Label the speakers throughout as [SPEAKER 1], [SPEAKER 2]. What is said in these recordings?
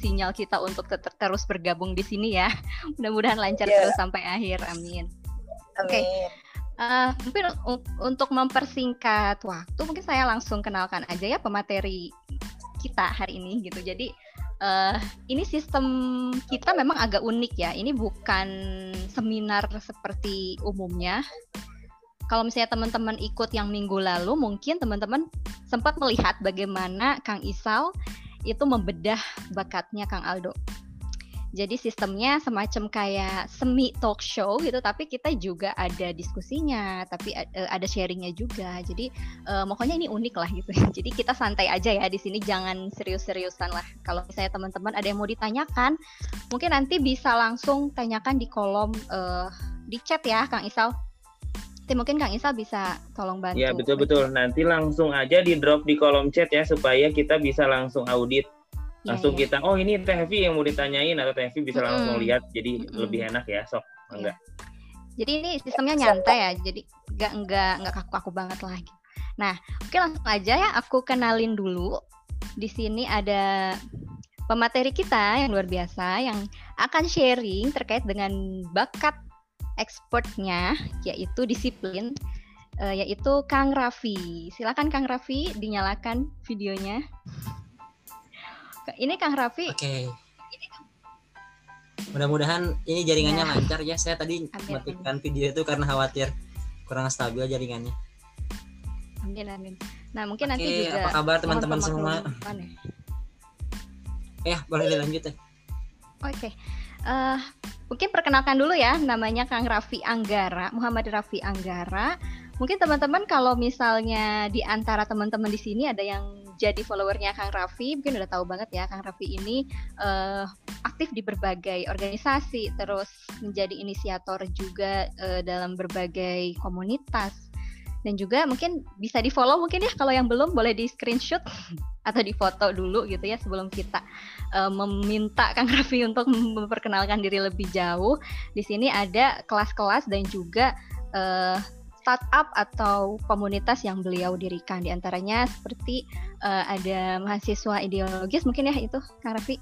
[SPEAKER 1] sinyal kita untuk ter terus bergabung di sini ya. Mudah-mudahan lancar yeah. terus sampai akhir. Amin. Oke. Okay. Uh, mungkin untuk mempersingkat waktu, mungkin saya langsung kenalkan aja ya pemateri kita hari ini gitu. Jadi uh, ini sistem kita memang agak unik ya. Ini bukan seminar seperti umumnya. Kalau misalnya teman-teman ikut yang minggu lalu, mungkin teman-teman sempat melihat bagaimana Kang Isal itu membedah bakatnya Kang Aldo. Jadi sistemnya semacam kayak semi talk show gitu, tapi kita juga ada diskusinya, tapi uh, ada sharingnya juga. Jadi uh, pokoknya ini unik lah gitu. Jadi kita santai aja ya di sini, jangan serius-seriusan lah. Kalau misalnya teman-teman ada yang mau ditanyakan, mungkin nanti bisa langsung tanyakan di kolom uh, di chat ya, Kang Isal. Nanti mungkin Kang Isal bisa tolong bantu.
[SPEAKER 2] Ya betul betul. Nanti langsung aja di drop di kolom chat ya supaya kita bisa langsung audit Iya, langsung yeah, kita oh ini Teh yang mau ditanyain atau Teh bisa mm -hmm. langsung lihat jadi mm -hmm. lebih enak ya sok yeah. enggak
[SPEAKER 1] jadi ini sistemnya nyantai ya jadi enggak enggak enggak kaku-kaku banget lagi nah oke langsung aja ya aku kenalin dulu di sini ada pemateri kita yang luar biasa yang akan sharing terkait dengan bakat ekspornya yaitu disiplin uh, yaitu Kang Raffi. Silakan Kang Raffi dinyalakan videonya. Ini Kang Raffi.
[SPEAKER 3] Oke. Okay. Mudah-mudahan ini jaringannya ya. lancar ya. Saya tadi matikan video itu karena khawatir kurang stabil jaringannya.
[SPEAKER 1] Amin amin. Nah mungkin
[SPEAKER 3] Oke,
[SPEAKER 1] nanti juga.
[SPEAKER 3] Apa kabar teman-teman semua? Ya boleh dilanjut ya.
[SPEAKER 1] Oke. Okay. Uh, mungkin perkenalkan dulu ya namanya Kang Raffi Anggara, Muhammad Raffi Anggara. Mungkin teman-teman kalau misalnya di antara teman-teman di sini ada yang jadi followernya Kang Raffi, mungkin udah tahu banget ya Kang Raffi ini uh, aktif di berbagai organisasi, terus menjadi inisiator juga uh, dalam berbagai komunitas dan juga mungkin bisa di follow mungkin ya kalau yang belum boleh di screenshot atau di foto dulu gitu ya sebelum kita uh, meminta Kang Raffi untuk memperkenalkan diri lebih jauh. Di sini ada kelas-kelas dan juga uh, startup atau komunitas yang beliau dirikan. Di antaranya seperti uh, ada mahasiswa ideologis mungkin ya itu Kang Raffi.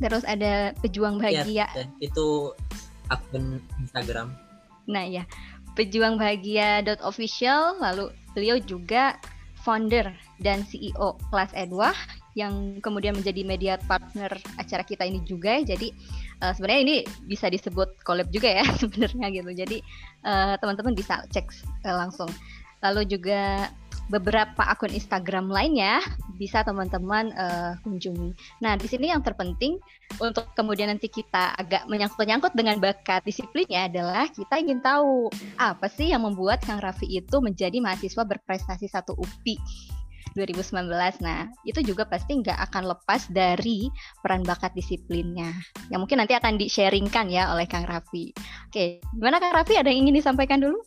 [SPEAKER 1] Terus ada pejuang iya, bahagia. ya,
[SPEAKER 3] itu akun Instagram.
[SPEAKER 1] Nah ya pejuang bahagia official lalu beliau juga founder dan CEO kelas Edwah yang kemudian menjadi media partner acara kita ini juga jadi uh, sebenarnya ini bisa disebut collab juga ya sebenarnya gitu. Jadi uh, teman-teman bisa cek uh, langsung. Lalu juga beberapa akun Instagram lainnya bisa teman-teman uh, kunjungi. Nah, di sini yang terpenting untuk kemudian nanti kita agak menyangkut-nyangkut dengan bakat disiplinnya adalah kita ingin tahu apa sih yang membuat Kang Raffi itu menjadi mahasiswa berprestasi satu UPI 2019. Nah, itu juga pasti nggak akan lepas dari peran bakat disiplinnya. Yang mungkin nanti akan di-sharingkan ya oleh Kang Raffi. Oke, gimana Kang Raffi? Ada yang ingin disampaikan dulu?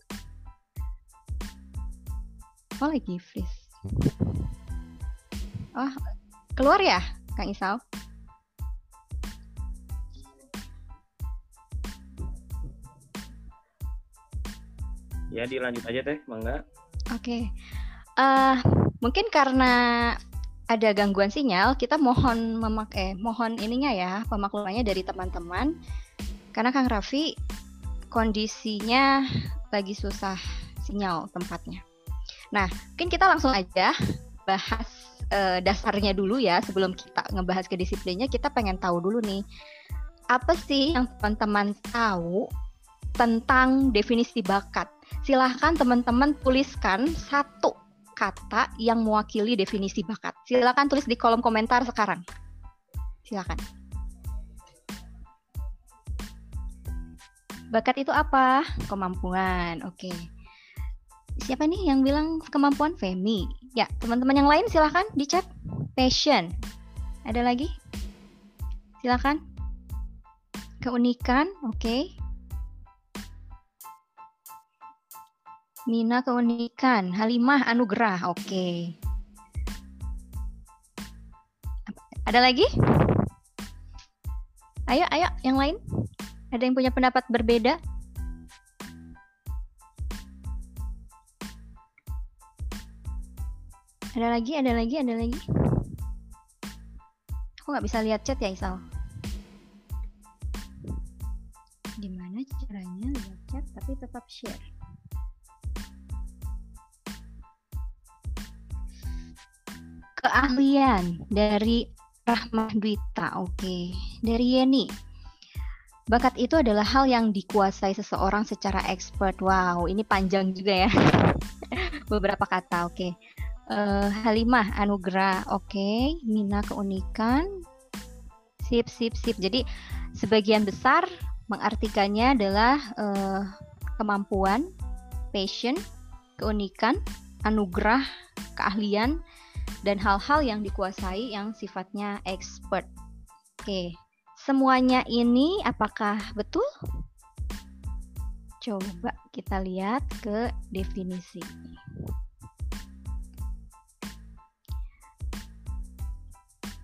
[SPEAKER 1] Oh, lagi freeze. Oh, keluar ya, Kang Isal?
[SPEAKER 2] Ya, dilanjut aja teh, mangga.
[SPEAKER 1] Oke. Okay. Uh, mungkin karena ada gangguan sinyal, kita mohon memakai eh, mohon ininya ya pemaklumannya dari teman-teman. Karena Kang Raffi kondisinya lagi susah sinyal tempatnya. Nah, mungkin kita langsung aja bahas uh, dasarnya dulu ya sebelum kita ngebahas ke disiplinnya. Kita pengen tahu dulu nih apa sih yang teman-teman tahu tentang definisi bakat. Silahkan teman-teman tuliskan satu kata yang mewakili definisi bakat. Silakan tulis di kolom komentar sekarang. Silakan. Bakat itu apa? Kemampuan. Oke. Siapa nih yang bilang kemampuan? Femi. Ya, teman-teman yang lain silakan di chat. Passion. Ada lagi? Silakan. Keunikan, oke. Okay. Nina keunikan, Halimah anugerah. Oke. Okay. Ada lagi? Ayo, ayo, yang lain. Ada yang punya pendapat berbeda? Ada lagi, ada lagi, ada lagi. Aku nggak bisa lihat chat ya Isal. Gimana caranya lihat chat tapi tetap share? Keahlian dari Rahmah Dwita, oke. Dari Yeni, Bakat itu adalah hal yang dikuasai seseorang secara expert. Wow, ini panjang juga ya. Beberapa kata, oke. Okay. Uh, eh, Halimah, anugerah, oke. Okay. Mina, keunikan. Sip, sip, sip. Jadi sebagian besar mengartikannya adalah uh, kemampuan, passion, keunikan, anugerah, keahlian, dan hal-hal yang dikuasai yang sifatnya expert. Oke. Semuanya ini apakah betul? Coba kita lihat ke definisi.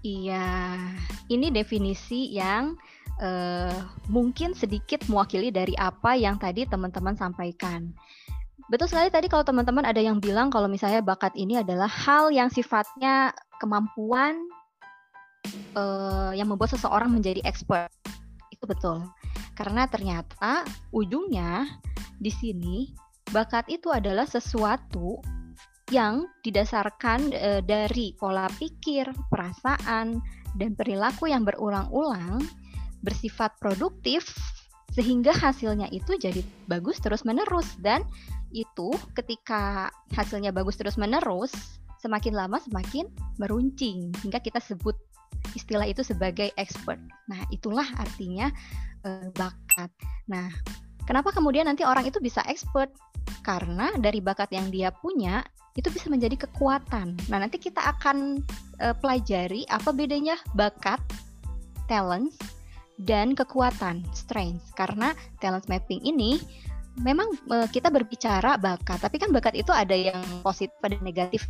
[SPEAKER 1] Iya, ini definisi yang uh, mungkin sedikit mewakili dari apa yang tadi teman-teman sampaikan. Betul sekali tadi kalau teman-teman ada yang bilang kalau misalnya bakat ini adalah hal yang sifatnya kemampuan uh, yang membuat seseorang menjadi expert. Itu betul. Karena ternyata ujungnya di sini bakat itu adalah sesuatu yang didasarkan e, dari pola pikir, perasaan, dan perilaku yang berulang-ulang bersifat produktif sehingga hasilnya itu jadi bagus terus-menerus dan itu ketika hasilnya bagus terus-menerus semakin lama semakin meruncing hingga kita sebut istilah itu sebagai expert. Nah, itulah artinya uh, bakat. Nah, kenapa kemudian nanti orang itu bisa expert? Karena dari bakat yang dia punya itu bisa menjadi kekuatan. Nah, nanti kita akan uh, pelajari apa bedanya bakat, talent, dan kekuatan, strength. Karena talent mapping ini memang uh, kita berbicara bakat, tapi kan bakat itu ada yang positif ada negatif.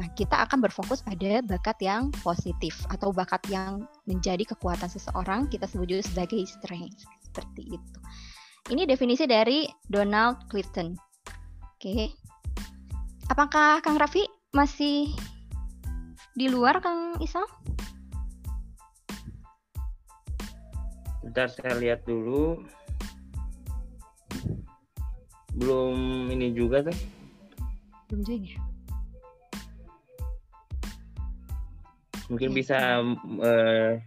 [SPEAKER 1] Nah, kita akan berfokus pada bakat yang positif atau bakat yang menjadi kekuatan seseorang, kita sebut juga sebagai strength. Seperti itu. Ini definisi dari Donald Clifton. Oke. Apakah Kang Raffi masih di luar Kang Isal?
[SPEAKER 2] Bentar saya lihat dulu. Belum ini juga tuh.
[SPEAKER 1] Belum juga. Ya?
[SPEAKER 2] Mungkin bisa uh,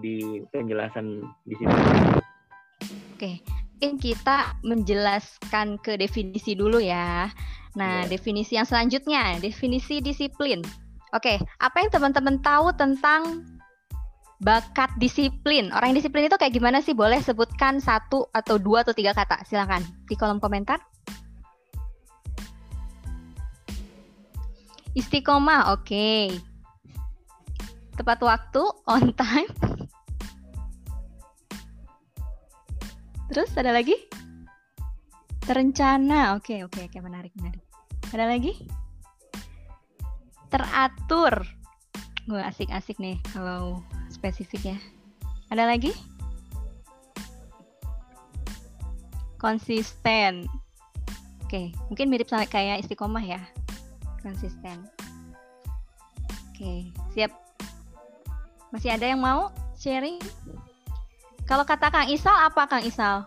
[SPEAKER 2] di penjelasan di sini.
[SPEAKER 1] Oke, mungkin kita menjelaskan ke definisi dulu ya. Nah, yeah. definisi yang selanjutnya, definisi disiplin. Oke, apa yang teman-teman tahu tentang bakat disiplin? Orang yang disiplin itu kayak gimana sih? Boleh sebutkan satu atau dua atau tiga kata. Silakan di kolom komentar. Istiqomah, oke. Okay tepat waktu, on time. Terus ada lagi? Terencana. Oke, oke, oke, menarik, menarik. Ada lagi? Teratur. Gue asik-asik nih kalau spesifik ya. Ada lagi? Konsisten. Oke, mungkin mirip sama kayak istiqomah ya. Konsisten. Oke, siap. Masih ada yang mau sharing? Kalau kata Kang Isal apa Kang Isal?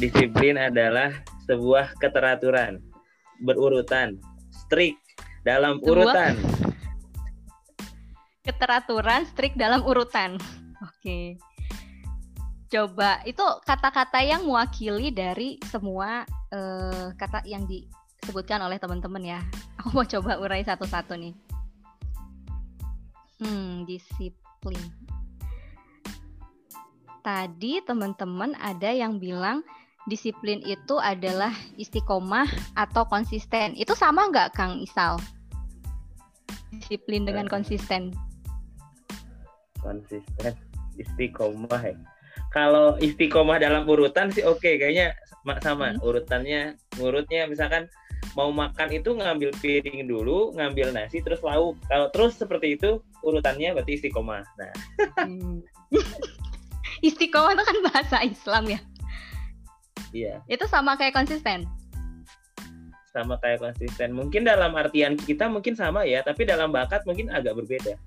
[SPEAKER 2] Disiplin adalah sebuah keteraturan, berurutan, strict dalam sebuah urutan.
[SPEAKER 1] Keteraturan, strict dalam urutan. Oke. Coba itu kata-kata yang mewakili dari semua uh, kata yang disebutkan oleh teman-teman ya. Aku mau coba urai satu-satu nih. Hmm, disiplin. Tadi teman-teman ada yang bilang disiplin itu adalah istiqomah atau konsisten. Itu sama nggak Kang Isal? Disiplin dengan uh, konsisten.
[SPEAKER 2] Konsisten, istiqomah ya. Kalau istiqomah dalam urutan sih oke, okay. kayaknya sama hmm. urutannya, urutnya misalkan mau makan itu ngambil piring dulu, ngambil nasi terus lauk. Kalau terus seperti itu urutannya berarti istiqomah. Nah. Hmm.
[SPEAKER 1] istiqomah itu kan bahasa Islam ya.
[SPEAKER 2] Iya.
[SPEAKER 1] Itu sama kayak konsisten.
[SPEAKER 2] Sama kayak konsisten. Mungkin dalam artian kita mungkin sama ya, tapi dalam bakat mungkin agak berbeda.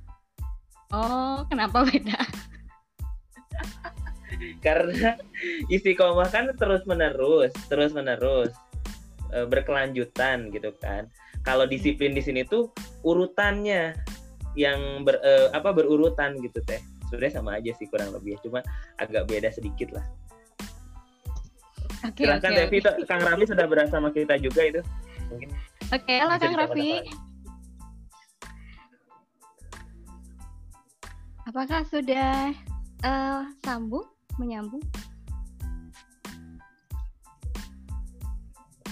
[SPEAKER 1] Oh, kenapa beda?
[SPEAKER 2] Karena istiqomah kan terus menerus, terus menerus e, berkelanjutan gitu kan. Kalau disiplin di sini tuh urutannya yang ber, e, apa berurutan gitu teh. Sudah sama aja sih kurang lebih, cuma agak beda sedikit lah. Okay, Silahkan okay, Devi, okay. Kang Raffi sudah bersama kita juga itu.
[SPEAKER 1] Mungkin. Oke, okay, halo Kang Raffi. Apakah sudah uh, sambung, menyambung?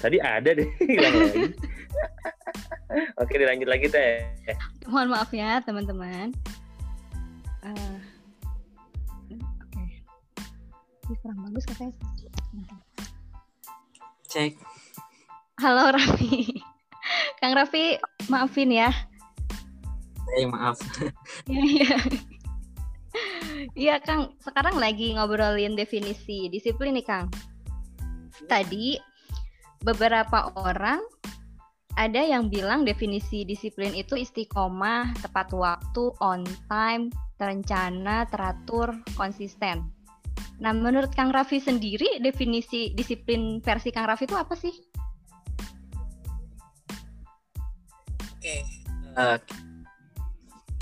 [SPEAKER 2] Tadi ada deh. Oke, dilanjut lagi teh.
[SPEAKER 1] Mohon maaf ya, teman-teman. Uh, Oke, okay. kurang bagus katanya
[SPEAKER 3] cek
[SPEAKER 1] halo Raffi Kang Raffi maafin ya
[SPEAKER 3] Hey, maaf
[SPEAKER 1] iya iya iya Kang sekarang lagi ngobrolin definisi disiplin nih Kang tadi beberapa orang ada yang bilang definisi disiplin itu istiqomah, tepat waktu, on time, terencana, teratur, konsisten. Nah, menurut Kang Raffi sendiri definisi disiplin versi Kang Raffi itu apa sih?
[SPEAKER 3] Oke. Uh,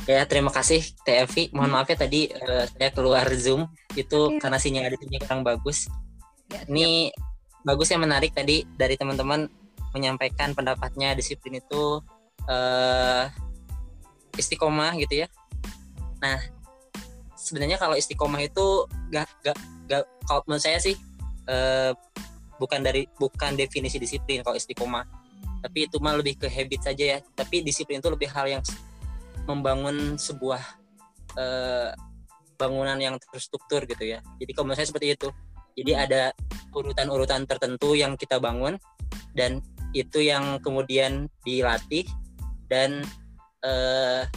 [SPEAKER 3] ya, terima kasih TFI. Mohon hmm. maaf ya tadi uh, saya keluar Zoom itu okay. karena sinyal sini kurang bagus. Ya, Ini bagus ya menarik tadi dari teman-teman menyampaikan pendapatnya disiplin itu uh, istiqomah gitu ya. Nah, sebenarnya kalau istiqomah itu gak gak gak kalau menurut saya sih uh, bukan dari bukan definisi disiplin kalau istiqomah tapi itu mah lebih ke habit saja ya tapi disiplin itu lebih hal yang membangun sebuah uh, bangunan yang terstruktur gitu ya jadi kalau menurut saya seperti itu jadi hmm. ada urutan-urutan tertentu yang kita bangun dan itu yang kemudian dilatih dan uh,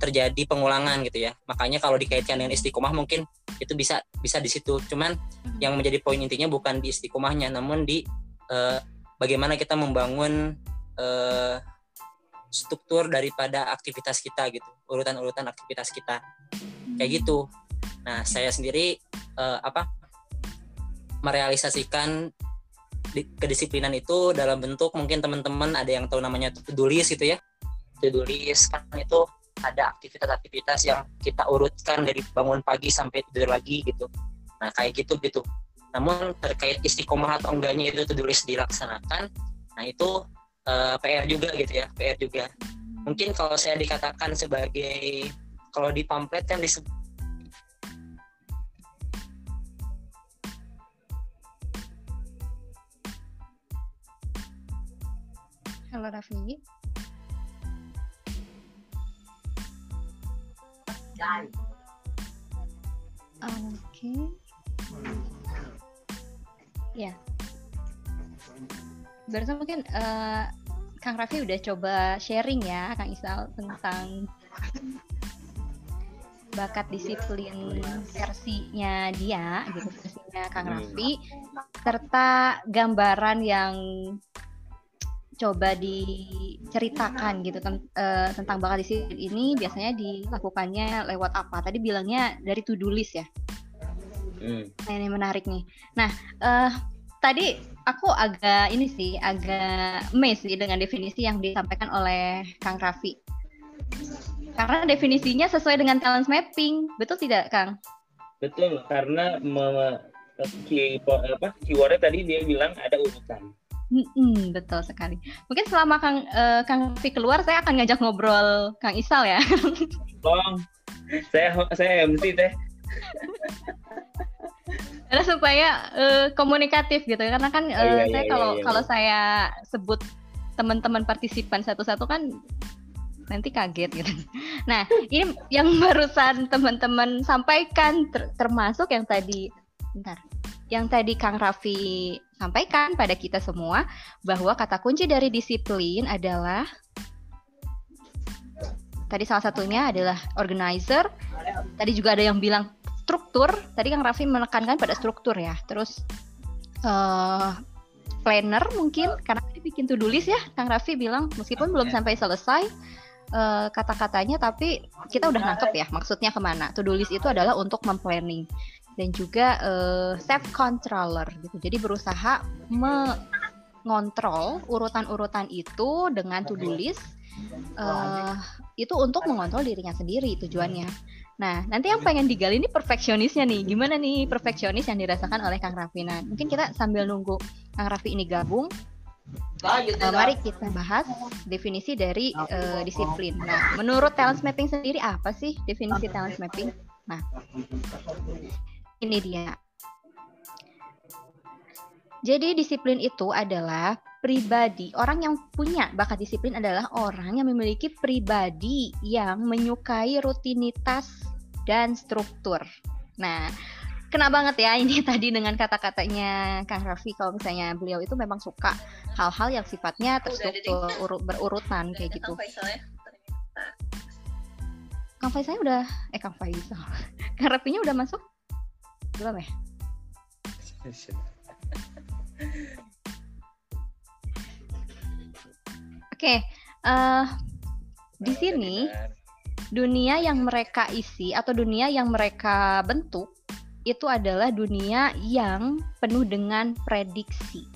[SPEAKER 3] terjadi pengulangan gitu ya makanya kalau dikaitkan dengan istiqomah mungkin itu bisa bisa di situ cuman hmm. yang menjadi poin intinya bukan di istiqomahnya namun di uh, bagaimana kita membangun uh, struktur daripada aktivitas kita gitu urutan-urutan aktivitas kita. Kayak hmm. gitu. Nah saya sendiri uh, apa merealisasikan di, kedisiplinan itu dalam bentuk mungkin teman-teman ada yang tahu namanya to-do list gitu ya. To-do list kan itu ada aktivitas-aktivitas yang kita urutkan dari bangun pagi sampai tidur lagi gitu. Nah kayak gitu gitu. Namun terkait istiqomah atau enggaknya itu tulis dilaksanakan nah itu uh, eh, PR juga gitu ya PR juga mungkin kalau saya dikatakan sebagai kalau di pamflet kan disebut
[SPEAKER 1] Halo Raffi. Oke. Okay. Ya. Barusan mungkin uh, Kang Raffi udah coba sharing ya, Kang Isal tentang bakat disiplin versinya dia gitu versinya Kang hmm. Raffi serta gambaran yang coba diceritakan gitu ten uh, tentang bakat disiplin ini biasanya dilakukannya lewat apa? Tadi bilangnya dari to do list ya. Hmm. Nah ini menarik nih. Nah uh, tadi aku agak ini sih agak mes sih dengan definisi yang disampaikan oleh Kang Raffi. Karena definisinya sesuai dengan talent mapping, betul tidak Kang?
[SPEAKER 2] Betul, karena keywordnya tadi dia bilang ada urutan
[SPEAKER 1] Hmm, betul sekali. Mungkin selama Kang uh, Kang Fi keluar, saya akan ngajak ngobrol Kang Isal ya.
[SPEAKER 2] Bang, saya saya MC teh.
[SPEAKER 1] Karena supaya uh, komunikatif gitu, karena kan uh, oh, iya, saya iya, kalau iya, iya. kalau saya sebut teman-teman partisipan satu-satu kan nanti kaget gitu. Nah, ini yang barusan teman-teman sampaikan ter termasuk yang tadi, bentar, yang tadi Kang Raffi sampaikan pada kita semua bahwa kata kunci dari disiplin adalah tadi salah satunya adalah organizer. Tadi juga ada yang bilang struktur. Tadi Kang Raffi menekankan pada struktur ya. Terus uh, planner mungkin karena tadi bikin to do list ya Kang Raffi bilang meskipun belum sampai selesai uh, kata-katanya tapi kita udah nangkep ya maksudnya ke mana. To do list itu adalah untuk memplanning dan juga uh, self controller gitu. Jadi berusaha mengontrol urutan-urutan itu dengan to do list uh, itu untuk mengontrol dirinya sendiri tujuannya. Nah, nanti yang pengen digali ini perfeksionisnya nih. Gimana nih perfeksionis yang dirasakan oleh Kang Raffi? Nah, mungkin kita sambil nunggu Kang Raffi ini gabung, uh, mari kita bahas definisi dari uh, disiplin. Nah, menurut talent mapping sendiri apa sih definisi talent mapping? Nah, ini dia. Jadi disiplin itu adalah pribadi. Orang yang punya bakat disiplin adalah orang yang memiliki pribadi yang menyukai rutinitas dan struktur. Nah, kena banget ya ini tadi dengan kata-katanya Kang Raffi kalau misalnya beliau itu memang suka hal-hal yang sifatnya terstruktur urut berurutan kayak gitu. Kang Faisal udah eh Kang Faisal. Kang Raffinya udah masuk? Belum ya? Oke, okay, uh, eh, di sini dunia yang mereka isi atau dunia yang mereka bentuk itu adalah dunia yang penuh dengan prediksi.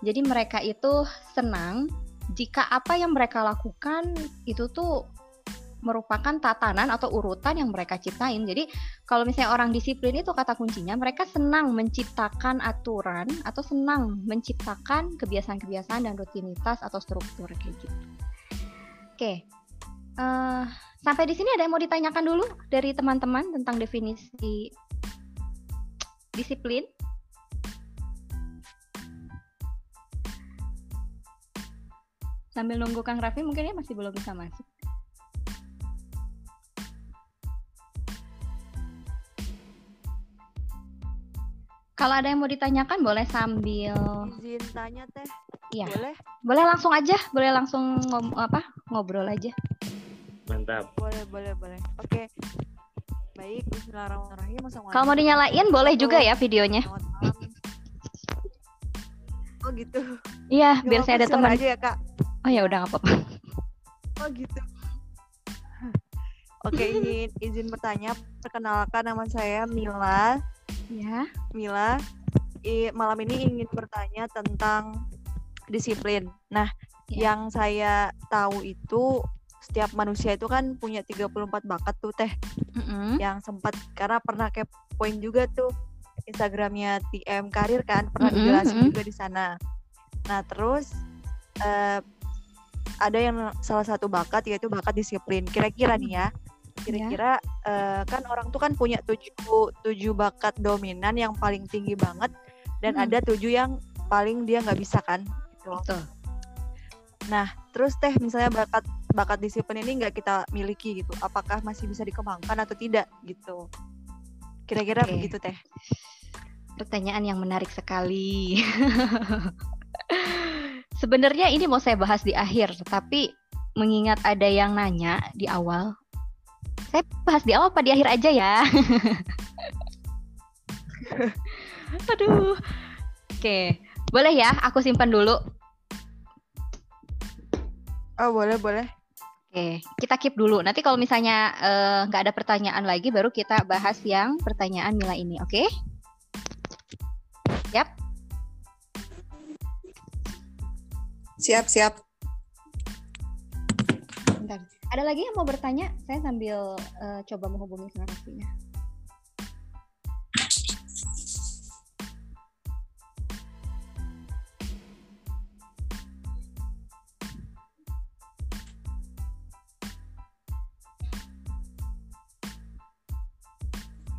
[SPEAKER 1] Jadi mereka itu senang jika apa yang mereka lakukan itu tuh merupakan tatanan atau urutan yang mereka ciptain. Jadi kalau misalnya orang disiplin itu kata kuncinya mereka senang menciptakan aturan atau senang menciptakan kebiasaan-kebiasaan dan rutinitas atau struktur kayak gitu. Oke, uh, sampai di sini ada yang mau ditanyakan dulu dari teman-teman tentang definisi disiplin? Sambil nunggu Kang Raffi mungkin ya masih belum bisa masuk. Kalau ada yang mau ditanyakan boleh sambil
[SPEAKER 4] izin tanya teh.
[SPEAKER 1] Iya. Boleh? Boleh langsung aja, boleh langsung ngom apa? ngobrol aja.
[SPEAKER 2] Mantap.
[SPEAKER 4] Boleh, boleh, boleh. Oke. Baik, bismillahirrahmanirrahim.
[SPEAKER 1] Kalau mau dinyalain boleh juga ya videonya.
[SPEAKER 4] Oh gitu.
[SPEAKER 1] Iya, biar saya ada teman.
[SPEAKER 4] aja ya, Kak.
[SPEAKER 1] Oh ya udah nggak apa-apa.
[SPEAKER 4] Oh gitu. Oke, izin izin bertanya. Perkenalkan nama saya Mila
[SPEAKER 1] Ya.
[SPEAKER 4] Mila, i, malam ini ingin bertanya tentang disiplin. Nah, ya. yang saya tahu itu setiap manusia itu kan punya 34 bakat tuh teh. Mm-hmm. Yang sempat karena pernah poin juga tuh Instagramnya TM Karir kan pernah mm-hmm. dijelasin juga di sana. Nah, terus uh, ada yang salah satu bakat yaitu bakat disiplin. Kira-kira nih ya, kira-kira yeah. uh, kan orang tuh kan punya tujuh tujuh bakat dominan yang paling tinggi banget dan hmm. ada tujuh yang paling dia nggak bisa kan gitu. Betul. Nah terus teh misalnya bakat bakat disiplin ini nggak kita miliki gitu, apakah masih bisa dikembangkan atau tidak gitu? Kira-kira okay. begitu teh.
[SPEAKER 1] Pertanyaan yang menarik sekali. Sebenarnya ini mau saya bahas di akhir, tapi mengingat ada yang nanya di awal, saya bahas di awal apa di akhir aja ya. Aduh. Oke, boleh ya aku simpan dulu.
[SPEAKER 4] Oh, boleh, boleh.
[SPEAKER 1] Oke, kita keep dulu. Nanti kalau misalnya eh, nggak uh, ada pertanyaan lagi, baru kita bahas yang pertanyaan Mila ini, oke? Okay? Siap?
[SPEAKER 4] Siap, siap.
[SPEAKER 1] Bentar. Ada lagi yang mau bertanya? Saya sambil uh, coba menghubungi narasinya.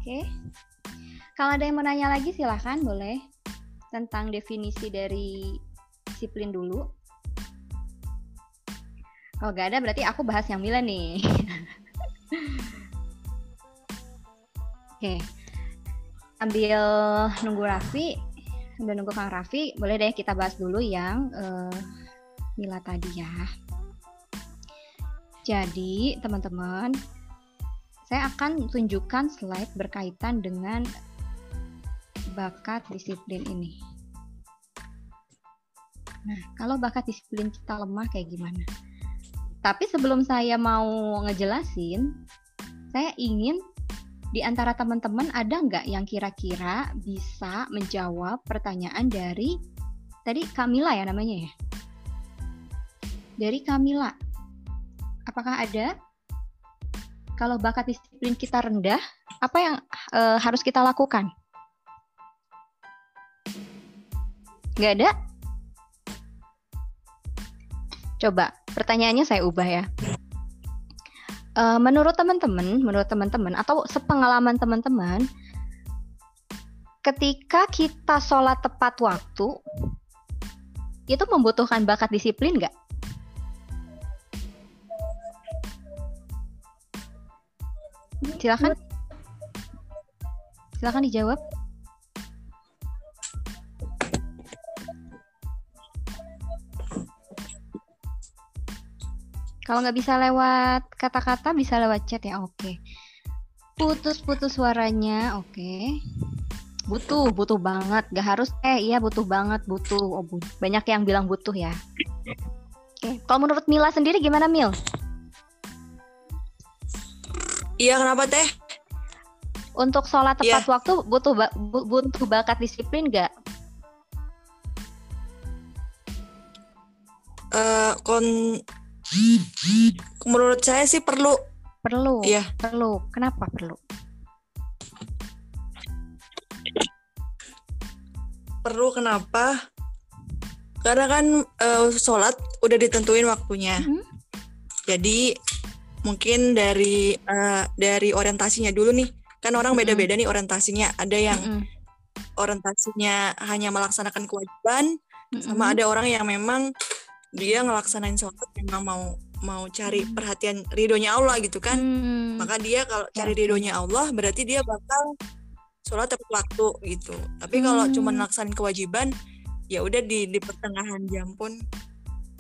[SPEAKER 1] Oke. Kalau ada yang mau nanya lagi silahkan boleh tentang definisi dari disiplin dulu. Kalau gak ada berarti aku bahas yang Mila nih. Oke. Ambil nunggu Raffi, sambil nunggu Kang Raffi, boleh deh kita bahas dulu yang uh, Mila tadi ya. Jadi, teman-teman, saya akan tunjukkan slide berkaitan dengan bakat disiplin ini. Nah, kalau bakat disiplin kita lemah kayak gimana? Tapi sebelum saya mau ngejelasin, saya ingin di antara teman-teman ada nggak yang kira-kira bisa menjawab pertanyaan dari tadi Kamila ya namanya ya? Dari Kamila. Apakah ada? Kalau bakat disiplin kita rendah, apa yang uh, harus kita lakukan? Nggak ada? Coba pertanyaannya saya ubah ya. Uh, menurut teman-teman, menurut teman-teman atau sepengalaman teman-teman, ketika kita sholat tepat waktu, itu membutuhkan bakat disiplin nggak? Silakan. Silakan dijawab. Kalau nggak bisa lewat kata-kata, bisa lewat chat ya. Oke. Putus-putus suaranya. Oke. Butuh, butuh banget. Gak harus eh iya butuh banget, butuh. Oh, bu banyak yang bilang butuh ya. Oke. Kalau menurut Mila sendiri gimana Mil?
[SPEAKER 4] Iya kenapa teh?
[SPEAKER 1] Untuk sholat tepat yeah. waktu butuh ba butuh bakat disiplin gak?
[SPEAKER 4] Uh, kon Menurut saya sih perlu.
[SPEAKER 1] Perlu. Iya. Perlu. Kenapa perlu?
[SPEAKER 4] Perlu kenapa? Karena kan uh, sholat udah ditentuin waktunya. Mm -hmm. Jadi mungkin dari uh, dari orientasinya dulu nih. Kan orang beda-beda mm -hmm. nih orientasinya. Ada yang mm -hmm. orientasinya hanya melaksanakan kewajiban, mm -hmm. sama ada orang yang memang dia ngelaksanain sholat memang mau mau cari hmm. perhatian ridhonya Allah gitu kan hmm. maka dia kalau cari ya. ridhonya Allah berarti dia bakal sholat tepat waktu gitu tapi kalau hmm. cuma ngelaksanain kewajiban ya udah di di pertengahan jam pun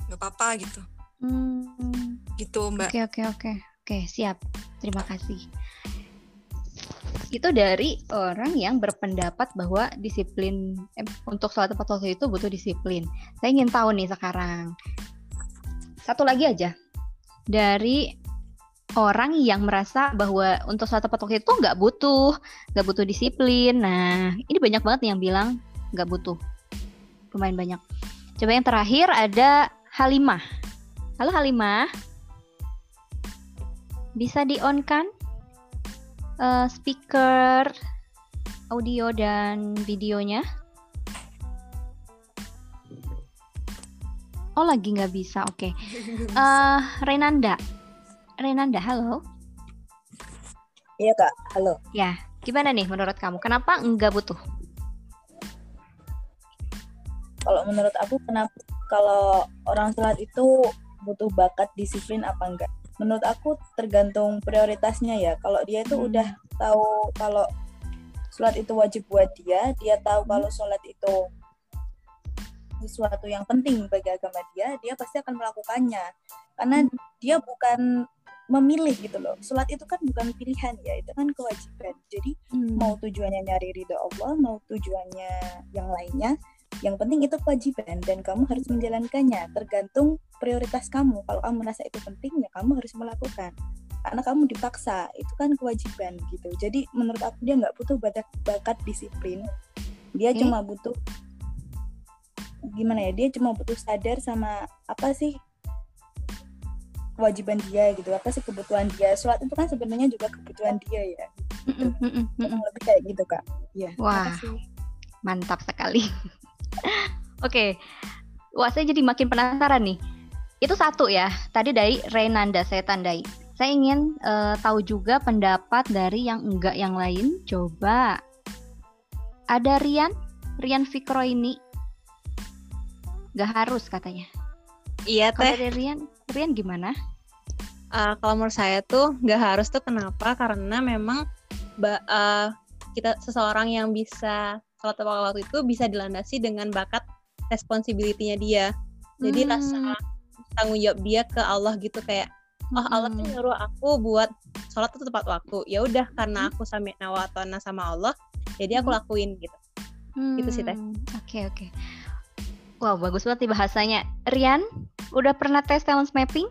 [SPEAKER 4] nggak apa-apa gitu hmm. gitu mbak
[SPEAKER 1] oke oke oke oke siap terima kasih itu dari orang yang berpendapat bahwa disiplin eh, untuk sholat tepat waktu itu butuh disiplin. Saya ingin tahu nih sekarang. Satu lagi aja. Dari orang yang merasa bahwa untuk sholat tepat waktu itu nggak butuh, nggak butuh disiplin. Nah, ini banyak banget yang bilang nggak butuh. Lumayan banyak. Coba yang terakhir ada Halimah. Halo Halimah. Bisa di-on kan? Uh, speaker audio dan videonya? Oh lagi nggak bisa, oke. Okay. Uh, eh, Renanda, Renanda, halo.
[SPEAKER 5] Iya kak, halo.
[SPEAKER 1] Ya, gimana nih menurut kamu? Kenapa nggak butuh?
[SPEAKER 5] Kalau menurut aku, kenapa kalau orang sholat itu butuh bakat disiplin apa enggak? Menurut aku tergantung prioritasnya ya kalau dia itu hmm. udah tahu kalau sholat itu wajib buat dia dia tahu hmm. kalau sholat itu sesuatu yang penting bagi agama dia dia pasti akan melakukannya karena hmm. dia bukan memilih gitu loh sholat itu kan bukan pilihan ya itu kan kewajiban jadi hmm. mau tujuannya nyari ridho Allah mau tujuannya yang lainnya yang penting itu kewajiban dan kamu harus menjalankannya tergantung prioritas kamu. Kalau kamu merasa itu penting ya kamu harus melakukan. Karena kamu dipaksa itu kan kewajiban gitu. Jadi menurut aku dia nggak butuh bakat, bakat disiplin. Dia hmm? cuma butuh gimana ya dia cuma butuh sadar sama apa sih kewajiban dia gitu apa sih kebutuhan dia. Sholat itu kan sebenarnya juga kebutuhan dia ya. Gitu. lebih kayak gitu kak. Ya
[SPEAKER 1] wah mantap sekali Oke. Wah, saya jadi makin penasaran nih. Itu satu ya. Tadi dari Renanda saya tandai. Saya ingin uh, tahu juga pendapat dari yang enggak yang lain. Coba. Ada Rian? Rian Fikro ini. Gak harus katanya.
[SPEAKER 6] Iya teh.
[SPEAKER 1] Kalau dari Rian, Rian gimana?
[SPEAKER 6] Uh, kalau menurut saya tuh nggak harus tuh kenapa? Karena memang uh, kita seseorang yang bisa kalau tepat waktu itu bisa dilandasi dengan bakat responsibility-nya dia. Jadi hmm. rasa tanggung jawab dia ke Allah gitu kayak oh Allah tuh hmm. nyuruh aku buat sholat itu tepat waktu. Ya udah karena aku sami nawatona sama Allah, jadi aku hmm. lakuin gitu. Hmm. Gitu sih teh.
[SPEAKER 1] Oke okay, oke. Okay. Wow bagus banget nih bahasanya. Rian, udah pernah tes talent mapping?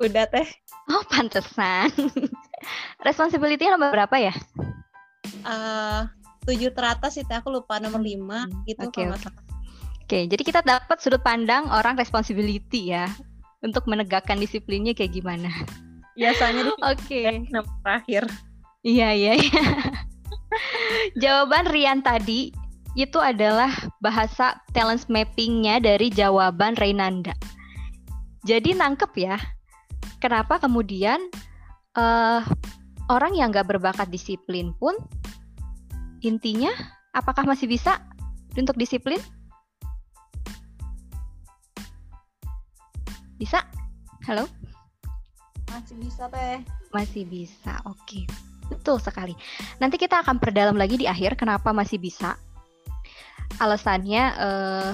[SPEAKER 6] Udah teh.
[SPEAKER 1] Oh, pantesan. Responsibility nomor berapa ya?
[SPEAKER 6] Uh, tujuh teratas itu aku lupa nomor lima
[SPEAKER 1] hmm,
[SPEAKER 6] gitu
[SPEAKER 1] okay, okay. Oke, okay, jadi kita dapat sudut pandang orang responsibility ya untuk menegakkan disiplinnya kayak gimana.
[SPEAKER 6] Biasanya
[SPEAKER 1] Oke. Okay.
[SPEAKER 6] Nomor terakhir.
[SPEAKER 1] Iya, iya, iya. Jawaban Rian tadi itu adalah bahasa talent mappingnya dari jawaban Reynanda. Jadi nangkep ya, kenapa kemudian uh, orang yang nggak berbakat disiplin pun intinya apakah masih bisa untuk disiplin? Bisa? Halo?
[SPEAKER 4] Masih bisa teh.
[SPEAKER 1] Masih bisa, oke. Okay. Betul sekali. Nanti kita akan perdalam lagi di akhir kenapa masih bisa alasannya uh,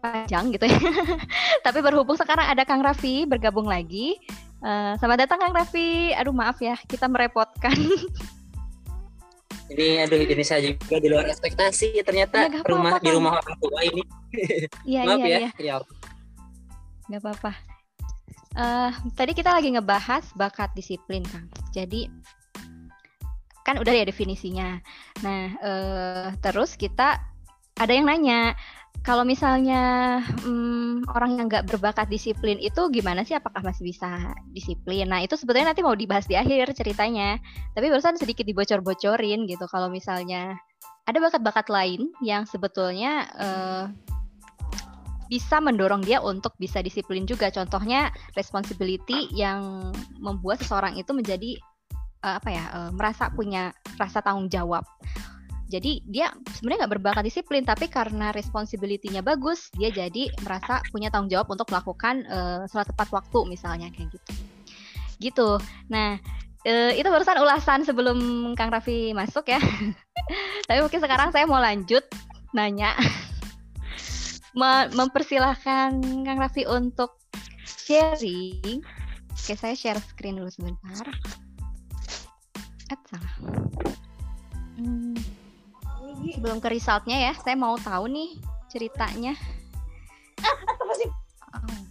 [SPEAKER 1] panjang gitu ya. Tapi berhubung sekarang ada Kang Raffi bergabung lagi. Uh, selamat datang Kang Raffi. Aduh maaf ya, kita merepotkan.
[SPEAKER 3] ini aduh ini saya juga di luar ekspektasi ternyata ya, rumah apa -apa, di rumah orang tua ini.
[SPEAKER 1] Iya
[SPEAKER 3] maaf
[SPEAKER 1] iya
[SPEAKER 3] ya.
[SPEAKER 1] iya.
[SPEAKER 3] Ya.
[SPEAKER 1] Gak apa-apa. Uh, tadi kita lagi ngebahas bakat disiplin Kang. Jadi kan udah ya definisinya. Nah, uh, terus kita ada yang nanya, kalau misalnya um, orang yang nggak berbakat disiplin itu gimana sih? Apakah masih bisa disiplin? Nah itu sebetulnya nanti mau dibahas di akhir ceritanya. Tapi barusan sedikit dibocor-bocorin gitu. Kalau misalnya ada bakat-bakat lain yang sebetulnya uh, bisa mendorong dia untuk bisa disiplin juga. Contohnya responsibility yang membuat seseorang itu menjadi uh, apa ya uh, merasa punya rasa tanggung jawab jadi dia sebenarnya nggak berbakat disiplin tapi karena responsibility-nya bagus dia jadi merasa punya tanggung jawab untuk melakukan uh, sholat tepat waktu misalnya kayak gitu. Gitu. Nah uh, itu barusan ulasan sebelum Kang Raffi masuk ya. Tapi mungkin sekarang saya mau lanjut nanya. Mempersilahkan Kang Raffi untuk sharing. Oke saya share screen dulu sebentar. Salah. Hmm sebelum ke resultnya ya, saya mau tahu nih ceritanya.
[SPEAKER 3] Oh.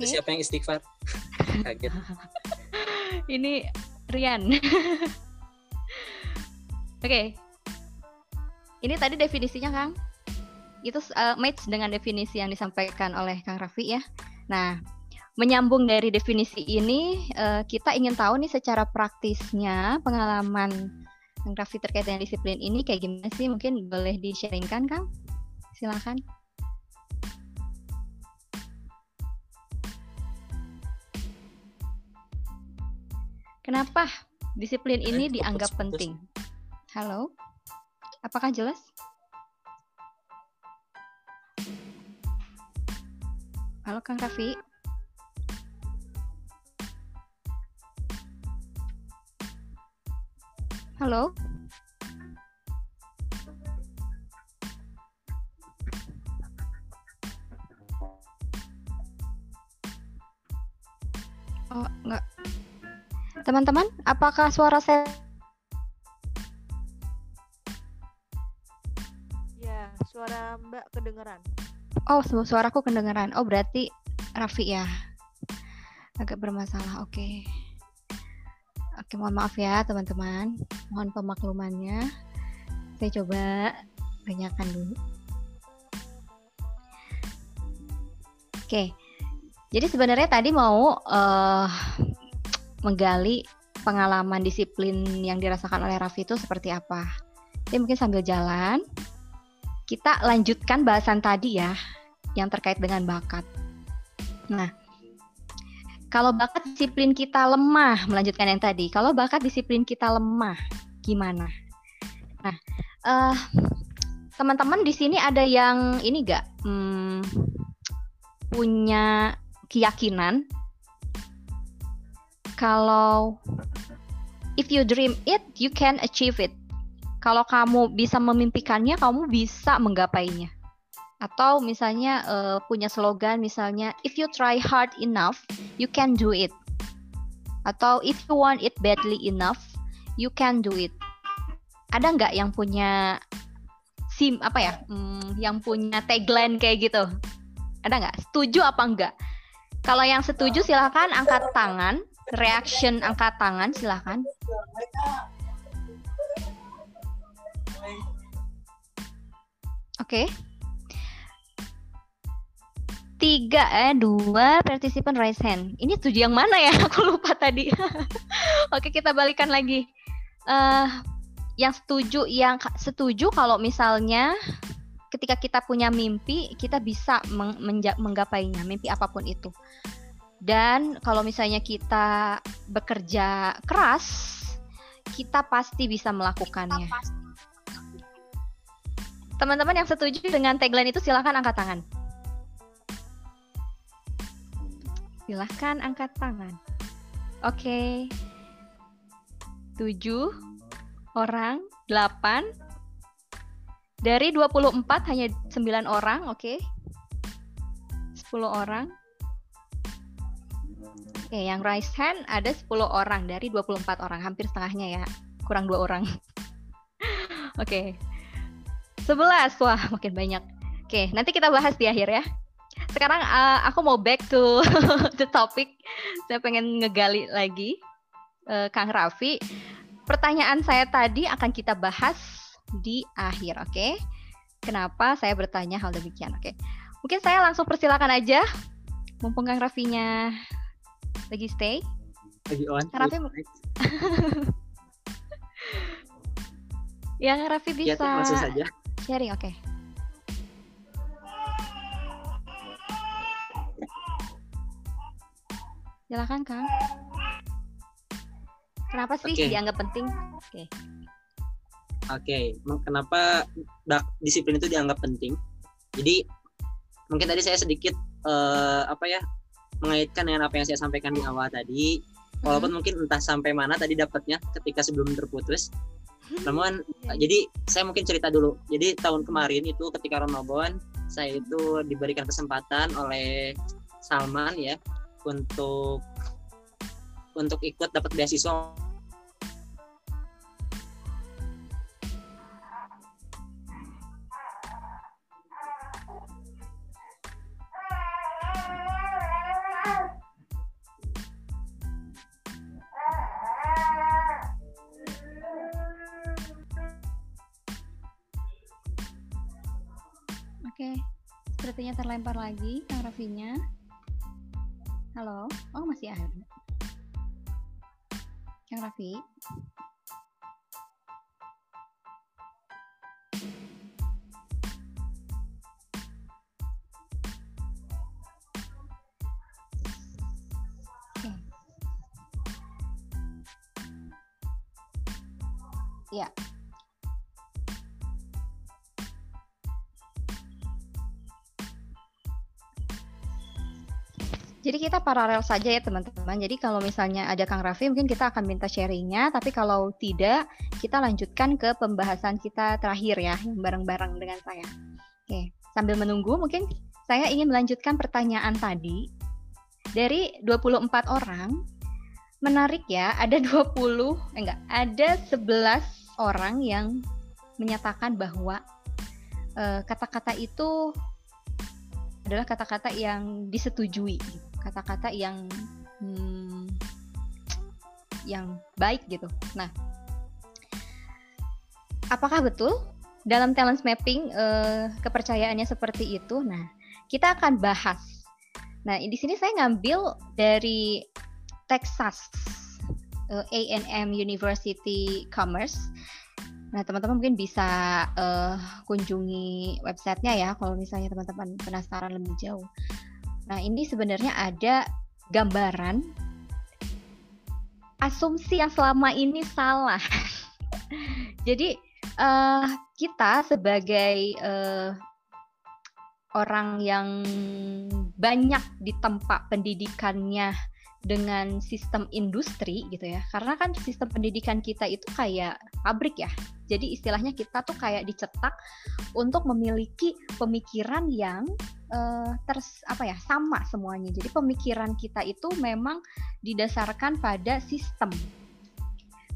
[SPEAKER 3] Okay. Siapa yang istighfar? Kaget.
[SPEAKER 1] Ini Rian. Oke. okay. Ini tadi definisinya Kang. Itu uh, match dengan definisi yang disampaikan oleh Kang Raffi ya. Nah, menyambung dari definisi ini, uh, kita ingin tahu nih secara praktisnya pengalaman Kang Raffi terkait dengan disiplin ini kayak gimana sih? Mungkin boleh di-sharingkan, Kang? Silakan. Kenapa disiplin ini dianggap penting? Halo? Apakah jelas? Halo Kang Raffi. Halo? Oh, enggak. Teman-teman, apakah suara saya
[SPEAKER 4] Ya, suara Mbak kedengeran.
[SPEAKER 1] Oh, suaraku kedengeran. Oh, berarti Raffi ya. Agak bermasalah. Oke. Okay. Oke, mohon maaf ya teman-teman. Mohon pemaklumannya. Saya coba tanyakan dulu. Oke. Jadi sebenarnya tadi mau uh, menggali pengalaman disiplin yang dirasakan oleh Raffi itu seperti apa. Jadi mungkin sambil jalan kita lanjutkan bahasan tadi ya yang terkait dengan bakat. Nah, kalau bakat disiplin kita lemah, melanjutkan yang tadi. Kalau bakat disiplin kita lemah, gimana? Nah, uh, teman-teman di sini ada yang ini gak hmm, punya keyakinan kalau if you dream it, you can achieve it. Kalau kamu bisa memimpikannya, kamu bisa menggapainya atau misalnya uh, punya slogan misalnya if you try hard enough you can do it atau if you want it badly enough you can do it ada nggak yang punya sim apa ya hmm, yang punya tagline kayak gitu Ada nggak? Setuju apa enggak? Kalau yang setuju silahkan angkat tangan. Reaction angkat tangan silahkan. Oke. Okay. Tiga eh dua partisipan raise hand. Ini setuju yang mana ya? Aku lupa tadi. Oke kita balikan lagi. Uh, yang setuju yang setuju kalau misalnya ketika kita punya mimpi kita bisa meng menggapainya mimpi apa pun itu dan kalau misalnya kita bekerja keras kita pasti bisa melakukannya teman-teman yang setuju dengan tagline itu silahkan angkat tangan silahkan angkat tangan oke okay. tujuh orang, 8. Dari 24 hanya 9 orang, oke. Okay. 10 orang. Oke, okay, yang raise hand ada 10 orang dari 24 orang, hampir setengahnya ya. Kurang dua orang. oke. okay. 11, wah makin banyak. Oke, okay, nanti kita bahas di akhir ya. Sekarang uh, aku mau back to the topic. Saya pengen ngegali lagi uh, Kang Raffi Pertanyaan saya tadi akan kita bahas di akhir, oke? Okay? Kenapa saya bertanya hal demikian, oke? Okay? Mungkin saya langsung persilakan aja, mumpung Kang Raffinya lagi stay.
[SPEAKER 3] Lagi on.
[SPEAKER 1] Kang Raffi, ya Kang Raffi bisa
[SPEAKER 3] ya, saja.
[SPEAKER 1] sharing, oke? Okay. Silakan Kang. Kenapa sih okay. dianggap penting? Oke. Okay.
[SPEAKER 3] Oke, okay. kenapa disiplin itu dianggap penting? Jadi mungkin tadi saya sedikit uh, apa ya mengaitkan dengan apa yang saya sampaikan di awal tadi. Hmm. Walaupun mungkin entah sampai mana tadi dapatnya ketika sebelum terputus. Namun yeah. jadi saya mungkin cerita dulu. Jadi tahun kemarin itu ketika Ramadan saya itu diberikan kesempatan oleh Salman ya untuk untuk ikut dapat beasiswa
[SPEAKER 1] Oke, sepertinya terlempar lagi Kang Rafinya. Halo, oh masih ada. Kang Raffi. Ya, Jadi kita paralel saja ya teman-teman. Jadi kalau misalnya ada Kang Raffi mungkin kita akan minta sharingnya, tapi kalau tidak kita lanjutkan ke pembahasan kita terakhir ya, yang bareng-bareng dengan saya. Oke, sambil menunggu mungkin saya ingin melanjutkan pertanyaan tadi. Dari 24 orang, menarik ya, ada 20, eh enggak, ada 11 orang yang menyatakan bahwa eh, kata-kata uh, itu adalah kata-kata yang disetujui. Gitu kata-kata yang hmm, yang baik gitu. Nah, apakah betul dalam talent mapping uh, kepercayaannya seperti itu? Nah, kita akan bahas. Nah, di sini saya ngambil dari Texas eh, A&M University Commerce. Nah, teman-teman mungkin bisa uh, kunjungi websitenya ya kalau misalnya teman-teman penasaran lebih jauh. Nah, ini sebenarnya ada gambaran asumsi yang selama ini salah. Jadi uh, kita sebagai uh, orang yang banyak di tempat pendidikannya dengan sistem industri gitu ya karena kan sistem pendidikan kita itu kayak pabrik ya jadi istilahnya kita tuh kayak dicetak untuk memiliki pemikiran yang uh, ters apa ya sama semuanya. Jadi pemikiran kita itu memang didasarkan pada sistem.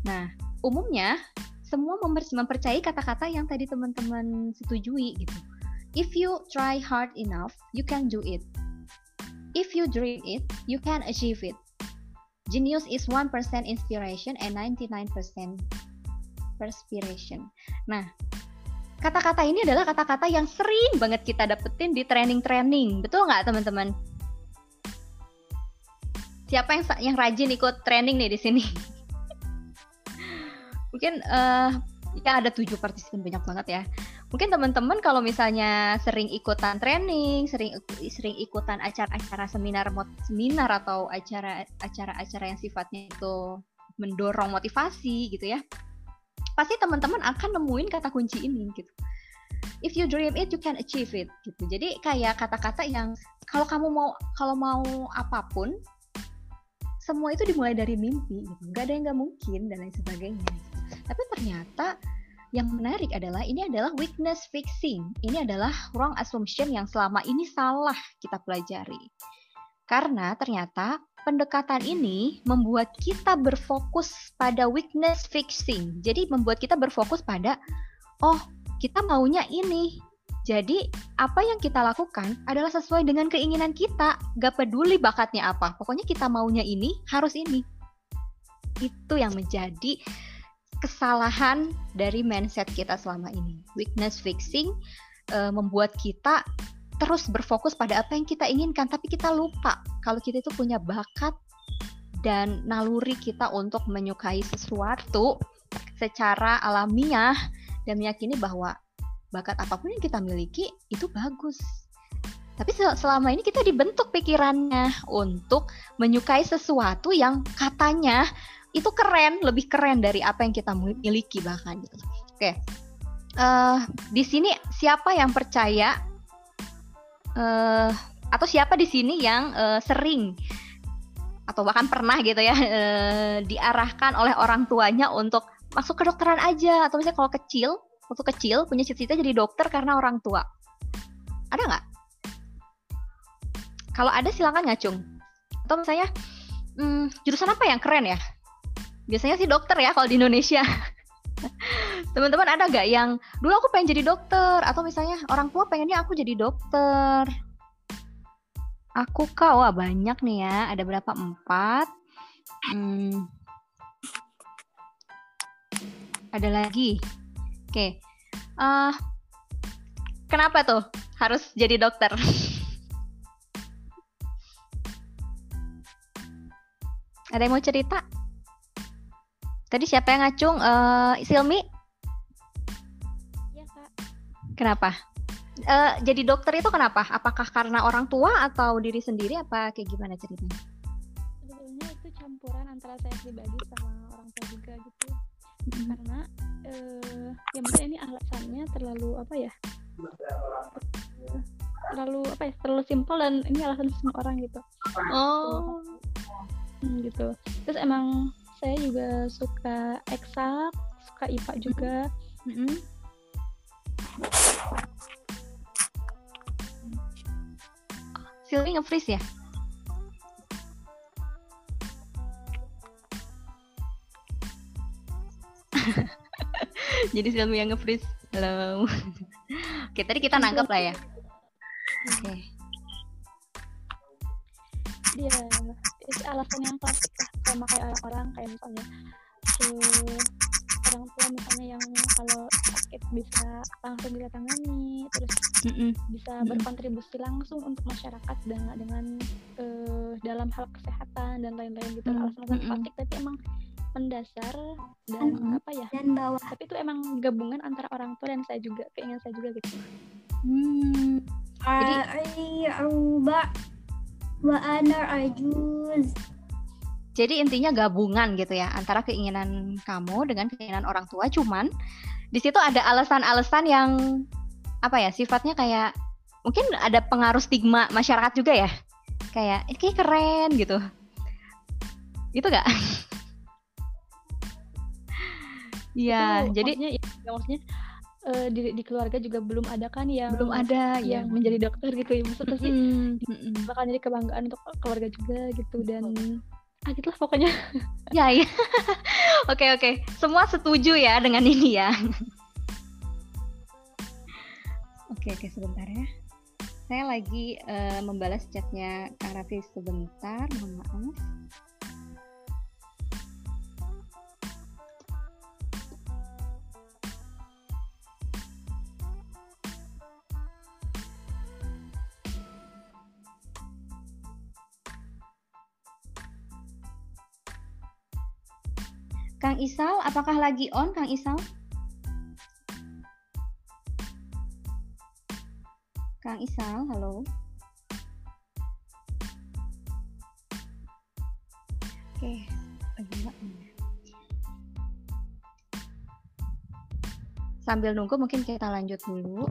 [SPEAKER 1] Nah, umumnya semua mempercayai kata-kata yang tadi teman-teman setujui gitu. if you try hard enough, you can do it. If you dream it, you can achieve it. Genius is 1% inspiration and 99% perspiration. Nah, kata-kata ini adalah kata-kata yang sering banget kita dapetin di training-training. Betul nggak teman-teman? Siapa yang yang rajin ikut training nih di sini? Mungkin uh, ya ada tujuh partisipan banyak banget ya. Mungkin teman-teman kalau misalnya sering ikutan training, sering sering ikutan acara-acara seminar seminar atau acara acara-acara yang sifatnya itu mendorong motivasi gitu ya pasti teman-teman akan nemuin kata kunci ini gitu. If you dream it you can achieve it gitu. Jadi kayak kata-kata yang kalau kamu mau kalau mau apa pun semua itu dimulai dari mimpi gitu. Nggak ada yang nggak mungkin dan lain sebagainya. Tapi ternyata yang menarik adalah ini adalah weakness fixing ini adalah wrong assumption yang selama ini salah kita pelajari karena ternyata pendekatan ini membuat kita berfokus pada weakness fixing. Jadi membuat kita berfokus pada oh, kita maunya ini. Jadi apa yang kita lakukan adalah sesuai dengan keinginan kita. Gak peduli bakatnya apa. Pokoknya kita maunya ini, harus ini. Itu yang menjadi kesalahan dari mindset kita selama ini. Weakness fixing uh, membuat kita terus berfokus pada apa yang kita inginkan, tapi kita lupa kalau kita itu punya bakat dan naluri kita untuk menyukai sesuatu secara alamiah dan meyakini bahwa bakat apa pun yang kita miliki itu bagus. Tapi selama ini kita dibentuk pikirannya untuk menyukai sesuatu yang katanya itu keren, lebih keren dari apa yang kita miliki bahkan gitu. Oke. Uh, di sini siapa yang percaya uh, atau siapa di sini yang uh, sering atau bahkan pernah gitu ya uh, diarahkan oleh orang tuanya untuk masuk ke dokteran aja? Atau misalnya kalau kecil waktu kecil punya cita-cita jadi dokter karena orang tua. Ada nggak? Kalau ada silakan ngacung. Atau misalnya hmm, jurusan apa yang keren ya biasanya sih dokter ya kalau di Indonesia. Teman-teman ada nggak yang dulu aku pengen jadi dokter atau misalnya orang tua pengennya aku jadi dokter. Aku kau wah banyak nih ya. Ada berapa? Empat. Hmm. ada lagi. Oke. Okay. uh, kenapa tuh harus jadi dokter? Ada yang mau cerita Tadi siapa yang ngacung? Uh, Silmi? Iya, Kak. Kenapa? Uh, jadi dokter itu kenapa? Apakah karena orang tua atau diri sendiri apa kayak gimana ceritanya?
[SPEAKER 7] Sebetulnya itu campuran antara saya pribadi sama orang tua juga gitu. Hmm. Karena uh, ya mungkin ini alasannya terlalu apa ya? terlalu apa ya? Terlalu simpel dan ini alasan semua orang gitu.
[SPEAKER 1] Oh.
[SPEAKER 7] Hmm, gitu. Terus emang saya juga suka eksak suka IPA juga mm -hmm.
[SPEAKER 1] Silvi nge-freeze ya? Jadi Silvi yang nge-freeze. Halo. Oke, tadi kita nangkep lah ya. Oke. Okay.
[SPEAKER 7] Dia itu alasan yang klasik lah sama kayak orang-orang kayak misalnya uh, orang tua misalnya yang kalau sakit bisa langsung didatangani terus mm -mm. bisa mm -mm. berkontribusi langsung untuk masyarakat dengan dengan uh, dalam hal kesehatan dan lain-lain gitu mm -mm. alasan-alasan klasik tapi emang mendasar dan mm -hmm. apa ya dan bawah tapi itu emang gabungan antara orang tua dan saya juga keinginan saya juga gitu
[SPEAKER 1] hmm. jadi
[SPEAKER 8] wa ana ajuz.
[SPEAKER 1] Jadi intinya gabungan gitu ya antara keinginan kamu dengan keinginan orang tua. Cuman di situ ada alasan-alasan yang apa ya sifatnya kayak mungkin ada pengaruh stigma masyarakat juga ya. Kayak ini kayak keren gitu. Itu gak? Iya, jadi
[SPEAKER 7] maksudnya, ya, maksudnya uh, di, di keluarga juga belum ada kan yang
[SPEAKER 1] belum ada
[SPEAKER 7] yang ya. menjadi dokter gitu ya maksudnya sih mm-hmm. bakal jadi kebanggaan untuk keluarga juga gitu dan ah gitulah pokoknya
[SPEAKER 1] ya ya oke oke semua setuju ya dengan ini ya Oke, oke sebentar ya. Saya lagi uh, membalas chatnya Kak Raffi sebentar, mohon maaf. Kang Isal, apakah lagi on Kang Isal? Kang Isal, halo. Oke, Sambil nunggu mungkin kita lanjut dulu.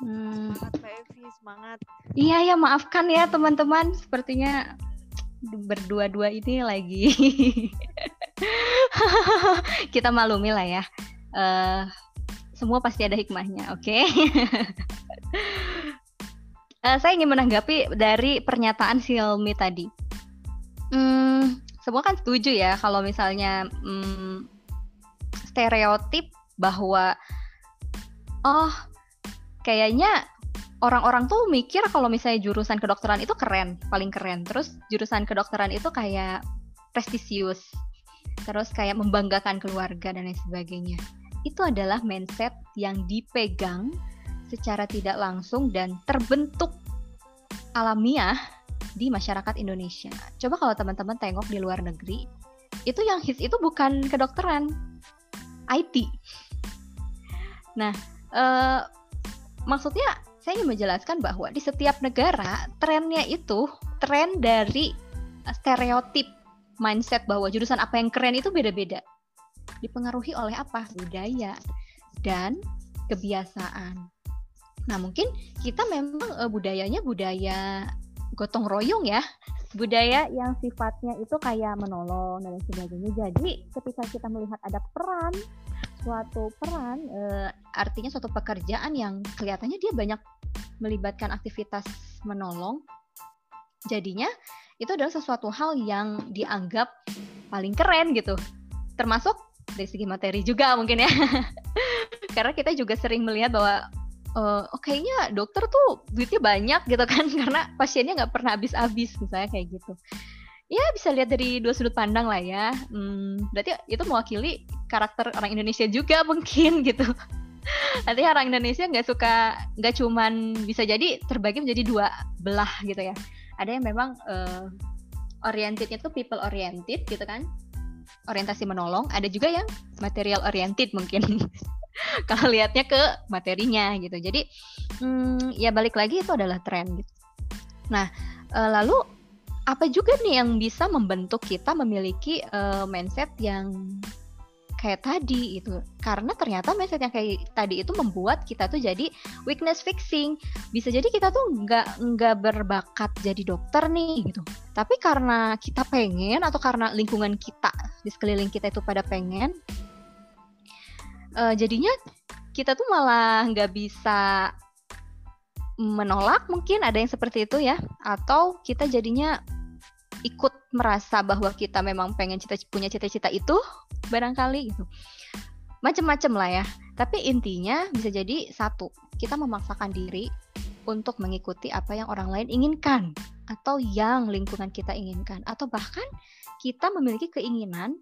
[SPEAKER 4] Hmm. Semangat Mbak Evi, semangat.
[SPEAKER 1] Iya ya, maafkan ya teman-teman, sepertinya berdua-dua ini lagi kita malumi lah ya. Uh, semua pasti ada hikmahnya, oke? Okay? uh, saya ingin menanggapi dari pernyataan Xiaomi tadi. Hmm, semua kan setuju ya kalau misalnya hmm, stereotip bahwa oh kayaknya orang-orang tuh mikir kalau misalnya jurusan kedokteran itu keren, paling keren. Terus jurusan kedokteran itu kayak prestisius. Terus kayak membanggakan keluarga dan lain sebagainya. Itu adalah mindset yang dipegang secara tidak langsung dan terbentuk alamiah di masyarakat Indonesia. Coba kalau teman-teman tengok di luar negeri, itu yang hits itu bukan kedokteran, IT. Nah, eh, maksudnya saya ingin menjelaskan bahwa di setiap negara trennya itu tren dari stereotip mindset bahwa jurusan apa yang keren itu beda-beda. Dipengaruhi oleh apa? Budaya dan kebiasaan. Nah, mungkin kita memang uh, budayanya budaya gotong royong ya. Budaya yang sifatnya itu kayak menolong dan sebagainya. Jadi, ketika kita melihat ada peran suatu peran uh, artinya suatu pekerjaan yang kelihatannya dia banyak melibatkan aktivitas menolong. Jadinya itu adalah sesuatu hal yang dianggap paling keren gitu. Termasuk dari segi materi juga mungkin ya. Karena kita juga sering melihat bahwa uh, kayaknya dokter tuh duitnya banyak gitu kan. Karena pasiennya nggak pernah habis-habis misalnya kayak gitu. Ya bisa lihat dari dua sudut pandang lah ya. Hmm, berarti itu mewakili karakter orang Indonesia juga mungkin gitu. Nanti orang Indonesia nggak suka nggak cuman bisa jadi terbagi menjadi dua belah gitu ya ada yang memang uh, orientednya tuh people oriented gitu kan. Orientasi menolong. Ada juga yang material oriented mungkin. Kalau lihatnya ke materinya gitu. Jadi hmm, ya balik lagi itu adalah tren gitu. Nah e, lalu apa juga nih yang bisa membentuk kita memiliki uh, mindset yang kayak tadi itu. Karena ternyata mindset yang kayak tadi itu membuat kita tuh jadi weakness fixing. Bisa jadi kita tuh nggak nggak berbakat jadi dokter nih gitu. Tapi karena kita pengen atau karena lingkungan kita di sekeliling kita itu pada pengen uh, jadinya kita tuh malah nggak bisa menolak mungkin ada yang seperti itu ya. Atau kita jadinya ikut merasa bahwa kita memang pengen cita punya cita-cita itu barangkali gitu. Macam-macam lah ya. Tapi intinya bisa jadi satu kita memaksakan diri untuk mengikuti apa yang orang lain inginkan atau yang lingkungan kita inginkan. Atau bahkan kita memiliki keinginan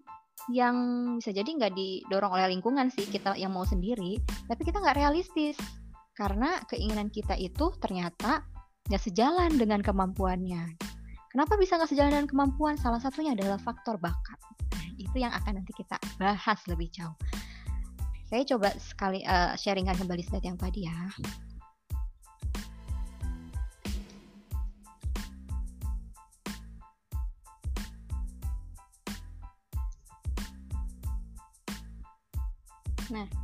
[SPEAKER 1] yang bisa jadi nggak didorong oleh lingkungan sih kita yang mau sendiri tapi kita nggak realistis. Karena keinginan kita itu ternyata nggak sejalan dengan kemampuannya kenapa bisa nggak sejalan dengan kemampuan? Salah satunya adalah faktor bakat. Itu yang akan nanti kita bahas lebih jauh. Saya coba sekali uh, sharingkan kembali slide yang tadi ya. Nah,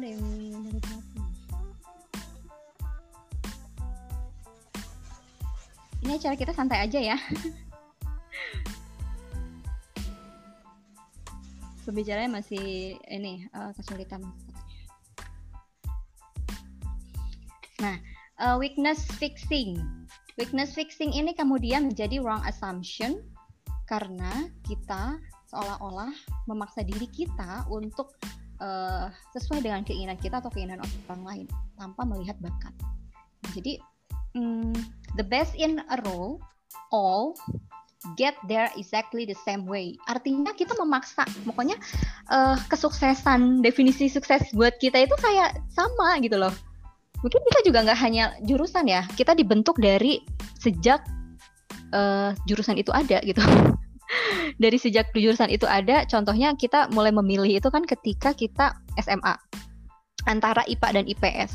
[SPEAKER 1] ada yang ini acara kita santai aja ya pembicaranya masih ini uh, kesulitan. Nah, uh, weakness fixing. Weakness fixing ini kemudian menjadi wrong assumption karena kita seolah-olah memaksa diri kita untuk uh, sesuai dengan keinginan kita atau keinginan orang lain tanpa melihat bakat. Jadi, um, the best in a role all get there exactly the same way. Artinya kita memaksa, pokoknya uh, kesuksesan, definisi sukses buat kita itu kayak sama gitu loh. Mungkin kita juga nggak hanya jurusan ya, kita dibentuk dari sejak uh, jurusan itu ada gitu. dari sejak jurusan itu ada, contohnya kita mulai memilih itu kan ketika kita SMA antara IPA dan IPS.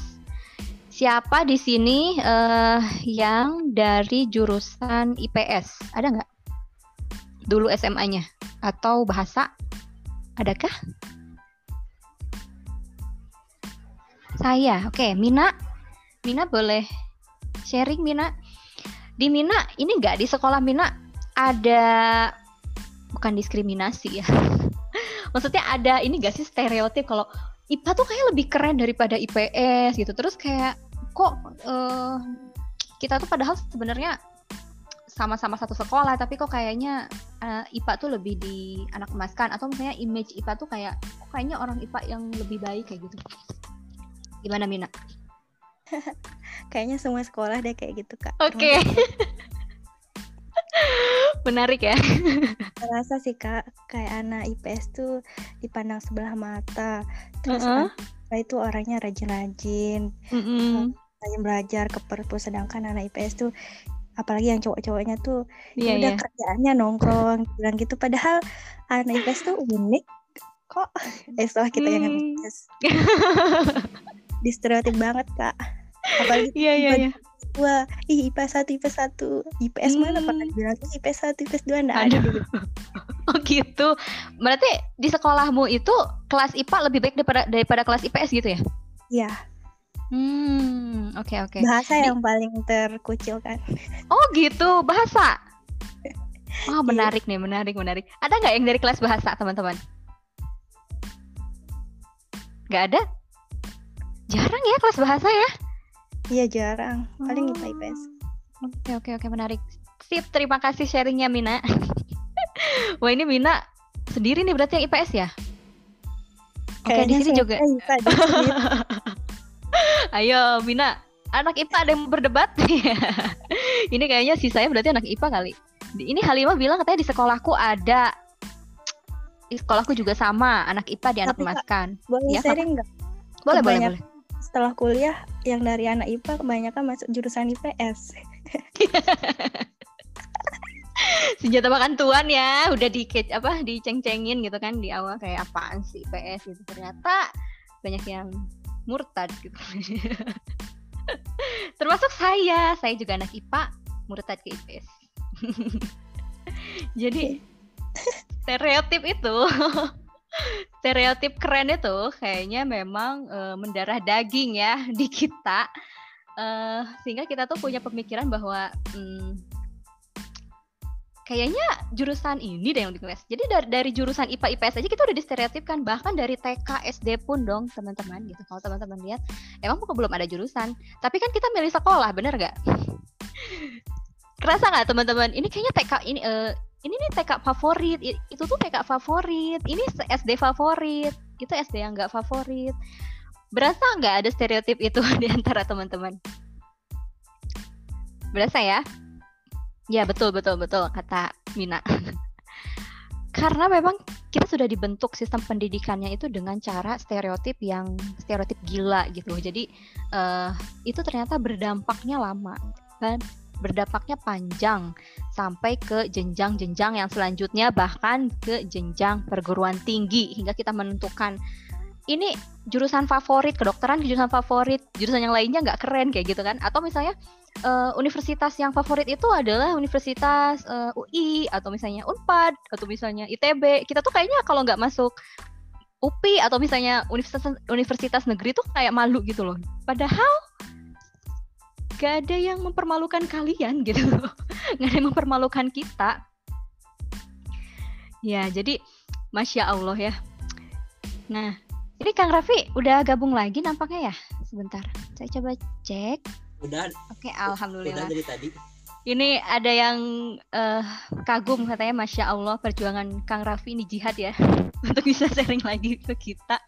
[SPEAKER 1] Siapa di sini uh, yang dari jurusan IPS? Ada nggak? dulu SMA-nya atau bahasa? Adakah? Saya, oke, okay. Mina. Mina boleh sharing Mina. Di Mina ini enggak di sekolah Mina ada bukan diskriminasi ya. Maksudnya ada ini gak sih stereotip kalau IPA tuh kayak lebih keren daripada IPS gitu. Terus kayak kok uh, kita tuh padahal sebenarnya sama-sama satu sekolah tapi kok kayaknya uh, IPA tuh lebih di anak emaskan atau misalnya image IPA tuh kayak kok kayaknya orang IPA yang lebih baik kayak gitu. Gimana Mina?
[SPEAKER 9] kayaknya semua sekolah deh kayak gitu kak.
[SPEAKER 1] Oke. Okay. Menarik ya.
[SPEAKER 9] Rasa sih kak, kayak anak IPS tuh dipandang sebelah mata. Terus uh -uh. itu orangnya rajin-rajin, mm rajin belajar ke perpus. Sedangkan anak IPS tuh apalagi yang cowok-cowoknya tuh yeah, udah yeah. kerjaannya nongkrong bilang gitu padahal anak IPS tuh unik kok eh setelah kita hmm. yang IPS di stereotip banget kak apalagi
[SPEAKER 1] yeah, yeah, yeah.
[SPEAKER 9] Wah ih IPS satu IPS satu IPS hmm. mana pernah bilang IPS satu IPS dua enggak ada dulu
[SPEAKER 1] oh gitu berarti di sekolahmu itu kelas IPA lebih baik daripada daripada kelas IPS gitu ya
[SPEAKER 9] iya
[SPEAKER 1] Hmm, oke okay, oke. Okay.
[SPEAKER 9] Bahasa Di... yang paling terkucilkan.
[SPEAKER 1] Oh gitu, bahasa. Oh menarik nih, menarik, menarik. Ada nggak yang dari kelas bahasa teman-teman? Gak ada? Jarang ya kelas bahasa ya?
[SPEAKER 9] Iya jarang, paling oh. IPS.
[SPEAKER 1] Oke oke oke menarik. Sip, terima kasih sharingnya Mina. Wah ini Mina sendiri nih berarti yang IPS ya? Oke okay, di sini juga. Ayo, Mina. Anak IPA ada yang berdebat? ini kayaknya sih saya berarti anak IPA kali. Ini Halimah bilang katanya di sekolahku ada. Di sekolahku juga sama, anak IPA di anak emaskan.
[SPEAKER 9] Boleh ya, sharing nggak?
[SPEAKER 1] Boleh, boleh, boleh.
[SPEAKER 9] Setelah kuliah, yang dari anak IPA kebanyakan masuk jurusan IPS.
[SPEAKER 1] senjata makan tuan ya udah di apa diceng-cengin gitu kan di awal kayak apaan sih IPS gitu ternyata banyak yang murtad gitu. Termasuk saya, saya juga anak IPA, murtad ke IPS. Jadi stereotip itu stereotip keren itu kayaknya memang e, mendarah daging ya di kita e, sehingga kita tuh punya pemikiran bahwa hmm, kayaknya jurusan ini deh yang di kelas. Jadi dari, dari jurusan IPA IPS aja kita udah distereotipkan bahkan dari TK SD pun dong teman-teman gitu. Kalau teman-teman lihat emang kok belum ada jurusan. Tapi kan kita milih sekolah, bener gak? Kerasa nggak teman-teman? Ini kayaknya TK ini uh, ini nih TK favorit, itu tuh TK favorit, ini SD favorit, itu SD yang nggak favorit. Berasa nggak ada stereotip itu di antara teman-teman? Berasa ya? Ya betul betul betul kata Mina. Karena memang kita sudah dibentuk sistem pendidikannya itu dengan cara stereotip yang stereotip gila gitu. Jadi uh, itu ternyata berdampaknya lama kan berdampaknya panjang sampai ke jenjang-jenjang yang selanjutnya bahkan ke jenjang perguruan tinggi hingga kita menentukan ini jurusan favorit kedokteran jurusan favorit jurusan yang lainnya nggak keren kayak gitu kan. Atau misalnya uh, universitas yang favorit itu adalah universitas uh, eh, UI atau misalnya Unpad atau misalnya ITB kita tuh kayaknya kalau nggak masuk UPI atau misalnya universitas universitas negeri tuh kayak malu gitu loh. Padahal gak ada yang mempermalukan kalian gitu gak ada yang mempermalukan kita ya jadi Masya Allah ya. Nah, ini Kang Raffi udah gabung lagi nampaknya ya? Sebentar, saya coba cek.
[SPEAKER 3] Udah.
[SPEAKER 1] Oke, alhamdulillah.
[SPEAKER 3] Udah dari tadi.
[SPEAKER 1] Ini ada yang uh, kagum katanya, masya Allah perjuangan Kang Raffi ini jihad ya, untuk bisa sharing lagi ke kita.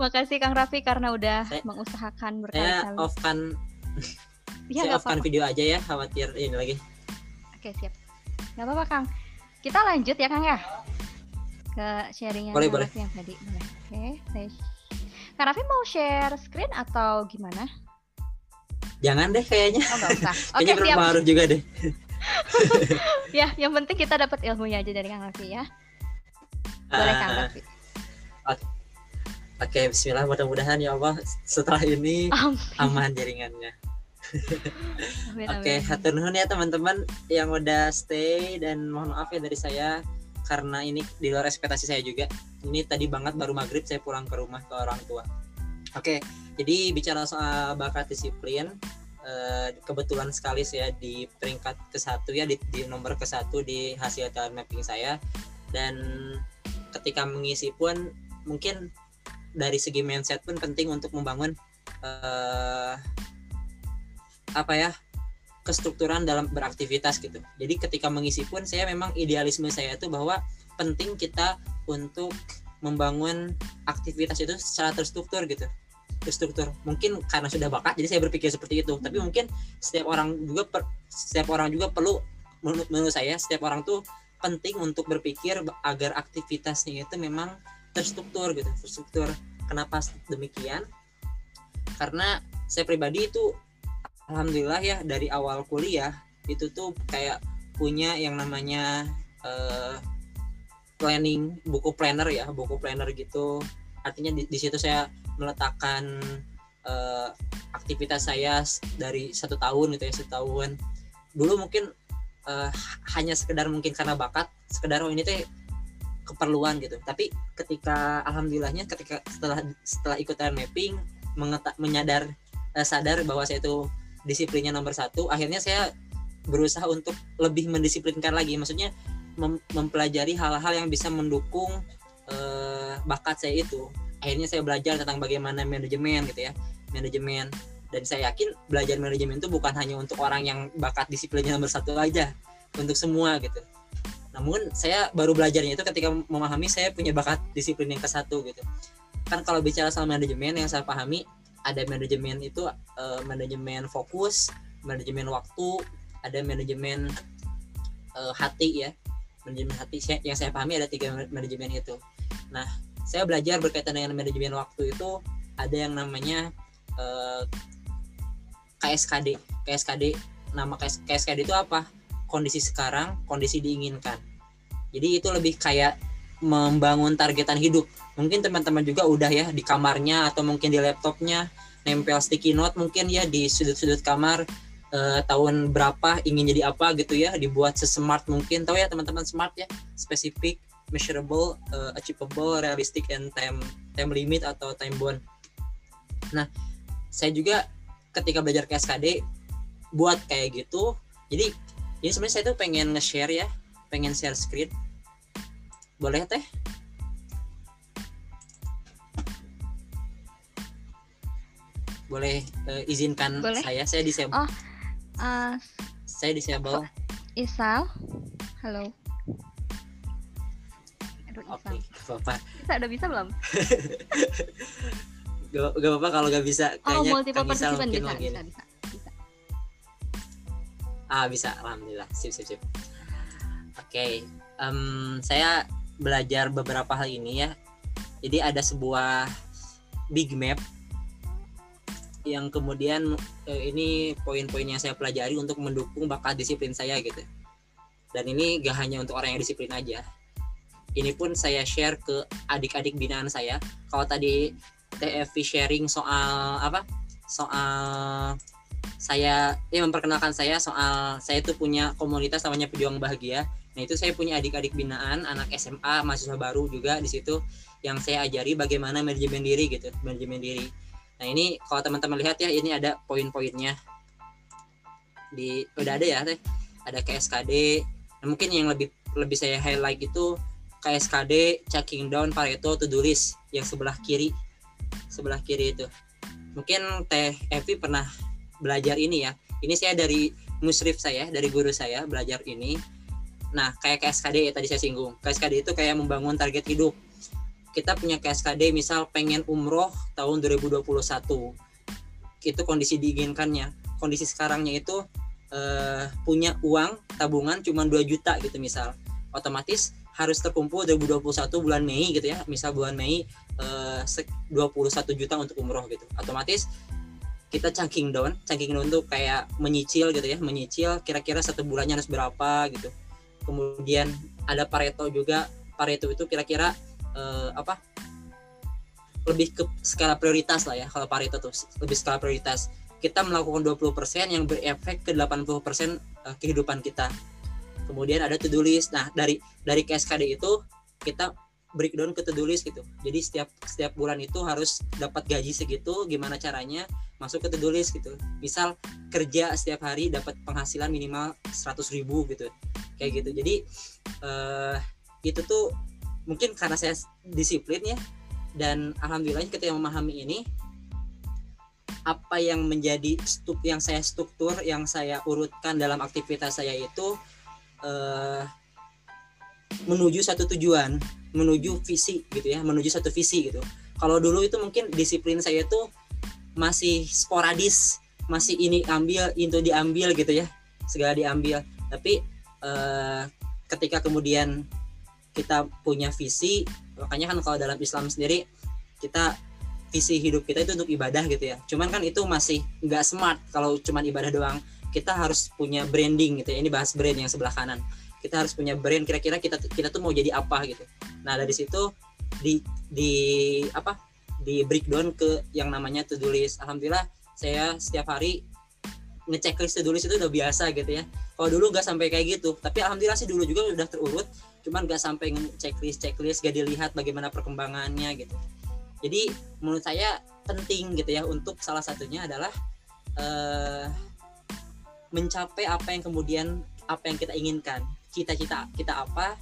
[SPEAKER 1] Makasih Kang Raffi karena udah saya, mengusahakan berkali-kali.
[SPEAKER 3] Saya off kan, ya, saya video aja ya, khawatir ini lagi.
[SPEAKER 1] Oke siap, nggak apa-apa Kang. Kita lanjut ya Kang ya ke sharing yang
[SPEAKER 3] boleh, boleh.
[SPEAKER 1] yang tadi. Boleh. Oke, saya Kak Raffi mau share screen atau gimana?
[SPEAKER 3] Jangan deh kayaknya.
[SPEAKER 1] Oh, gak usah.
[SPEAKER 3] Oke, okay, siap. Baru juga deh.
[SPEAKER 1] ya, yang penting kita dapat ilmunya aja dari Kang Raffi ya. Boleh Kang ah. Raffi.
[SPEAKER 3] Oke. Oke, bismillah mudah-mudahan ya Allah setelah ini amin. aman jaringannya. Oke, okay, hatur nuhun ya teman-teman yang udah stay dan mohon maaf ya dari saya karena ini di luar ekspektasi saya juga. Ini tadi banget baru maghrib saya pulang ke rumah ke orang tua. Oke, jadi bicara soal bakat disiplin, eh, kebetulan sekali saya di peringkat ke satu ya di, di nomor ke satu di hasil talent mapping saya dan ketika mengisi pun mungkin dari segi mindset pun penting untuk membangun uh, apa ya kestrukturan dalam beraktivitas gitu. Jadi ketika mengisi pun saya memang idealisme saya itu bahwa penting kita untuk membangun aktivitas itu secara terstruktur gitu. Terstruktur. Mungkin karena sudah bakat jadi saya berpikir seperti itu. Tapi mungkin setiap orang juga per, setiap orang juga perlu menurut, menurut saya setiap orang tuh penting untuk berpikir agar aktivitasnya itu memang terstruktur gitu. Terstruktur. Kenapa demikian? Karena saya pribadi itu alhamdulillah ya dari awal kuliah itu tuh kayak punya yang namanya uh, planning buku planner ya buku planner gitu. Artinya di, di situ saya meletakkan uh, aktivitas saya dari satu tahun gitu ya setahun. Dulu mungkin uh, hanya sekedar mungkin karena bakat sekedar oh ini teh keperluan gitu. Tapi ketika alhamdulillahnya ketika setelah setelah ikutan mapping mengetak menyadar sadar bahwa saya itu disiplinnya nomor satu akhirnya saya berusaha untuk lebih mendisiplinkan lagi. Maksudnya mem mempelajari hal-hal yang bisa mendukung uh, bakat saya itu. Akhirnya saya belajar tentang bagaimana manajemen gitu ya manajemen. Dan saya yakin belajar manajemen itu bukan hanya untuk orang yang bakat disiplinnya nomor satu aja untuk semua gitu. Namun saya baru belajarnya itu ketika memahami saya punya bakat disiplin yang ke satu gitu. Kan kalau bicara soal manajemen yang saya pahami ada manajemen itu uh, manajemen fokus manajemen waktu ada manajemen uh, hati ya. Manajemen hati yang saya pahami ada tiga manajemen itu. Nah saya belajar berkaitan dengan manajemen waktu itu ada yang namanya uh, eh, KSKD KSKD nama KS, KSKD itu apa? Kondisi sekarang kondisi diinginkan. Jadi itu lebih kayak membangun targetan hidup. Mungkin teman-teman juga udah ya di kamarnya atau mungkin di laptopnya nempel sticky note mungkin ya di sudut-sudut kamar uh, tahun berapa ingin jadi apa gitu ya dibuat sesmart mungkin. Tahu ya teman-teman smart ya? Spesifik measurable uh, achievable realistic and time time limit atau time bound. Nah saya juga ketika belajar ke SKD buat kayak gitu. Jadi ini sebenarnya saya tuh pengen nge-share ya pengen share screen. Boleh teh? Boleh uh, izinkan Boleh? saya, saya disable.
[SPEAKER 1] Oh, uh,
[SPEAKER 3] saya disable.
[SPEAKER 1] Isal, halo.
[SPEAKER 3] Oke, okay, Bapak.
[SPEAKER 1] Bisa, udah bisa belum?
[SPEAKER 3] gak, gak apa-apa kalau gak bisa.
[SPEAKER 1] Oh, Kayaknya oh, multiple participant bisa, bisa, bisa, bisa, bisa.
[SPEAKER 3] Ah, bisa. Alhamdulillah. Sip, sip, sip. Oke. Okay. Um, saya belajar beberapa hal ini ya. Jadi ada sebuah big map yang kemudian eh, ini poin-poin yang saya pelajari untuk mendukung bakat disiplin saya gitu. Dan ini gak hanya untuk orang yang disiplin aja. Ini pun saya share ke adik-adik binaan saya. Kalau tadi TFV sharing soal apa? Soal saya ya memperkenalkan saya soal saya itu punya komunitas namanya pejuang bahagia Nah itu saya punya adik-adik binaan, anak SMA, mahasiswa baru juga di situ yang saya ajari bagaimana manajemen diri gitu, manajemen diri. Nah ini kalau teman-teman lihat ya ini ada poin-poinnya di udah ada ya teh, ada KSKD. Nah, mungkin yang lebih lebih saya highlight itu KSKD, checking down, Pareto, to do list yang sebelah kiri. Sebelah kiri itu. Mungkin Teh Evi pernah belajar ini ya. Ini saya dari musrif saya, dari guru saya belajar ini. Nah, kayak KSKD ya tadi saya singgung. KSKD itu kayak membangun target hidup. Kita punya KSKD misal pengen umroh tahun 2021. Itu kondisi diinginkannya. Kondisi sekarangnya itu uh, punya uang tabungan cuma 2 juta gitu misal. Otomatis harus terkumpul 2021 bulan Mei gitu ya misal bulan Mei eh, 21 juta untuk umroh gitu otomatis kita chunking down chunking down tuh kayak menyicil gitu ya menyicil kira-kira satu bulannya harus berapa gitu kemudian ada Pareto juga Pareto itu kira-kira eh, apa? Lebih ke skala prioritas lah ya kalau Pareto tuh lebih skala prioritas. Kita melakukan 20% yang berefek ke 80% eh, kehidupan kita. Kemudian ada to-do list. Nah dari dari KSKD itu kita breakdown ke to-do list gitu. Jadi setiap setiap bulan itu harus dapat gaji segitu gimana caranya masuk ke to-do list gitu. Misal kerja setiap hari dapat penghasilan minimal 100 ribu gitu kayak gitu. Jadi uh, itu tuh mungkin karena saya disiplin ya dan alhamdulillah ketika memahami ini apa yang menjadi stup yang saya struktur yang saya urutkan dalam aktivitas saya itu uh, menuju satu tujuan, menuju visi gitu ya, menuju satu visi gitu. Kalau dulu itu mungkin disiplin saya tuh masih sporadis, masih ini ambil, itu diambil gitu ya, segala diambil. Tapi uh, ketika kemudian kita punya visi, makanya kan kalau dalam Islam sendiri kita visi hidup kita itu untuk ibadah gitu ya. Cuman kan itu masih nggak smart kalau cuman ibadah doang kita harus punya branding gitu ya. Ini bahas brand yang sebelah kanan. Kita harus punya brand kira-kira kita kita tuh mau jadi apa gitu. Nah, dari situ di di apa? di breakdown ke yang namanya to do list. Alhamdulillah saya setiap hari ngecek list to do list itu udah biasa gitu ya. Kalau dulu nggak sampai kayak gitu, tapi alhamdulillah sih dulu juga udah terurut, cuman nggak sampai checklist checklist gak dilihat bagaimana perkembangannya gitu. Jadi menurut saya penting gitu ya untuk salah satunya adalah uh, mencapai apa yang kemudian apa yang kita inginkan. Cita-cita kita apa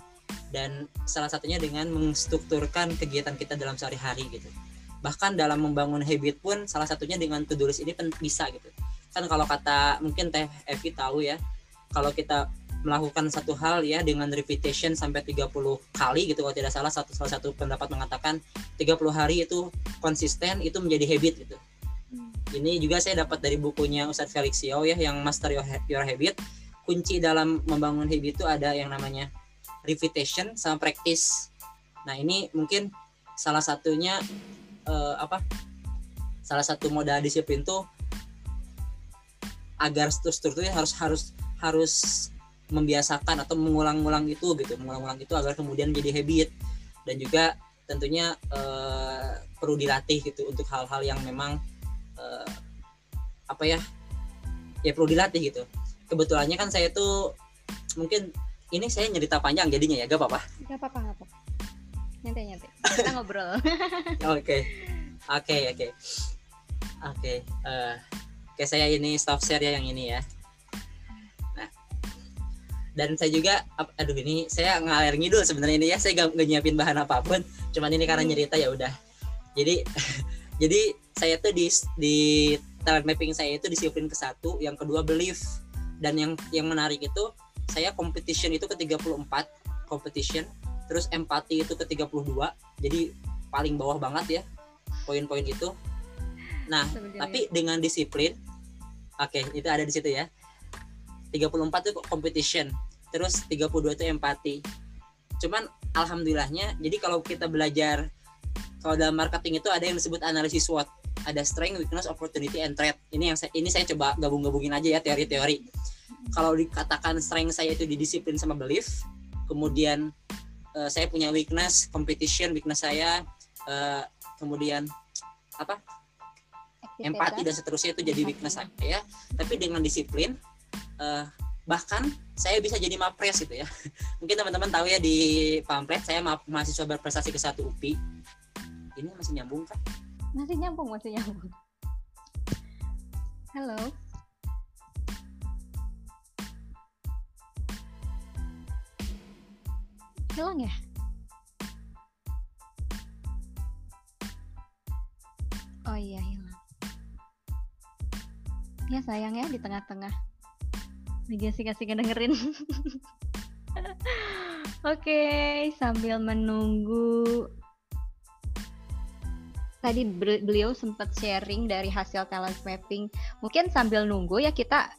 [SPEAKER 3] dan salah satunya dengan menstrukturkan kegiatan kita dalam sehari-hari gitu. Bahkan dalam membangun habit pun salah satunya dengan to do ini bisa gitu. Kan kalau kata mungkin Teh Evi tahu ya kalau kita melakukan satu hal ya dengan repetition sampai 30 kali gitu kalau tidak salah satu salah satu pendapat mengatakan 30 hari itu konsisten itu menjadi habit gitu ini juga saya dapat dari bukunya Ustadz Felix Yao ya yang Master Your, Your Habit. Kunci dalam membangun habit itu ada yang namanya repetition sama practice. Nah, ini mungkin salah satunya uh, apa? Salah satu modal disiplin tuh agar strukturnya harus harus harus membiasakan atau mengulang-ulang itu gitu, mengulang-ulang itu agar kemudian menjadi habit. Dan juga tentunya uh, perlu dilatih gitu untuk hal-hal yang memang uh, apa ya ya perlu dilatih gitu. Kebetulannya kan saya tuh mungkin ini saya nyerita panjang jadinya ya gak apa-apa?
[SPEAKER 1] Gak apa-apa gak apa nyantai nyantai. Kita ngobrol.
[SPEAKER 3] Oke. Oke oke. Oke eh, oke saya ini staff share ya yang ini ya dan saya juga aduh ini saya ngalir ngidul sebenarnya ini ya. Saya gak, gak nyiapin bahan apa pun. Cuman ini karena hmm. nyerita ya udah. Jadi jadi saya tuh di di talent mapping saya itu disiplin ke satu yang kedua belief. Dan yang yang menarik itu saya competition itu ke 34 competition terus empati itu ke 32 jadi paling bawah banget ya poin-poin itu. Nah Sebenernya. tapi dengan disiplin oke okay, itu ada di situ ya 34 itu competition terus 32 itu empati cuman alhamdulillahnya jadi kalau kita belajar kalau dalam marketing itu ada yang disebut analisis SWOT ada strength, weakness, opportunity, and threat. Ini yang saya, ini saya coba gabung-gabungin aja ya teori-teori. Kalau dikatakan strength saya itu di disiplin sama belief, kemudian uh, saya punya weakness, competition, weakness saya, uh, kemudian apa? Empati dan seterusnya itu jadi weakness saya. Tapi dengan disiplin, uh, bahkan saya bisa jadi mapres gitu ya. Mungkin teman-teman tahu ya di pamflet saya ma mahasiswa berprestasi ke satu UPI ini masih nyambung kan?
[SPEAKER 1] Masih nyambung masih nyambung. Halo. Hilang ya? Oh iya hilang. Ya sayang ya di tengah-tengah. Media sih kasih dengerin. Oke, okay, sambil menunggu tadi beliau sempat sharing dari hasil talent mapping. Mungkin sambil nunggu ya kita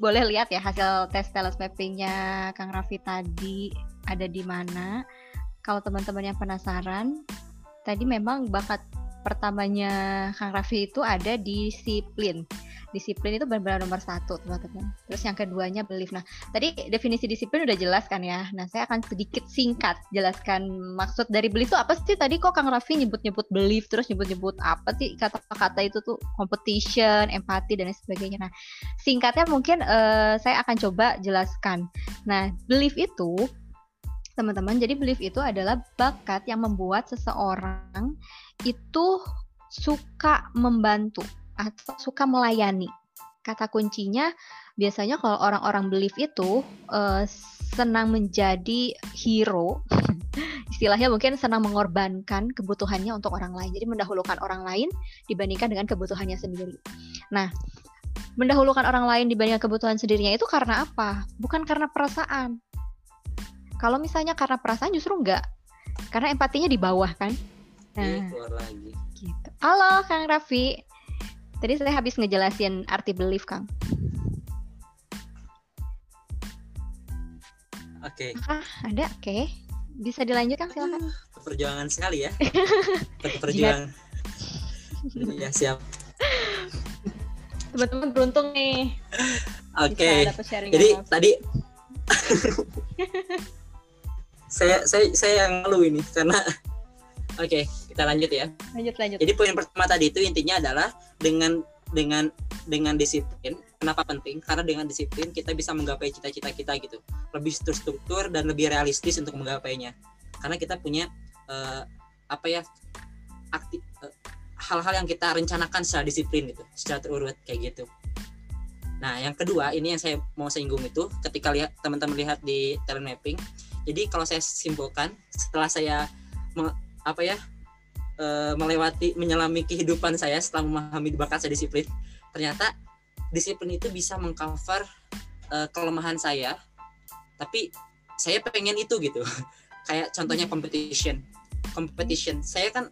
[SPEAKER 1] boleh lihat ya hasil tes talent mappingnya Kang Raffi tadi ada di mana. Kalau teman-teman yang penasaran, tadi memang bakat pertamanya Kang Raffi itu ada disiplin. Disiplin itu benar-benar nomor satu teman-teman. Terus yang keduanya belief. Nah tadi definisi disiplin udah jelas kan ya? Nah saya akan sedikit singkat jelaskan maksud dari belief itu apa sih? Tadi kok Kang Raffi nyebut-nyebut belief terus nyebut-nyebut apa sih? Kata-kata itu tuh competition empati dan sebagainya. Nah singkatnya mungkin uh, saya akan coba jelaskan. Nah belief itu teman-teman jadi belief itu adalah bakat yang membuat seseorang itu suka membantu atau suka melayani. Kata kuncinya biasanya kalau orang-orang belief itu uh, senang menjadi hero. Istilahnya mungkin senang mengorbankan kebutuhannya untuk orang lain. Jadi mendahulukan orang lain dibandingkan dengan kebutuhannya sendiri. Nah, mendahulukan orang lain dibandingkan kebutuhan sendirinya itu karena apa? Bukan karena perasaan. Kalau misalnya karena perasaan justru enggak. Karena empatinya di bawah kan.
[SPEAKER 3] Nah, lagi.
[SPEAKER 1] Gitu. Halo Kang Raffi. Tadi saya habis ngejelasin arti belief, Kang.
[SPEAKER 3] Oke. Okay.
[SPEAKER 1] Ah, ada, oke. Okay. Bisa dilanjutkan silakan.
[SPEAKER 3] Perjuangan sekali ya. Perjuangan. ya siap.
[SPEAKER 1] Teman-teman beruntung nih.
[SPEAKER 3] Oke. Okay. Jadi tadi saya saya saya yang ngeluh ini karena oke okay, kita lanjut ya.
[SPEAKER 1] Lanjut lanjut.
[SPEAKER 3] Jadi poin pertama tadi itu intinya adalah dengan dengan dengan disiplin. Kenapa penting? Karena dengan disiplin kita bisa menggapai cita-cita kita gitu. Lebih terstruktur dan lebih realistis untuk menggapainya. Karena kita punya uh, apa ya aktif uh, hal-hal yang kita rencanakan secara disiplin gitu, secara terurut kayak gitu. Nah, yang kedua ini yang saya mau singgung itu ketika lihat teman-teman lihat di talent mapping. Jadi kalau saya simpulkan setelah saya apa ya uh, melewati menyelami kehidupan saya setelah memahami bakat saya disiplin. Ternyata disiplin itu bisa mengcover uh, kelemahan saya. Tapi saya pengen itu gitu. Kayak contohnya hmm. competition. Competition. Saya kan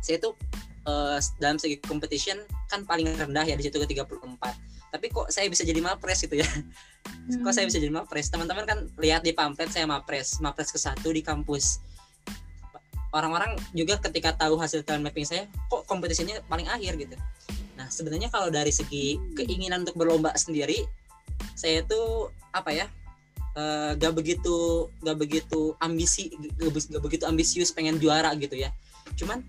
[SPEAKER 3] saya tuh uh, dalam segi competition kan paling rendah ya di situ ke 34 tapi kok saya bisa jadi mapres gitu ya? Hmm. kok saya bisa jadi mapres? Teman-teman kan lihat di pamflet saya mapres. Mapres ke satu di kampus orang-orang juga ketika tahu hasil talent mapping saya kok kompetisinya paling akhir gitu. Nah sebenarnya kalau dari segi keinginan untuk berlomba sendiri saya tuh apa ya uh, gak begitu gak begitu ambisi gak, gak begitu ambisius pengen juara gitu ya. Cuman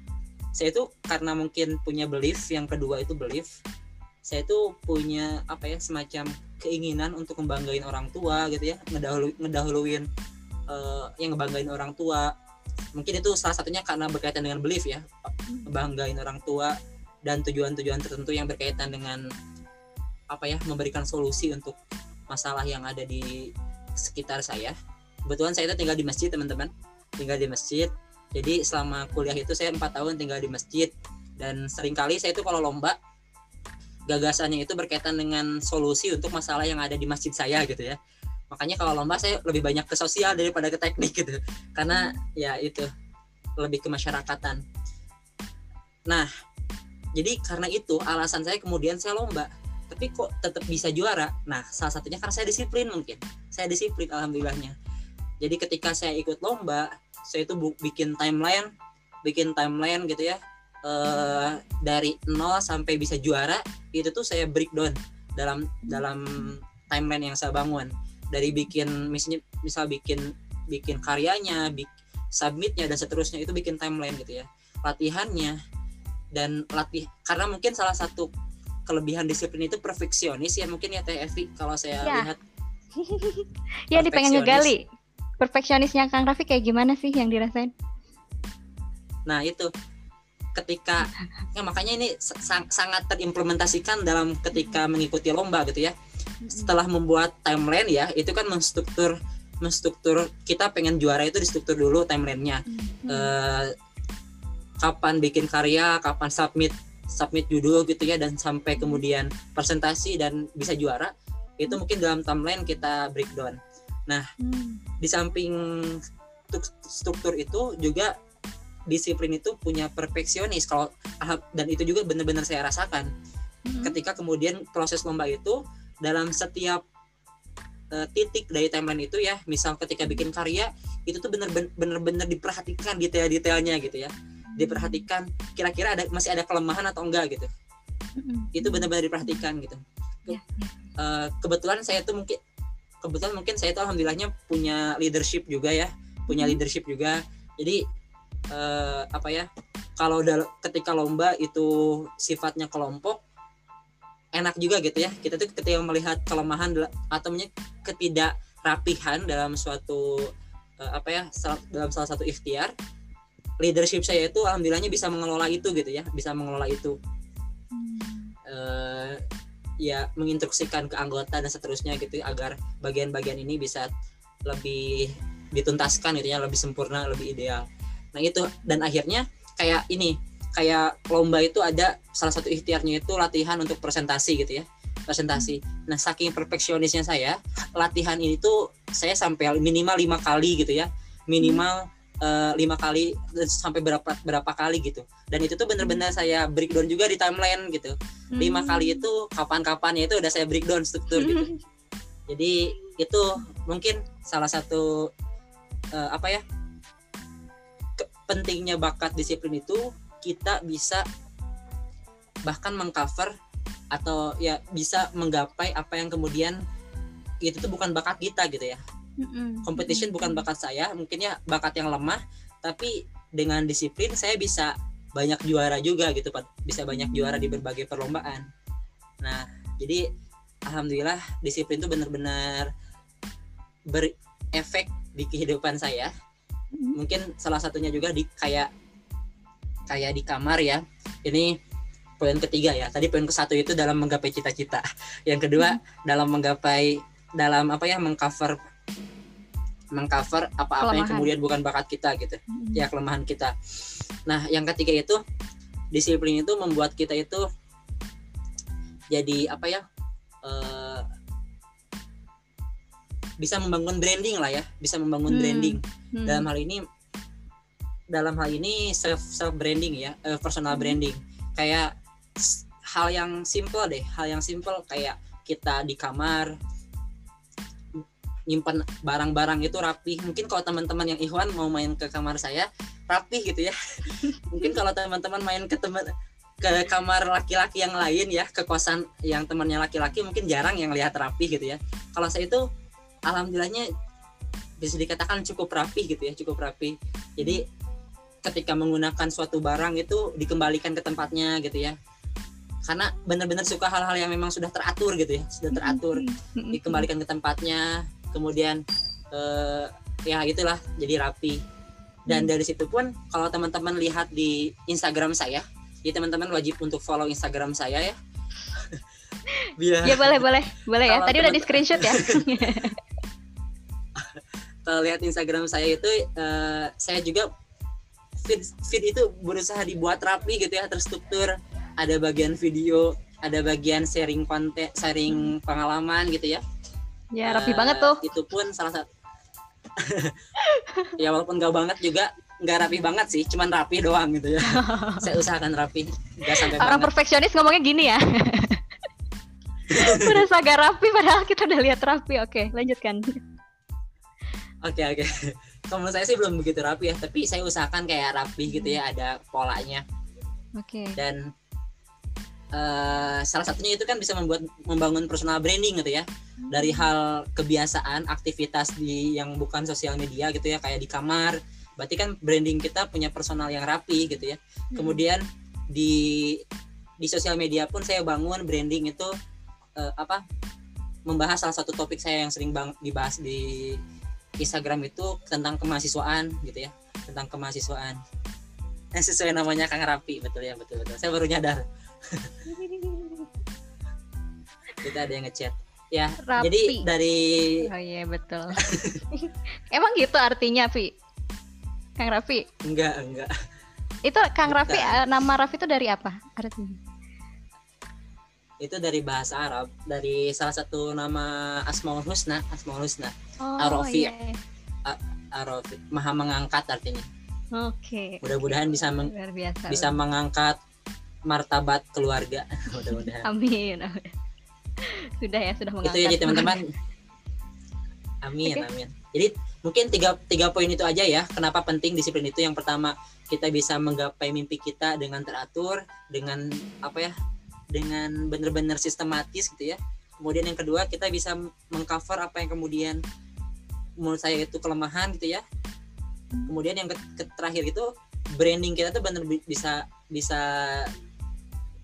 [SPEAKER 3] saya tuh karena mungkin punya belief yang kedua itu belief saya tuh punya apa ya semacam keinginan untuk membanggain orang tua gitu ya ngedahulu ngedahuluin uh, yang ngebanggain orang tua mungkin itu salah satunya karena berkaitan dengan belief ya. Banggain orang tua dan tujuan-tujuan tertentu yang berkaitan dengan apa ya memberikan solusi untuk masalah yang ada di sekitar saya. Kebetulan saya itu tinggal di masjid teman-teman. Tinggal di masjid. Jadi selama kuliah itu saya empat tahun tinggal di masjid. Dan sering kali saya itu kalau lomba gagasannya itu berkaitan dengan solusi untuk masalah yang ada di masjid saya gitu ya makanya kalau lomba saya lebih banyak ke sosial daripada ke teknik gitu. Karena ya itu lebih ke masyarakatan. Nah jadi karena itu alasan saya kemudian saya lomba tapi kok tetap bisa juara? Nah salah satunya karena saya disiplin mungkin. Saya disiplin alhamdulillahnya. Jadi ketika saya ikut lomba saya itu bikin timeline bikin timeline gitu ya uh, dari nol sampai bisa juara itu tuh saya breakdown dalam dalam timeline yang saya bangun dari bikin misalnya misal bikin bikin karyanya bik, submitnya dan seterusnya itu bikin timeline gitu ya. Latihannya dan latih karena mungkin salah satu kelebihan disiplin itu perfeksionis ya mungkin ya Teh Evi kalau saya ya. lihat.
[SPEAKER 1] Ya dipengen ngegali. Perfeksionisnya Kang Raffi kayak gimana sih yang dirasain?
[SPEAKER 3] Nah itu. Ketika ya makanya ini sang, sangat terimplementasikan dalam ketika mengikuti lomba gitu ya setelah membuat timeline ya itu kan menstruktur menstruktur kita pengen juara itu di struktur dulu timelinenya hmm. uh, kapan bikin karya kapan submit submit judul gitu ya dan sampai kemudian presentasi dan bisa juara itu mungkin dalam timeline kita breakdown. Nah, hmm. di samping struktur itu juga disiplin itu punya perfeksionis kalau dan itu juga benar-benar saya rasakan hmm. ketika kemudian proses lomba itu dalam setiap uh, titik dari timeline itu ya. Misal ketika bikin karya itu tuh benar-benar diperhatikan detail-detailnya gitu ya. Diperhatikan kira-kira ada masih ada kelemahan atau enggak gitu. Itu benar-benar diperhatikan gitu. Uh, kebetulan saya tuh mungkin kebetulan mungkin saya tuh alhamdulillahnya punya leadership juga ya. Punya leadership juga. Jadi uh, apa ya kalau ketika lomba itu sifatnya kelompok enak juga gitu ya. Kita tuh ketika melihat kelemahan atau ketidakrapihan dalam suatu uh, apa ya dalam salah satu ikhtiar leadership saya itu alhamdulillahnya bisa mengelola itu gitu ya bisa mengelola itu. Uh, ya menginstruksikan ke anggota dan seterusnya gitu agar bagian-bagian ini bisa lebih dituntaskan gitu ya lebih sempurna lebih ideal. Nah itu. Dan akhirnya kayak ini kayak lomba itu ada salah satu ikhtiarnya itu latihan untuk presentasi gitu ya presentasi. Nah saking perfeksionisnya saya latihan ini tuh saya sampai minimal lima kali gitu ya. Minimal uh, lima kali sampai berapa berapa kali gitu. Dan itu tuh bener-bener saya breakdown juga di timeline gitu. Lima kali itu kapan-kapan ya itu udah saya breakdown struktur gitu. Jadi itu mungkin salah satu uh, apa ya pentingnya bakat disiplin itu kita bisa bahkan mengcover atau ya bisa menggapai apa yang kemudian itu tuh bukan bakat kita gitu ya. Competition bukan bakat saya mungkin ya bakat yang lemah tapi dengan disiplin saya bisa banyak juara juga gitu Pak. Bisa banyak juara di berbagai perlombaan. Nah jadi alhamdulillah disiplin itu benar-benar berefek di kehidupan saya. Mm-hmm. mungkin salah satunya juga di kayak kayak di kamar ya ini poin ketiga ya tadi poin ke satu itu dalam menggapai cita-cita yang kedua hmm. dalam menggapai dalam apa ya mengcover mengcover apa-apa yang kemudian bukan bakat kita gitu hmm. ya kelemahan kita nah yang ketiga itu disiplin itu membuat kita itu jadi apa ya uh, bisa membangun branding lah ya bisa membangun hmm. branding hmm. dalam hal ini dalam hal ini self self branding ya uh, personal hmm. branding. Kayak hal yang simple deh hal yang simple kayak kita di kamar nyimpan barang-barang itu rapi mungkin kalau teman-teman yang Ikhwan mau main ke kamar saya rapi gitu ya. Mungkin kalau teman-teman main ke teman ke kamar laki-laki yang lain ya ke kosan yang temannya laki-laki mungkin jarang yang lihat rapi gitu ya. Kalau saya itu alhamdulillahnya bisa dikatakan cukup rapi gitu ya cukup rapi jadi ketika menggunakan suatu barang itu dikembalikan ke tempatnya gitu ya. Karena benar-benar suka hal-hal yang memang sudah teratur gitu ya sudah teratur. Dikembalikan ke tempatnya kemudian eh, ya itulah jadi rapi. Dan dari situ pun kalau teman-teman lihat di Instagram saya ya teman-teman wajib untuk follow Instagram saya ya.
[SPEAKER 1] Biar, ya boleh boleh boleh ya. Tadi udah di screenshot ya.
[SPEAKER 3] Kalau lihat Instagram saya itu uh, saya juga feed feed itu berusaha dibuat rapi gitu ya terstruktur. Ada bagian video ada bagian sharing konten sharing pengalaman gitu ya.
[SPEAKER 1] Ya rapi uh, banget tuh.
[SPEAKER 3] itu pun salah satu. Ya walaupun gak banget juga nggak rapi banget sih. Cuman rapi doang gitu ya. Saya usahakan rapi
[SPEAKER 1] nggak sampai orang banget. perfeksionis ngomongnya gini ya. Udah agak rapi padahal kita udah lihat rapi. Oke lanjutkan.
[SPEAKER 3] Oke oke. Kalau menurut saya sih belum begitu rapi ya, tapi saya usahakan kayak rapi gitu ya, ada polanya.
[SPEAKER 1] Oke. Okay.
[SPEAKER 3] Dan uh, salah satunya itu kan bisa membuat membangun personal branding gitu ya. Dari hal kebiasaan aktivitas di yang bukan sosial media gitu ya, kayak di kamar. Berarti kan branding kita punya personal yang rapi gitu ya. Hmm. Kemudian di di sosial media pun saya bangun branding itu uh, apa? membahas salah satu topik saya yang sering bang dibahas di Instagram itu tentang kemahasiswaan gitu ya. Tentang kemahasiswaan. Yang sesuai namanya Kang Rapi betul ya betul betul. Saya baru nyadar. Kita ada yang ngechat. Ya Rapi. jadi dari
[SPEAKER 1] oh iya betul. Emang gitu artinya Vi Kang Rafi
[SPEAKER 3] enggak enggak.
[SPEAKER 1] Itu Kang Raffi uh, nama Raffi itu dari apa artinya
[SPEAKER 3] itu dari bahasa Arab dari salah satu nama Asmaul Husna Asmaul Husna. Oh, Arofi iya. Arofi maha mengangkat artinya.
[SPEAKER 1] Oke. Okay.
[SPEAKER 3] mudah-mudahan bisa meng bisa mengangkat martabat keluarga.
[SPEAKER 1] Mudah-mudahan. Amin, amin. Sudah ya sudah mengangkat
[SPEAKER 3] itu ya teman-teman. Amin okay. amin. Jadi mungkin tiga tiga poin itu aja ya kenapa penting disiplin itu. Yang pertama kita bisa menggapai mimpi kita dengan teratur dengan apa ya dengan benar-benar sistematis gitu ya. Kemudian yang kedua kita bisa mengcover apa yang kemudian menurut saya itu kelemahan gitu ya. Kemudian yang terakhir itu branding kita tuh benar bisa bisa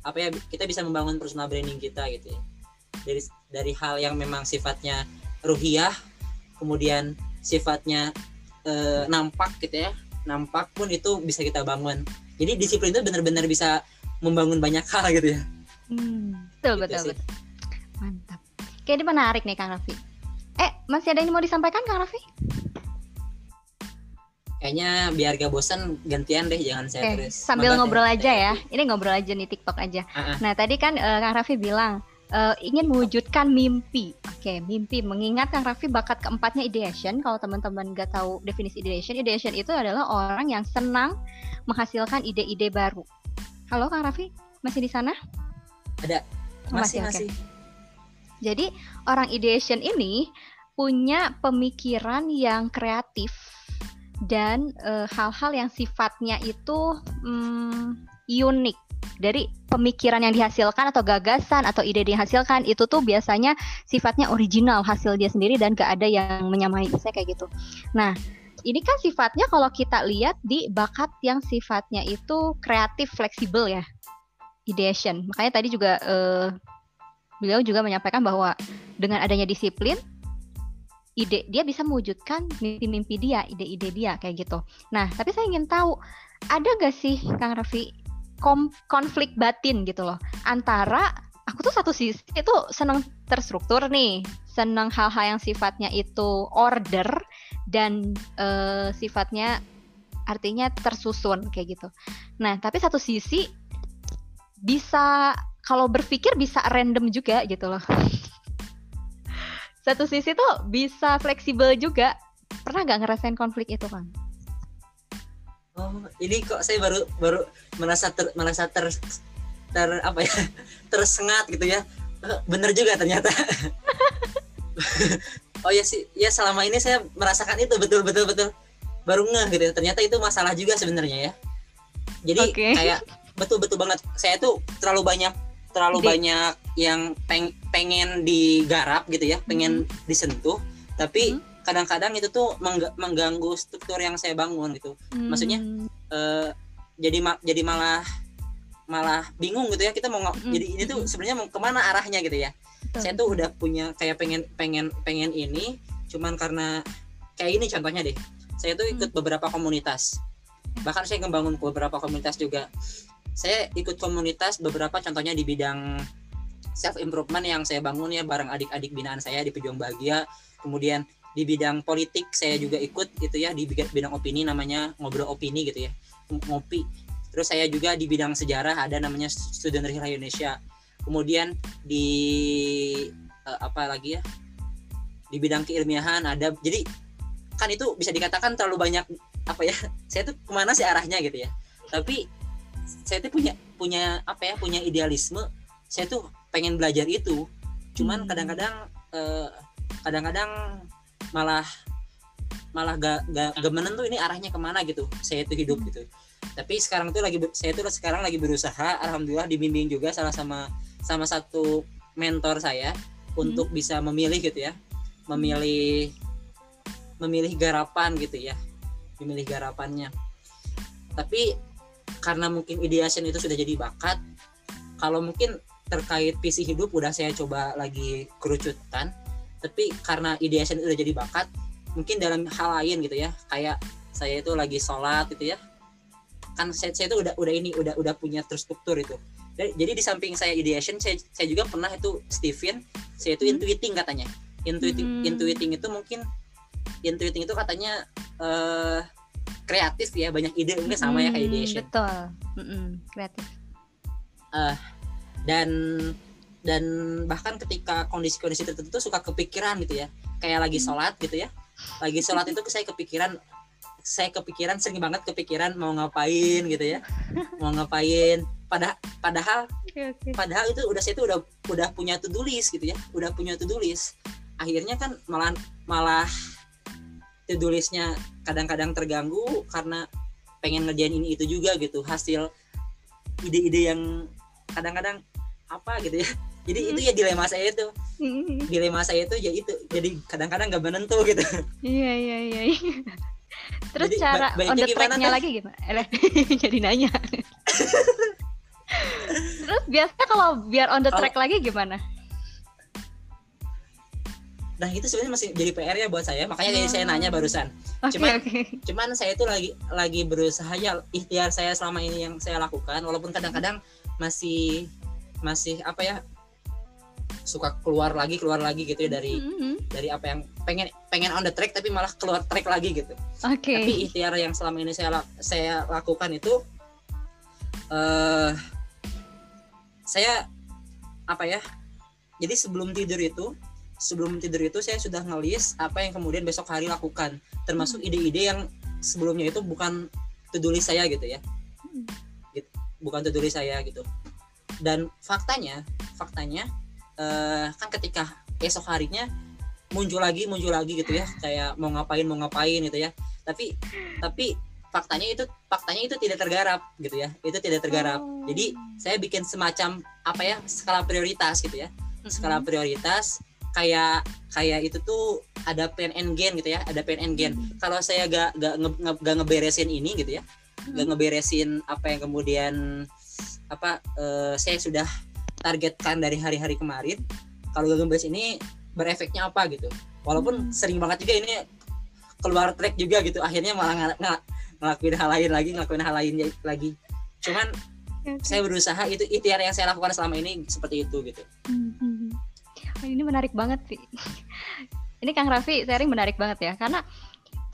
[SPEAKER 3] apa ya kita bisa membangun personal branding kita gitu ya. Dari dari hal yang memang sifatnya ruhiyah kemudian sifatnya e, nampak gitu ya. Nampak pun itu bisa kita bangun. Jadi disiplin itu benar-benar bisa membangun banyak hal gitu ya
[SPEAKER 1] Hmm, betul, gitu betul, betul. Mantap. Kayak ini menarik nih Kang Raffi. Eh, masih ada yang mau disampaikan Kang Raffi?
[SPEAKER 3] Kayaknya biar gak bosan gantian deh, jangan saya okay. terus.
[SPEAKER 1] Sambil ngobrol aja ya. Ini ngobrol aja nih TikTok aja. Uh-uh. Nah, tadi kan uh, Kang Raffi bilang uh, ingin mewujudkan mimpi. Oke, okay, mimpi. Mengingat Kang Raffi bakat keempatnya ideation. Kalau teman-teman gak tahu definisi ideation, ideation itu adalah orang yang senang menghasilkan ide-ide baru. Halo Kang Raffi, masih di sana?
[SPEAKER 3] Ada. Masih, masih. masih.
[SPEAKER 1] Jadi orang ideation ini punya pemikiran yang kreatif dan eh, hal-hal uh, yang sifatnya itu um, unik dari pemikiran yang dihasilkan atau gagasan atau ide dihasilkan itu tuh biasanya sifatnya original hasil dia sendiri dan gak ada yang menyamai saya kayak gitu. Nah ini kan sifatnya kalau kita lihat di bakat yang sifatnya itu kreatif fleksibel ya ideation. Makanya tadi juga uh, beliau juga menyampaikan bahwa dengan adanya disiplin ide dia bisa mewujudkan mimpi-mimpi dia, ide-ide dia kayak gitu. Nah, tapi saya ingin tahu ada gak sih Kang Raffi konflik batin gitu loh antara aku tuh satu sisi itu senang terstruktur nih, senang hal-hal yang sifatnya itu order dan uh, sifatnya artinya tersusun kayak gitu. Nah, tapi satu sisi bisa kalau berpikir bisa random juga gitu loh. Satu sisi tuh bisa fleksibel juga. Pernah nggak ngerasain konflik itu, kan?
[SPEAKER 3] Oh, ini kok saya baru baru merasa ter, merasa ter, ter apa ya tersengat gitu ya. Eh, bener juga ternyata. oh ya sih, ya selama ini saya merasakan itu betul betul betul baru ngeh gitu. Ya. Ternyata itu masalah juga sebenarnya ya. Jadi okay. kayak betul betul banget saya tuh terlalu banyak terlalu Di... banyak yang peng, pengen digarap gitu ya pengen hmm. disentuh tapi hmm kadang-kadang itu tuh mengg mengganggu struktur yang saya bangun gitu hmm. maksudnya uh, jadi ma jadi malah malah bingung gitu ya kita mau hmm. jadi ini tuh sebenarnya mau ke mana arahnya gitu ya Betul. saya tuh udah punya kayak pengen pengen pengen ini cuman karena kayak ini contohnya deh saya tuh ikut hmm. beberapa komunitas bahkan saya ngebangun beberapa komunitas juga saya ikut komunitas beberapa contohnya di bidang self improvement yang saya bangun ya bareng adik-adik binaan saya di Pejuang Bahagia. Kemudian di bidang politik saya juga ikut gitu ya di bidang opini namanya ngobrol opini gitu ya ngopi. Terus saya juga di bidang sejarah ada namanya Student Rihla Indonesia. Kemudian di uh, apa lagi ya di bidang keilmiahan ada jadi kan itu bisa dikatakan terlalu banyak apa ya saya tuh ke mana sih arahnya gitu ya. Tapi saya tuh punya punya apa ya punya idealisme. Saya tuh pengen belajar itu. Cuman hmm. kadang-kadang eh, kadang-kadang malah malah gak, gak, gak menentu ini arahnya ke mana gitu. Saya itu hidup gitu. Tapi sekarang tuh lagi saya tuh sekarang lagi berusaha alhamdulillah dibimbing juga salah sama sama satu mentor saya untuk hmm. bisa memilih gitu ya. Memilih memilih garapan gitu ya. Memilih garapannya. Tapi karena mungkin ideation itu sudah jadi bakat kalau mungkin terkait visi hidup udah saya coba lagi kerucutan tapi karena ideation udah jadi bakat mungkin dalam hal lain gitu ya kayak saya itu lagi sholat gitu ya kan saya, saya itu udah udah ini udah udah punya terstruktur itu jadi di samping saya ideation saya, saya juga pernah itu Steven saya itu hmm. intuiting katanya intuiting hmm. intuiting itu mungkin intuiting itu katanya uh, kreatif ya banyak ide mungkin sama ya kayak ideation.
[SPEAKER 1] betul. Mm -hmm. kreatif.
[SPEAKER 3] Uh, dan dan bahkan ketika kondisi-kondisi tertentu suka kepikiran gitu ya. Kayak lagi sholat gitu ya. Lagi sholat itu saya kepikiran saya kepikiran sering banget kepikiran mau ngapain gitu ya. Mau ngapain. Pada padahal okay, okay. padahal itu udah saya itu udah udah punya to do list gitu ya. Udah punya to do list. Akhirnya kan malah malah listnya kadang-kadang terganggu karena pengen ngerjain ini itu juga gitu hasil ide-ide yang kadang-kadang apa gitu ya jadi itu ya dilema saya itu dilema saya itu ya itu jadi kadang-kadang nggak menentu gitu
[SPEAKER 1] iya iya iya, iya. Terus Jadi, cara on the tracknya lagi gimana? Eh, jadi nanya. Terus biasanya kalau biar on the track lagi gimana?
[SPEAKER 3] Nah itu sebenarnya masih jadi PR ya buat saya, makanya oh. saya nanya barusan. Okay, cuman, okay. cuman saya itu lagi lagi berusaha ya ikhtiar saya selama ini yang saya lakukan, walaupun kadang-kadang masih masih apa ya suka keluar lagi keluar lagi gitu ya dari mm-hmm. dari apa yang pengen pengen on the track tapi malah keluar track lagi gitu.
[SPEAKER 1] Okay.
[SPEAKER 3] Tapi ikhtiar yang selama ini saya saya lakukan itu uh, saya apa ya? Jadi sebelum tidur itu sebelum tidur itu saya sudah ngelis apa yang kemudian besok hari lakukan termasuk mm-hmm. ide-ide yang sebelumnya itu bukan to saya gitu ya. Mm. Gitu, bukan to saya gitu. Dan faktanya, faktanya uh, kan ketika esok harinya muncul lagi muncul lagi gitu ya kayak mau ngapain mau ngapain gitu ya tapi tapi faktanya itu faktanya itu tidak tergarap gitu ya itu tidak tergarap oh. jadi saya bikin semacam apa ya skala prioritas gitu ya skala prioritas kayak kayak itu tuh ada pen and gain gitu ya ada pen and gain hmm. kalau saya gak gak, nge, gak ngeberesin ini gitu ya gak ngeberesin apa yang kemudian apa uh, saya sudah targetkan dari hari-hari kemarin kalau gagal bahas ini berefeknya apa gitu walaupun hmm. sering banget juga ini keluar track juga gitu akhirnya malah ng ng ngelakuin hal lain lagi ngelakuin hal lain lagi cuman okay. saya berusaha itu ikhtiar yang saya lakukan selama ini seperti itu gitu
[SPEAKER 1] hmm. Ini menarik banget sih ini Kang Raffi sharing menarik banget ya karena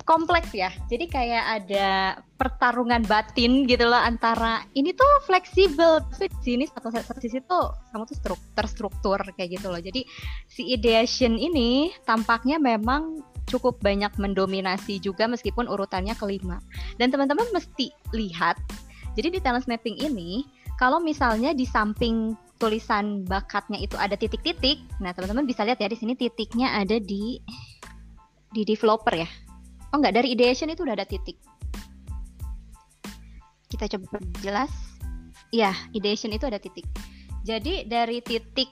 [SPEAKER 1] kompleks ya. Jadi kayak ada pertarungan batin gitu loh antara ini tuh fleksibel, tapi di sini satu, satu sisi tuh kamu tuh struk, terstruktur kayak gitu loh. Jadi si ideation ini tampaknya memang cukup banyak mendominasi juga meskipun urutannya kelima. Dan teman-teman mesti lihat. Jadi di talent mapping ini kalau misalnya di samping tulisan bakatnya itu ada titik-titik, nah teman-teman bisa lihat ya di sini titiknya ada di di developer ya. Oh enggak dari ideation itu udah ada titik. Kita coba jelas ya ideation itu ada titik. Jadi dari titik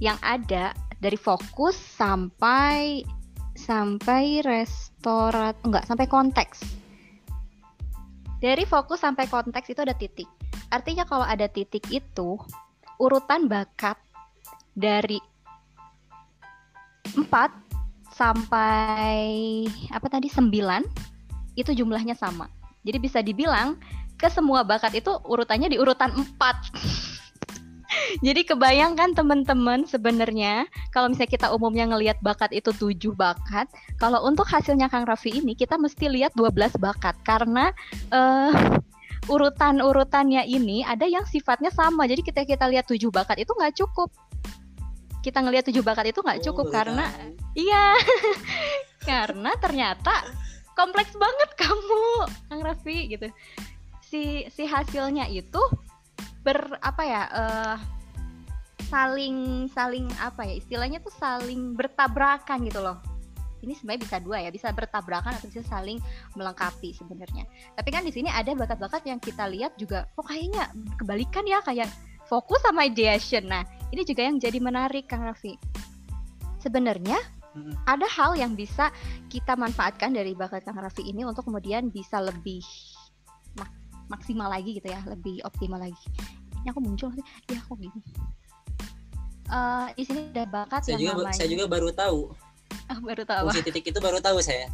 [SPEAKER 1] yang ada dari fokus sampai sampai restoran enggak sampai konteks. Dari fokus sampai konteks itu ada titik. Artinya kalau ada titik itu urutan bakat dari 4 sampai apa tadi 9 itu jumlahnya sama. Jadi bisa dibilang ke semua bakat itu urutannya di urutan 4. Jadi kebayangkan teman-teman sebenarnya kalau misalnya kita umumnya ngelihat bakat itu 7 bakat, kalau untuk hasilnya Kang Raffi ini kita mesti lihat 12 bakat karena uh, urutan-urutannya ini ada yang sifatnya sama. Jadi kita kita lihat 7 bakat itu nggak cukup. Kita ngelihat tujuh bakat itu nggak oh, cukup oh, karena iya. Karena ternyata kompleks banget kamu Kang Raffi gitu. Si si hasilnya itu ber apa ya uh, saling saling apa ya istilahnya tuh saling bertabrakan gitu loh ini sebenarnya bisa dua ya bisa bertabrakan atau bisa saling melengkapi sebenarnya tapi kan di sini ada bakat-bakat yang kita lihat juga kok kayaknya kebalikan ya kayak fokus sama ideation nah ini juga yang jadi menarik Kang Raffi. Sebenarnya hmm. ada hal yang bisa kita manfaatkan dari bakat Kang Raffi ini untuk kemudian bisa lebih mak maksimal lagi gitu ya, lebih optimal lagi. Ini aku muncul sih, ya kok gini. Uh, di sini ada bakat
[SPEAKER 3] saya
[SPEAKER 1] yang
[SPEAKER 3] juga, namanya. Saya juga baru tahu.
[SPEAKER 1] Oh, baru tahu.
[SPEAKER 3] Fungsi titik itu baru tahu saya.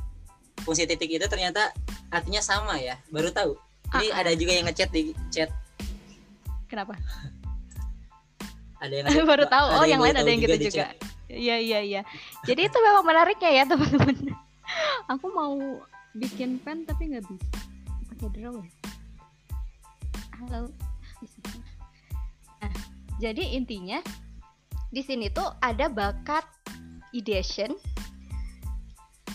[SPEAKER 3] Fungsi titik itu ternyata artinya sama ya, baru tahu. Ini uh, ada juga yang ngechat di chat.
[SPEAKER 1] Kenapa?
[SPEAKER 3] ada yang
[SPEAKER 1] ada, baru tahu oh yang, lain ada yang gitu juga, iya iya iya jadi itu memang menariknya ya teman-teman aku mau bikin pen tapi nggak bisa pakai draw ya halo nah jadi intinya di sini tuh ada bakat ideation.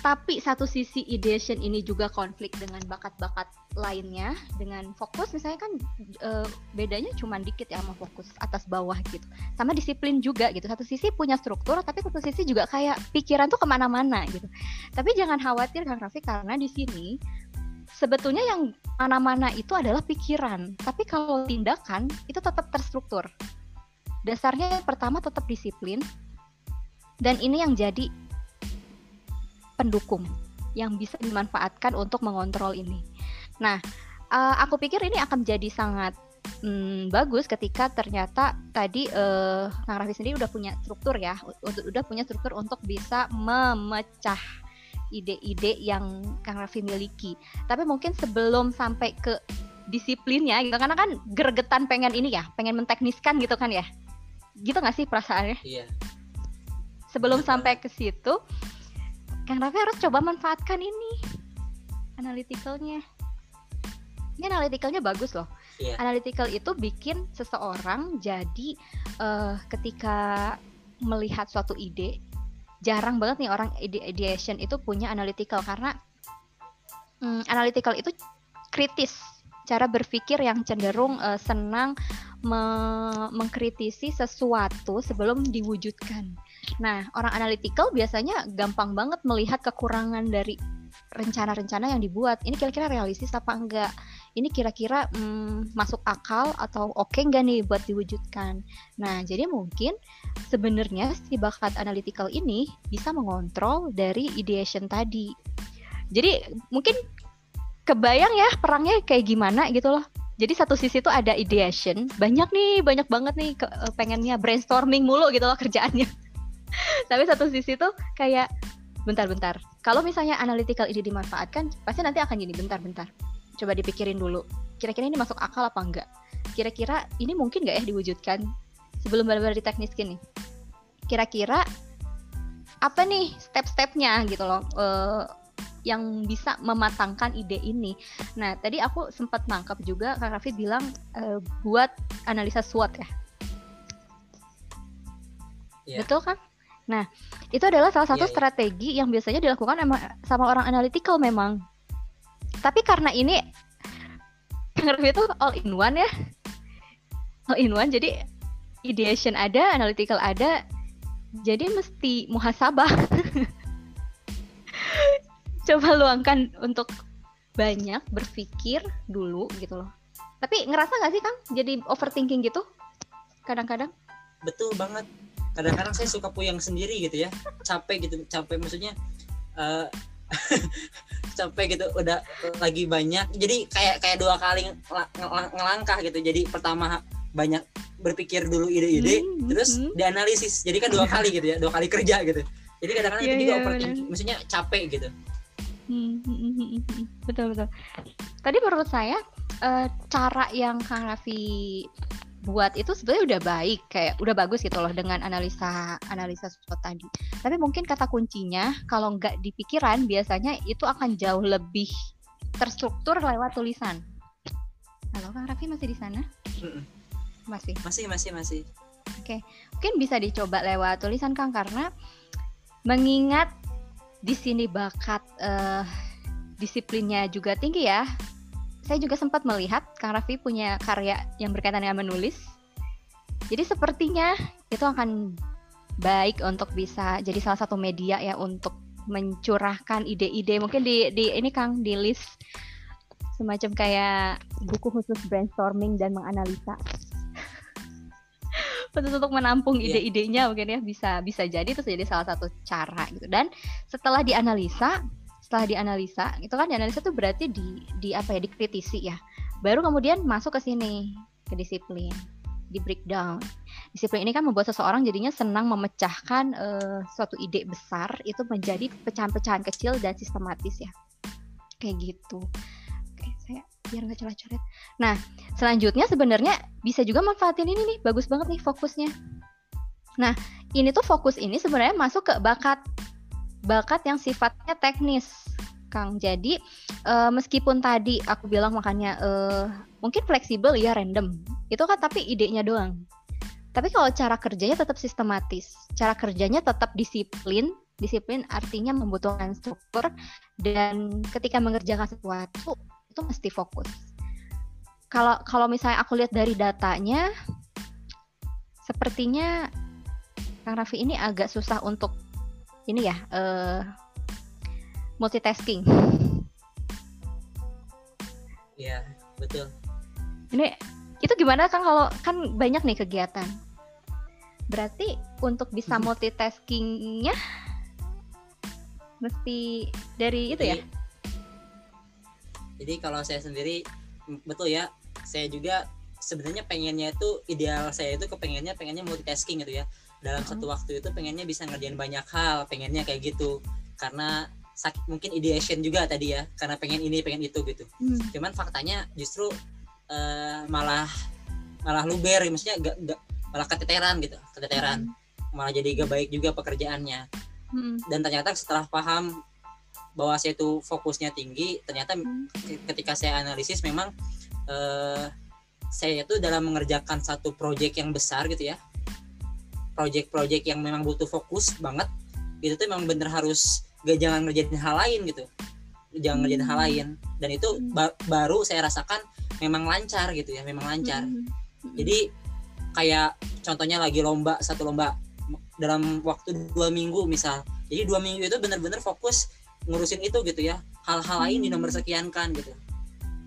[SPEAKER 1] Tapi satu sisi ideation ini juga konflik dengan bakat-bakat lainnya dengan fokus. Misalnya kan e, bedanya cuma dikit ya sama fokus atas bawah gitu. Sama disiplin juga gitu. Satu sisi punya struktur tapi satu sisi juga kayak pikiran tuh ke mana-mana gitu. Tapi jangan khawatir kang Raffi karena di sini sebetulnya yang mana-mana itu adalah pikiran. Tapi kalau tindakan itu tetap terstruktur. Dasarnya yang pertama tetap disiplin dan ini yang jadi pendukung yang bisa dimanfaatkan untuk mengontrol ini. Nah, uh, aku pikir ini akan menjadi sangat hmm, bagus ketika ternyata tadi uh, Kang Raffi sendiri udah punya struktur ya, untuk udah punya struktur untuk bisa memecah ide-ide yang Kang Raffi miliki. Tapi mungkin sebelum sampai ke disiplinnya gitu, karena kan gregetan pengen ini ya, pengen mentekniskan gitu kan ya, gitu nggak sih perasaannya? Iya. Sebelum sampai ke situ, Kang Raffi harus coba manfaatkan ini analyticalnya ini analyticalnya bagus loh yeah. analytical itu bikin seseorang jadi uh, ketika melihat suatu ide jarang banget nih orang ideation itu punya analytical karena um, analytical itu kritis cara berpikir yang cenderung uh, senang me mengkritisi sesuatu sebelum diwujudkan. Nah, orang analytical biasanya gampang banget melihat kekurangan dari rencana-rencana yang dibuat. Ini kira-kira realistis apa enggak? Ini kira-kira hmm, masuk akal atau oke okay enggak nih buat diwujudkan? Nah, jadi mungkin sebenarnya si bakat analytical ini bisa mengontrol dari ideation tadi. Jadi mungkin kebayang ya perangnya kayak gimana gitu loh jadi satu sisi tuh ada ideation banyak nih banyak banget nih eh, pengennya brainstorming mulu gitu loh kerjaannya tapi satu sisi tuh kayak bentar-bentar kalau misalnya analytical ini dimanfaatkan pasti nanti akan gini bentar-bentar coba dipikirin dulu kira-kira ini masuk akal apa enggak kira-kira ini mungkin nggak ya diwujudkan sebelum benar-benar ditekniskin nih kira-kira apa nih step-stepnya gitu loh uh, yang bisa mematangkan ide ini. Nah, tadi aku sempat nangkap juga Kak Raffi bilang uh, buat analisa SWOT ya. Yeah. Betul kan? Nah, itu adalah salah satu yeah, yeah. strategi yang biasanya dilakukan sama orang analytical memang. Tapi karena ini Raffi itu all in one ya. All in one jadi ideation ada, analytical ada. Jadi mesti muhasabah. coba luangkan untuk banyak berpikir dulu gitu loh. Tapi ngerasa nggak sih Kang jadi overthinking gitu kadang-kadang?
[SPEAKER 3] Betul banget. Kadang-kadang saya suka puyeng sendiri gitu ya, capek gitu, capek. Maksudnya uh, capek gitu udah lagi banyak. Jadi kayak kayak dua kali ngelangkah gitu. Jadi pertama banyak berpikir dulu ide-ide hmm, terus hmm. dianalisis. Jadi kan dua kali gitu ya dua kali kerja gitu. Jadi kadang-kadang yeah, itu juga yeah, overthinking maksudnya capek gitu.
[SPEAKER 1] Hmm, hmm, hmm, betul betul. Tadi menurut saya uh, cara yang Kang Raffi buat itu sebenarnya udah baik kayak udah bagus gitu loh dengan analisa analisa sesuatu tadi. Tapi mungkin kata kuncinya kalau nggak di pikiran biasanya itu akan jauh lebih terstruktur lewat tulisan. Halo Kang Raffi masih di sana?
[SPEAKER 3] Masih. Masih masih masih.
[SPEAKER 1] Oke, okay. mungkin bisa dicoba lewat tulisan Kang karena mengingat di sini bakat uh, disiplinnya juga tinggi ya. Saya juga sempat melihat Kang Raffi punya karya yang berkaitan dengan menulis. Jadi sepertinya itu akan baik untuk bisa jadi salah satu media ya untuk mencurahkan ide-ide. Mungkin di di ini Kang di list semacam kayak buku khusus brainstorming dan menganalisa khusus untuk menampung yeah. ide-idenya mungkin ya bisa bisa jadi itu jadi salah satu cara gitu dan setelah dianalisa setelah dianalisa itu kan dianalisa tuh berarti di di apa ya dikritisi ya baru kemudian masuk ke sini ke disiplin di breakdown disiplin ini kan membuat seseorang jadinya senang memecahkan uh, suatu ide besar itu menjadi pecahan-pecahan kecil dan sistematis ya kayak gitu biar nggak coret-coret. Nah, selanjutnya sebenarnya bisa juga manfaatin ini nih, bagus banget nih fokusnya. Nah, ini tuh fokus ini sebenarnya masuk ke bakat bakat yang sifatnya teknis. Kang. Jadi uh, meskipun tadi aku bilang makanya uh, mungkin fleksibel ya random. Itu kan tapi idenya doang. Tapi kalau cara kerjanya tetap sistematis. Cara kerjanya tetap disiplin. Disiplin artinya membutuhkan struktur dan ketika mengerjakan sesuatu itu mesti fokus. Kalau kalau misalnya aku lihat dari datanya sepertinya Kang Raffi ini agak susah untuk ini ya uh, multitasking.
[SPEAKER 3] Iya, betul.
[SPEAKER 1] Ini itu gimana kan kalau kan banyak nih kegiatan. Berarti untuk bisa mm-hmm. multitaskingnya mesti dari itu ya?
[SPEAKER 3] Jadi kalau saya sendiri betul ya, saya juga sebenarnya pengennya itu ideal saya itu kepengennya pengennya multitasking gitu ya dalam satu waktu itu pengennya bisa ngerjain banyak hal pengennya kayak gitu karena sakit mungkin ideation juga tadi ya karena pengen ini pengen itu gitu hmm. cuman faktanya justru uh, malah malah luber maksudnya gak, gak malah keteteran gitu keteteran hmm. malah jadi gak baik juga pekerjaannya hmm. dan ternyata setelah paham bahwa saya itu fokusnya tinggi ternyata hmm. ketika saya analisis memang uh, saya itu dalam mengerjakan satu proyek yang besar gitu ya project-project yang memang butuh fokus banget itu tuh memang bener harus gak jangan ngerjain hal lain gitu. Jangan ngerjain hal hmm. lain. Dan itu hmm. ba baru saya rasakan memang lancar gitu ya memang lancar. Hmm. jadi kayak contohnya lagi lomba satu lomba dalam waktu dua minggu misal. Jadi dua minggu itu bener-bener fokus ngurusin itu gitu ya. Hal-hal lain di nomor sekian kan gitu.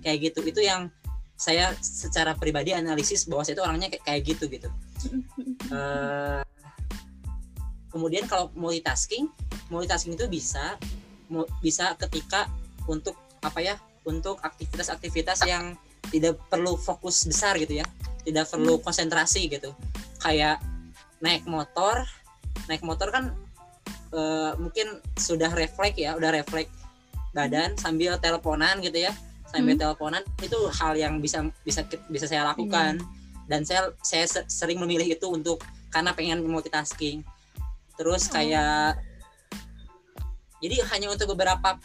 [SPEAKER 3] Kayak gitu. Itu yang saya secara pribadi analisis bahwa saya itu orangnya kayak, kayak gitu gitu. Uh, kemudian kalau multitasking multitasking itu bisa bisa ketika untuk apa ya untuk aktivitas-aktivitas yang tidak perlu fokus besar gitu ya tidak perlu hmm. konsentrasi gitu. Kayak naik motor naik motor kan uh, mungkin sudah refleks ya udah refleks badan sambil teleponan gitu ya sambil hmm. teleponan itu hal yang bisa bisa bisa saya lakukan hmm. dan saya saya sering memilih itu untuk karena pengen multitasking terus oh. kayak jadi hanya untuk beberapa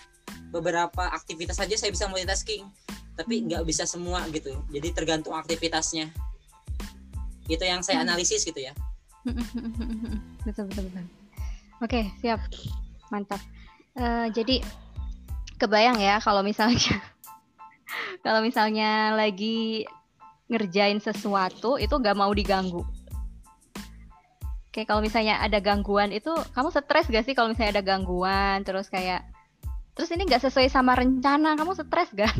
[SPEAKER 3] beberapa aktivitas saja saya bisa multitasking tapi hmm. nggak hmm. bisa semua gitu jadi tergantung aktivitasnya itu yang saya hmm. analisis gitu ya
[SPEAKER 1] betul betul betul oke siap mantap uh, jadi kebayang ya kalau misalnya kalau misalnya lagi ngerjain sesuatu itu gak mau diganggu. Kayak kalau misalnya ada gangguan itu kamu stres gak sih kalau misalnya ada gangguan terus kayak terus ini gak sesuai sama rencana kamu stres gak?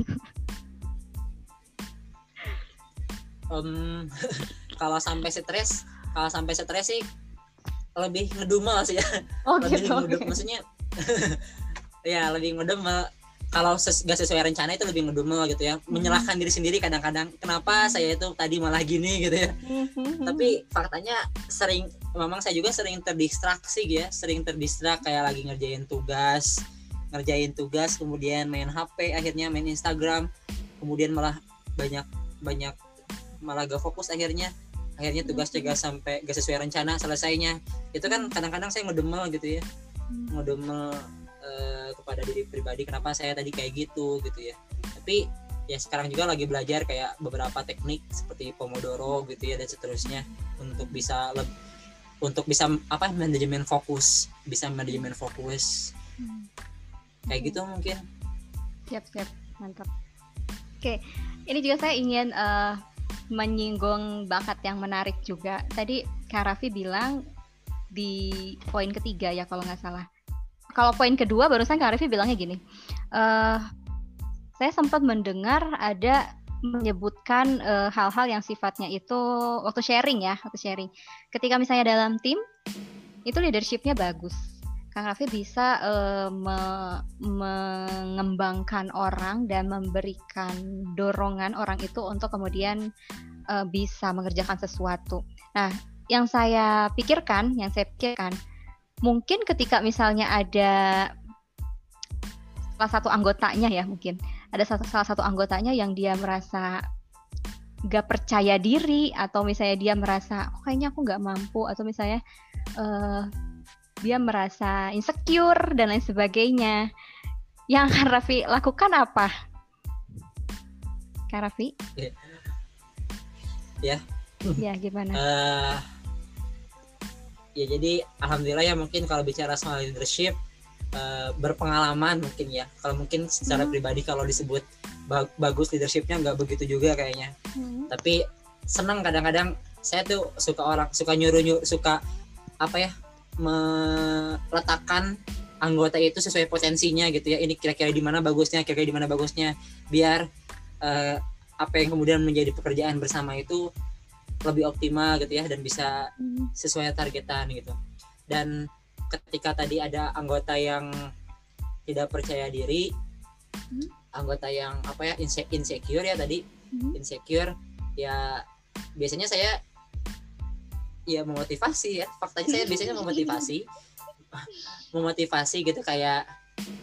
[SPEAKER 3] Um, kalau sampai stres kalau sampai stres sih lebih ngedumel sih ya. Oh, lebih gitu, ngedumel, okay. maksudnya ya lebih ngedumel kalau ses gak sesuai rencana itu lebih ngedumel gitu ya. Hmm. menyalahkan diri sendiri kadang-kadang kenapa hmm. saya itu tadi malah gini? gitu ya. Hmm. tapi faktanya sering memang saya juga sering terdistraksi ya. Sering terdistrak kayak lagi ngerjain tugas ngerjain tugas kemudian main HP akhirnya main Instagram kemudian malah banyak banyak malah gak fokus akhirnya. Akhirnya tugas juga sampai gak sesuai rencana selesainya. Itu kan kadang-kadang saya ngedumel gitu ya. Ngedumel uh, kepada diri pribadi kenapa saya tadi kayak gitu gitu ya. Tapi ya sekarang juga lagi belajar kayak beberapa teknik seperti pomodoro gitu ya dan seterusnya untuk bisa lebih untuk bisa apa manajemen fokus bisa manajemen fokus. Hmm. kayak gitu mungkin.
[SPEAKER 1] Siap siap. Mantap. Oke. Ini juga saya ingin uh, menyinggung bakat yang menarik juga. Tadi Kak Raffi bilang di poin ketiga ya kalau nggak salah kalau poin kedua barusan Kak Arifi bilangnya gini, uh, saya sempat mendengar ada menyebutkan eh, hal-hal uh, yang sifatnya itu waktu sharing ya, waktu sharing. Ketika misalnya dalam tim itu leadershipnya bagus, Kang Raffi bisa uh, me mengembangkan orang dan memberikan dorongan orang itu untuk kemudian uh, bisa mengerjakan sesuatu. Nah, yang saya pikirkan, yang saya pikirkan mungkin ketika misalnya ada salah satu anggotanya ya mungkin ada satu, salah satu anggotanya yang dia merasa gak percaya diri atau misalnya dia merasa oh, kayaknya aku gak mampu atau misalnya uh, dia merasa insecure dan lain sebagainya yang Kak Raffi lakukan apa? Kak Raffi?
[SPEAKER 3] Ya.
[SPEAKER 1] Ya, gimana?
[SPEAKER 3] Uh, ya jadi alhamdulillah ya mungkin kalau bicara soal leadership uh, berpengalaman mungkin ya. Kalau mungkin secara hmm. pribadi kalau disebut bagus leadershipnya nggak begitu juga kayaknya. Hmm. Tapi senang kadang-kadang saya tuh suka orang suka nyuruh nyuruh suka apa ya meletakkan anggota itu sesuai potensinya gitu ya ini kira-kira di mana bagusnya kira-kira di mana bagusnya biar uh, apa yang kemudian menjadi pekerjaan bersama itu lebih optimal gitu ya dan bisa hmm. sesuai targetan gitu dan ketika tadi ada anggota yang tidak percaya diri hmm. anggota yang apa ya insecure ya tadi hmm. insecure ya biasanya saya ya memotivasi ya faktanya saya biasanya memotivasi memotivasi gitu kayak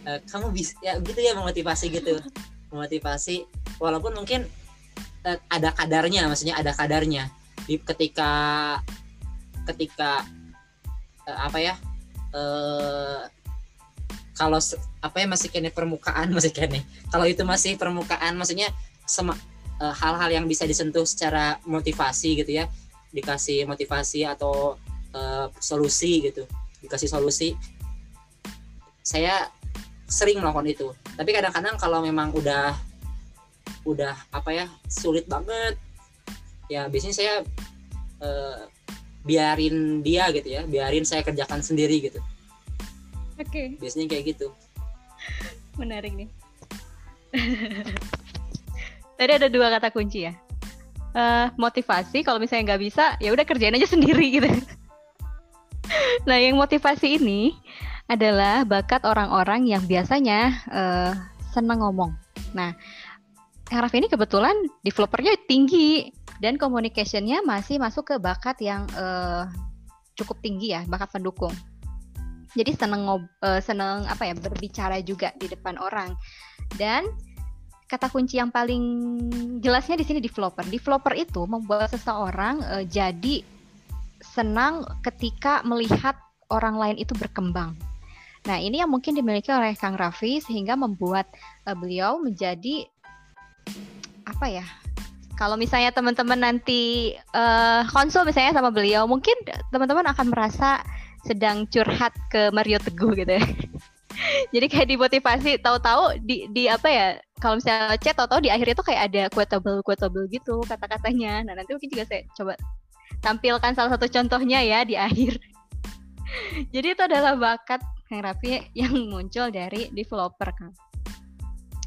[SPEAKER 3] e, kamu bisa ya gitu ya memotivasi gitu memotivasi walaupun mungkin e, ada kadarnya maksudnya ada kadarnya di ketika ketika e, apa ya e, kalau apa ya masih kene permukaan masih kene. Kalau itu masih permukaan maksudnya hal-hal yang bisa disentuh secara motivasi gitu ya. Dikasih motivasi atau uh, solusi gitu. Dikasih solusi. Saya sering melakukan itu. Tapi kadang-kadang kalau memang udah udah apa ya sulit banget ya biasanya saya uh, biarin dia gitu ya biarin saya kerjakan sendiri gitu.
[SPEAKER 1] Oke. Okay.
[SPEAKER 3] biasanya kayak gitu.
[SPEAKER 1] Menarik nih. Tadi ada dua kata kunci ya. Uh, motivasi kalau misalnya nggak bisa ya udah kerjain aja sendiri gitu. Nah yang motivasi ini adalah bakat orang-orang yang biasanya uh, senang ngomong. Nah Haraf ini kebetulan developernya tinggi dan communicationnya masih masuk ke bakat yang uh, cukup tinggi ya bakat pendukung jadi seneng ngob, uh, seneng apa ya berbicara juga di depan orang dan kata kunci yang paling jelasnya di sini developer. Developer itu membuat seseorang uh, jadi senang ketika melihat orang lain itu berkembang. Nah, ini yang mungkin dimiliki oleh Kang Raffi sehingga membuat uh, beliau menjadi apa ya? Kalau misalnya teman-teman nanti uh, konsul misalnya sama beliau, mungkin teman-teman akan merasa sedang curhat ke Mario Teguh gitu ya. Jadi kayak dimotivasi tahu-tahu di di apa ya kalau misalnya chat atau di akhir itu kayak ada quotable quotable gitu kata-katanya. Nah nanti mungkin juga saya coba tampilkan salah satu contohnya ya di akhir. Jadi itu adalah bakat yang rapi yang muncul dari developer kan.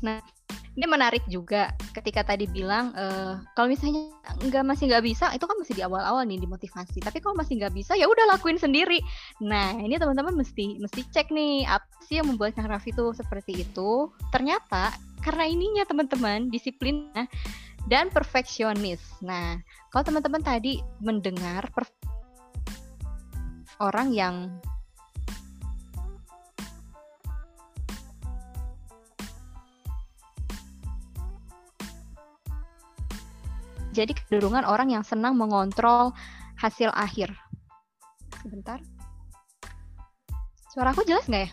[SPEAKER 1] Nah ini menarik juga ketika tadi bilang uh, kalau misalnya nggak masih nggak bisa itu kan masih di awal-awal nih dimotivasi. Tapi kalau masih nggak bisa ya udah lakuin sendiri. Nah ini teman-teman mesti mesti cek nih apa sih yang membuat Kang Raffi itu seperti itu? Ternyata karena ininya teman-teman disiplinnya dan perfeksionis. Nah kalau teman-teman tadi mendengar orang yang jadi kecenderungan orang yang senang mengontrol hasil akhir. Sebentar. Suara aku jelas nggak ya?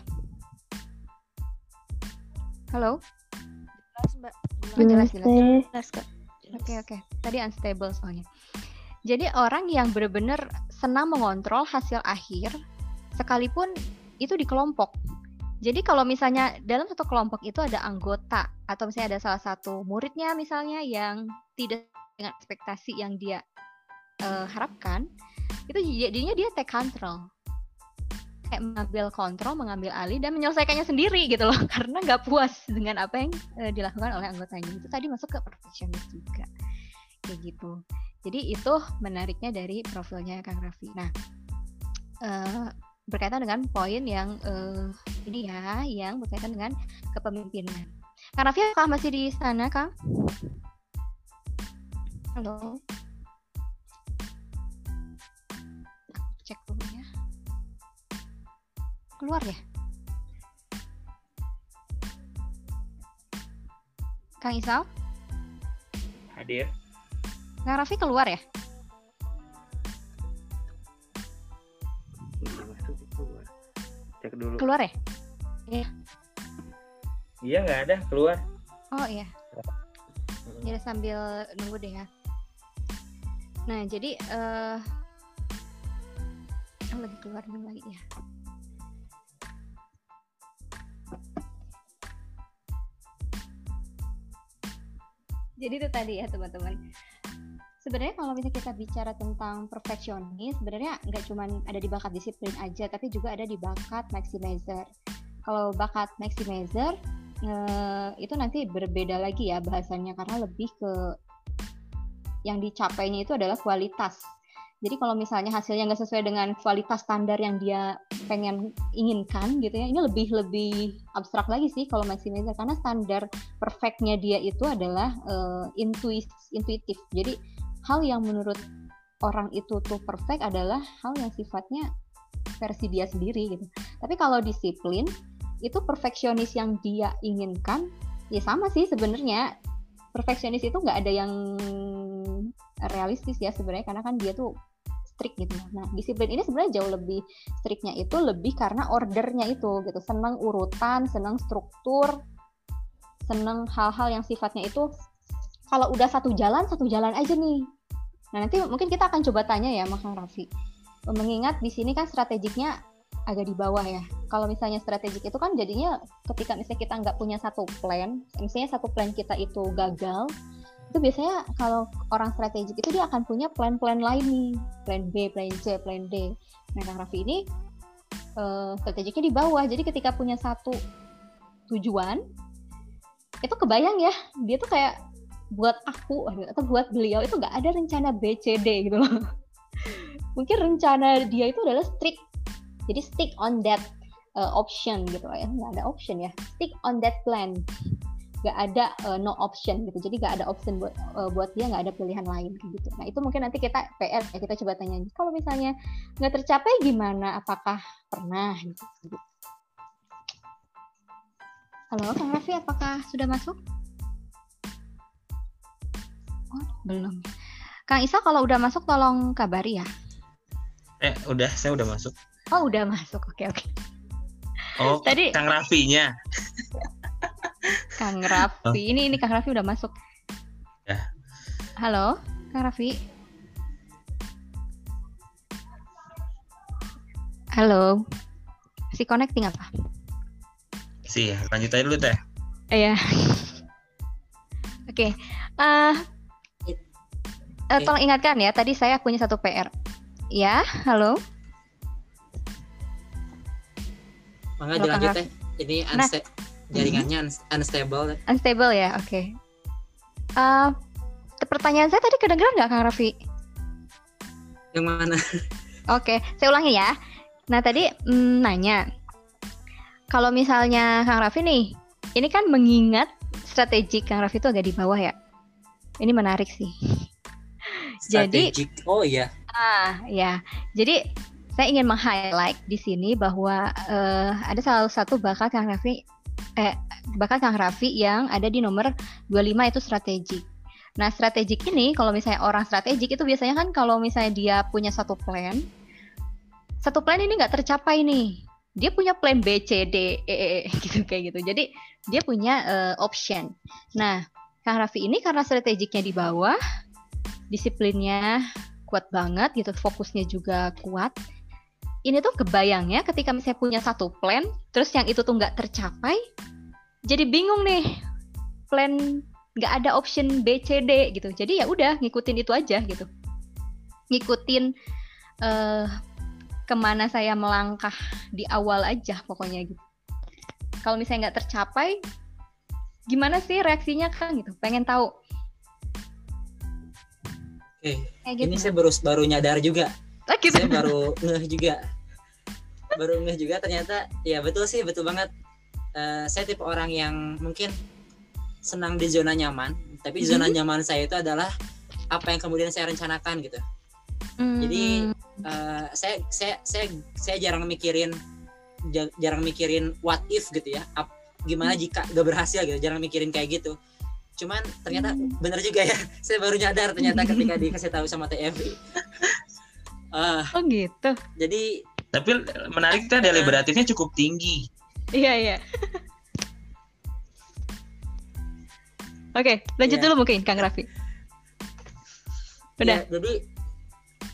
[SPEAKER 1] Halo?
[SPEAKER 9] Jelas, Mbak. Oh, jelas, jelas. Jelas,
[SPEAKER 1] Kak. Oke, oke. Tadi unstable soalnya. Jadi orang yang benar-benar senang mengontrol hasil akhir sekalipun itu di kelompok. Jadi kalau misalnya dalam satu kelompok itu ada anggota atau misalnya ada salah satu muridnya misalnya yang tidak dengan ekspektasi yang dia uh, harapkan itu jadinya dia take control. Kayak mengambil kontrol, mengambil alih dan menyelesaikannya sendiri gitu loh. Karena nggak puas dengan apa yang uh, dilakukan oleh anggotanya. Itu tadi masuk ke perfeksionis juga. Kayak gitu. Jadi itu menariknya dari profilnya Kang Raffi. Nah uh, berkaitan dengan poin yang uh, ini ya yang berkaitan dengan kepemimpinan Kang Raffi apakah masih di sana Kang? Halo. Aku cek dulu ya. Keluar ya? Kang Isal?
[SPEAKER 2] Hadir.
[SPEAKER 1] Kang Raffi keluar ya?
[SPEAKER 2] Keluar. Cek dulu.
[SPEAKER 1] Keluar ya? Iya.
[SPEAKER 2] Iya nggak ada keluar.
[SPEAKER 1] Oh iya. Jadi sambil nunggu deh ya. Nah jadi uh, oh, lagi keluar dulu lagi ya. Jadi itu tadi ya teman-teman. Sebenarnya kalau misalnya kita bicara tentang perfeksionis, sebenarnya nggak cuma ada di bakat disiplin aja, tapi juga ada di bakat maximizer. Kalau bakat maximizer eh, itu nanti berbeda lagi ya bahasanya karena lebih ke yang dicapainya itu adalah kualitas. Jadi kalau misalnya hasilnya nggak sesuai dengan kualitas standar yang dia pengen inginkan gitu ya, ini lebih lebih abstrak lagi sih kalau maximizer karena standar perfectnya dia itu adalah uh, intuis, intuitif. Jadi hal yang menurut orang itu tuh perfect adalah hal yang sifatnya versi dia sendiri gitu. Tapi kalau disiplin itu perfeksionis yang dia inginkan ya sama sih sebenarnya perfeksionis itu nggak ada yang realistis ya sebenarnya karena kan dia tuh strict gitu. Nah, disiplin ini sebenarnya jauh lebih strictnya itu lebih karena ordernya itu gitu. Senang urutan, senang struktur, senang hal-hal yang sifatnya itu kalau udah satu jalan, satu jalan aja nih. Nah, nanti mungkin kita akan coba tanya ya Mas Raffi. Mengingat di sini kan strategiknya agak di bawah ya. Kalau misalnya strategik itu kan jadinya ketika misalnya kita nggak punya satu plan, misalnya satu plan kita itu gagal, itu biasanya kalau orang strategik itu dia akan punya plan-plan lain nih plan B, plan C, plan D. Nah, Kang Raffi ini uh, strategiknya di bawah. Jadi ketika punya satu tujuan, itu kebayang ya, dia tuh kayak buat aku atau buat beliau itu nggak ada rencana B, C, D gitu loh. Mungkin rencana dia itu adalah strict. Jadi stick on that uh, option gitu ya. Nggak ada option ya. Stick on that plan nggak ada uh, no option gitu. Jadi nggak ada option buat uh, buat dia nggak ada pilihan lain gitu. Nah itu mungkin nanti kita PR ya kita coba tanya kalau misalnya nggak tercapai gimana? Apakah pernah? Gitu, halo kang Raffi apakah sudah masuk? Oh belum. Kang Isa kalau udah masuk tolong kabari ya.
[SPEAKER 2] Eh udah saya udah masuk.
[SPEAKER 1] Oh udah masuk. Oke oke.
[SPEAKER 2] Oh tadi kang Raffinya
[SPEAKER 1] Kang Raffi. Oh. Ini ini Kang Raffi udah masuk.
[SPEAKER 2] Ya.
[SPEAKER 1] Halo, Kang Raffi. Halo. Si connecting apa?
[SPEAKER 2] Si, lanjut aja dulu teh.
[SPEAKER 1] Iya. Oke. Okay. Uh, uh, tolong ingatkan ya, tadi saya punya satu PR. Ya, halo.
[SPEAKER 3] Mangga dilanjut teh. Ini nah, jaringannya unstable.
[SPEAKER 1] Unstable ya oke. Okay. uh, pertanyaan saya tadi kedengeran nggak kang Raffi?
[SPEAKER 3] Yang mana?
[SPEAKER 1] Oke okay, saya ulangi ya. Nah tadi mm, nanya. Kalau misalnya kang Raffi nih ini kan mengingat strategi kang Raffi itu agak di bawah ya. Ini menarik sih.
[SPEAKER 3] Strategic. jadi oh iya.
[SPEAKER 1] Ah ya jadi saya ingin meng-highlight di sini bahwa uh, ada salah satu bakat Kang Raffi eh bahkan Kang Raffi yang ada di nomor 25 itu strategik. Nah, strategik ini kalau misalnya orang strategik itu biasanya kan kalau misalnya dia punya satu plan, satu plan ini nggak tercapai nih. Dia punya plan B, C, D, E, E, e gitu kayak gitu. Jadi dia punya uh, option. Nah, Kang Raffi ini karena strategiknya di bawah, disiplinnya kuat banget gitu, fokusnya juga kuat ini tuh kebayangnya ketika misalnya punya satu plan, terus yang itu tuh nggak tercapai, jadi bingung nih, plan nggak ada option B, C, D gitu. Jadi ya udah ngikutin itu aja gitu, ngikutin uh, ke mana saya melangkah di awal aja pokoknya gitu. Kalau misalnya nggak tercapai, gimana sih reaksinya kan gitu? Pengen tahu.
[SPEAKER 3] Oke, gitu. ini saya baru baru nyadar juga
[SPEAKER 1] Gitu.
[SPEAKER 3] Saya baru ngeh juga. Baru ngeh juga ternyata ya betul sih, betul banget. Uh, saya tipe orang yang mungkin senang di zona nyaman, tapi zona mm -hmm. nyaman saya itu adalah apa yang kemudian saya rencanakan gitu. Mm -hmm. Jadi uh, saya saya saya saya jarang mikirin jarang mikirin what if gitu ya. Ap, gimana mm -hmm. jika gak berhasil gitu, jarang mikirin kayak gitu cuman ternyata hmm. bener juga ya saya baru nyadar ternyata ketika dikasih tahu sama TFI
[SPEAKER 1] Uh, oh gitu.
[SPEAKER 3] Jadi
[SPEAKER 2] tapi menarik kan deliberatifnya cukup tinggi.
[SPEAKER 1] Iya iya. Oke, lanjut ya. dulu mungkin Kang Raffi.
[SPEAKER 3] Udah. Ya, jadi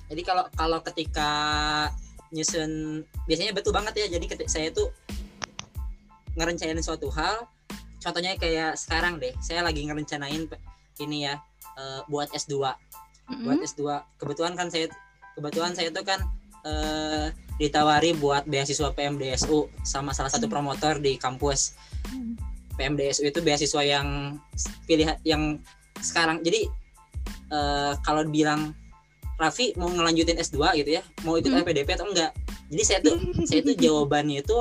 [SPEAKER 3] jadi kalau kalau ketika nyusun biasanya betul banget ya. Jadi ketika saya tuh ngerencanain suatu hal, contohnya kayak sekarang deh, saya lagi ngerencanain ini ya uh, buat S2. Mm-hmm. Buat S2. Kebetulan kan saya kebetulan saya tuh kan uh, ditawari buat beasiswa PMDSU sama salah satu promotor di kampus. PMDSU itu beasiswa yang pilih yang sekarang. Jadi uh, kalau bilang Raffi mau ngelanjutin S2 gitu ya, mau ikut hmm. LPDP atau enggak? Jadi saya tuh saya tuh jawabannya itu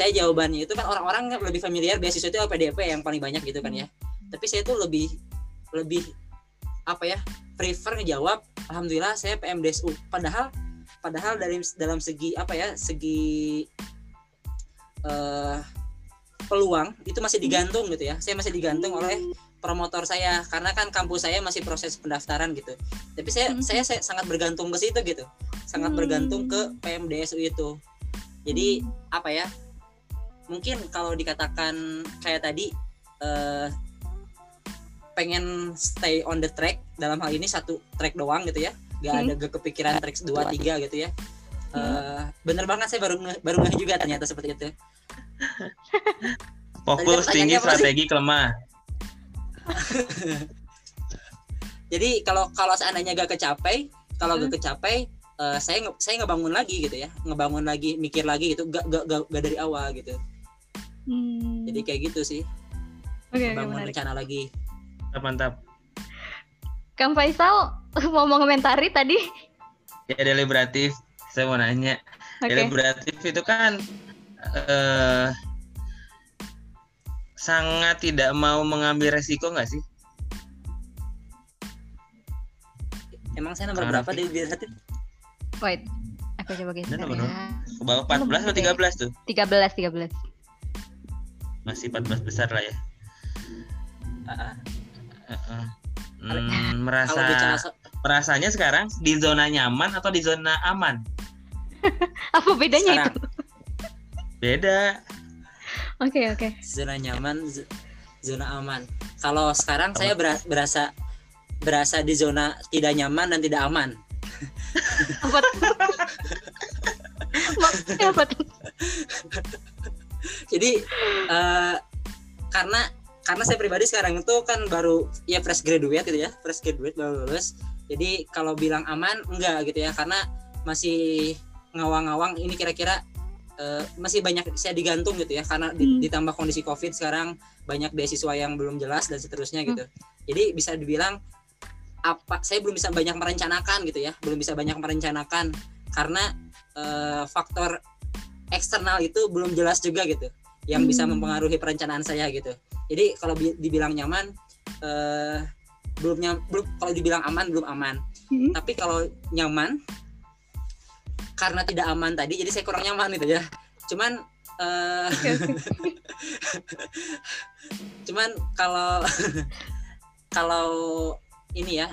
[SPEAKER 3] saya jawabannya itu kan orang-orang lebih familiar beasiswa itu LPDP yang paling banyak gitu kan ya tapi saya tuh lebih lebih apa ya prefer ngejawab alhamdulillah saya PMDSU padahal padahal dari dalam segi apa ya segi uh, peluang itu masih digantung gitu ya. Saya masih digantung oleh promotor saya. Karena kan kampus saya masih proses pendaftaran gitu. Tapi saya hmm. saya, saya sangat bergantung ke situ gitu. Sangat bergantung ke PMDSU itu. Jadi apa ya mungkin kalau dikatakan kayak tadi uh, pengen stay on the track dalam hal ini satu track doang gitu ya. Gak hmm. ada gak kepikiran track dua tiga gitu ya. Uh, bener banget saya baru baru nggak juga ternyata seperti itu.
[SPEAKER 2] Fokus tinggi strategi kelemah.
[SPEAKER 3] Jadi kalau kalau seandainya gak kecapai kalau hmm. gak kecapai uh, saya saya ngebangun lagi gitu ya. Ngebangun lagi mikir lagi gitu. Gak gak gak, gak dari awal gitu. Hmm. Jadi kayak gitu sih. Okay, bangun okay, rencana lagi.
[SPEAKER 2] Mantap, mantap.
[SPEAKER 1] Kang Faisal mau mengomentari tadi?
[SPEAKER 2] Ya deliberatif. Saya mau nanya. Okay. Deliberatif itu kan uh, sangat tidak mau mengambil resiko nggak sih?
[SPEAKER 3] Emang saya nomor berapa deliberatif?
[SPEAKER 1] Wait, aku coba geser ya.
[SPEAKER 2] Ke bawah 14 atau 13 tuh?
[SPEAKER 1] 13, 13
[SPEAKER 2] masih 14 besar lah ya uh, uh. Hmm, merasa merasanya sekarang di zona nyaman atau di zona aman?
[SPEAKER 1] Apa bedanya sekarang. itu?
[SPEAKER 2] Beda.
[SPEAKER 1] Oke okay, oke. Okay.
[SPEAKER 3] zona nyaman zona aman. Kalau sekarang saya berasa berasa di zona tidak nyaman dan tidak aman. Apa apa jadi uh, karena karena saya pribadi sekarang itu kan baru ya fresh graduate gitu ya fresh graduate baru lulus jadi kalau bilang aman enggak gitu ya karena masih ngawang-ngawang ini kira-kira uh, masih banyak saya digantung gitu ya karena hmm. ditambah kondisi covid sekarang banyak beasiswa yang belum jelas dan seterusnya gitu hmm. jadi bisa dibilang apa saya belum bisa banyak merencanakan gitu ya belum bisa banyak merencanakan karena uh, faktor eksternal itu belum jelas juga gitu yang hmm. bisa mempengaruhi perencanaan saya gitu jadi kalau dibilang nyaman uh, belum nyam, belum kalau dibilang aman belum aman. Hmm. tapi kalau nyaman karena tidak aman tadi jadi saya kurang nyaman gitu ya. Cuman uh, cuman kalau kalau ini ya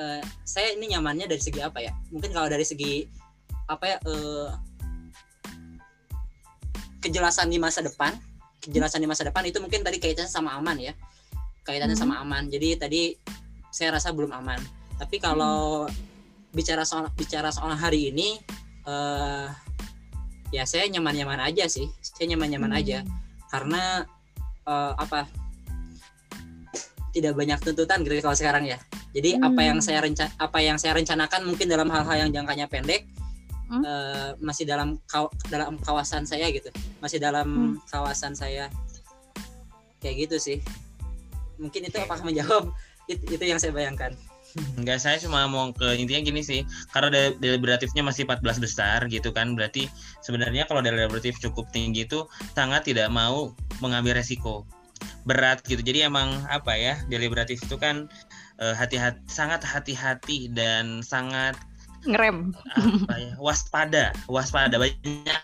[SPEAKER 3] uh, saya ini nyamannya dari segi apa ya? Mungkin kalau dari segi apa ya uh, kejelasan di masa depan kejelasan di masa depan itu mungkin tadi kaitannya sama aman ya kaitannya hmm. sama aman jadi tadi saya rasa belum aman tapi kalau hmm. bicara soal bicara soal hari ini uh, ya saya nyaman nyaman aja sih saya nyaman nyaman hmm. aja karena uh, apa tidak banyak tuntutan gitu kalau sekarang ya jadi hmm. apa yang saya rencan apa yang saya rencanakan mungkin dalam hal-hal yang jangkanya pendek hmm? uh, masih dalam kaw dalam kawasan saya gitu masih dalam hmm. kawasan saya kayak gitu sih mungkin itu apakah menjawab itu, itu yang saya bayangkan
[SPEAKER 2] Enggak, saya cuma mau ke intinya gini sih. Karena deliberatifnya masih 14 besar gitu kan, berarti sebenarnya kalau deliberatif cukup tinggi itu sangat tidak mau mengambil resiko berat gitu. Jadi emang apa ya, deliberatif itu kan eh, hati-hati sangat hati-hati dan sangat
[SPEAKER 1] ngerem.
[SPEAKER 2] Apa ya? Waspada. Waspada. Banyak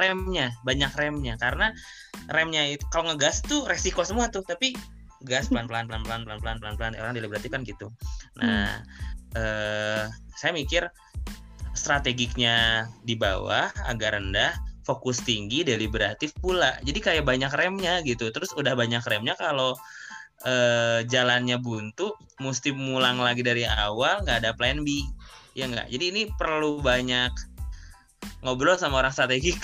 [SPEAKER 2] remnya. Banyak remnya. Karena remnya itu kalau ngegas tuh resiko semua tuh. Tapi gas pelan pelan pelan pelan pelan pelan pelan pelan orang deliberatif kan gitu. Nah hmm. eh, saya mikir strategiknya di bawah agak rendah fokus tinggi deliberatif pula. Jadi kayak banyak remnya gitu. Terus udah banyak remnya kalau eh, jalannya buntu mesti mulang lagi dari awal nggak ada plan B ya nggak? Jadi ini perlu banyak ngobrol sama orang strategik.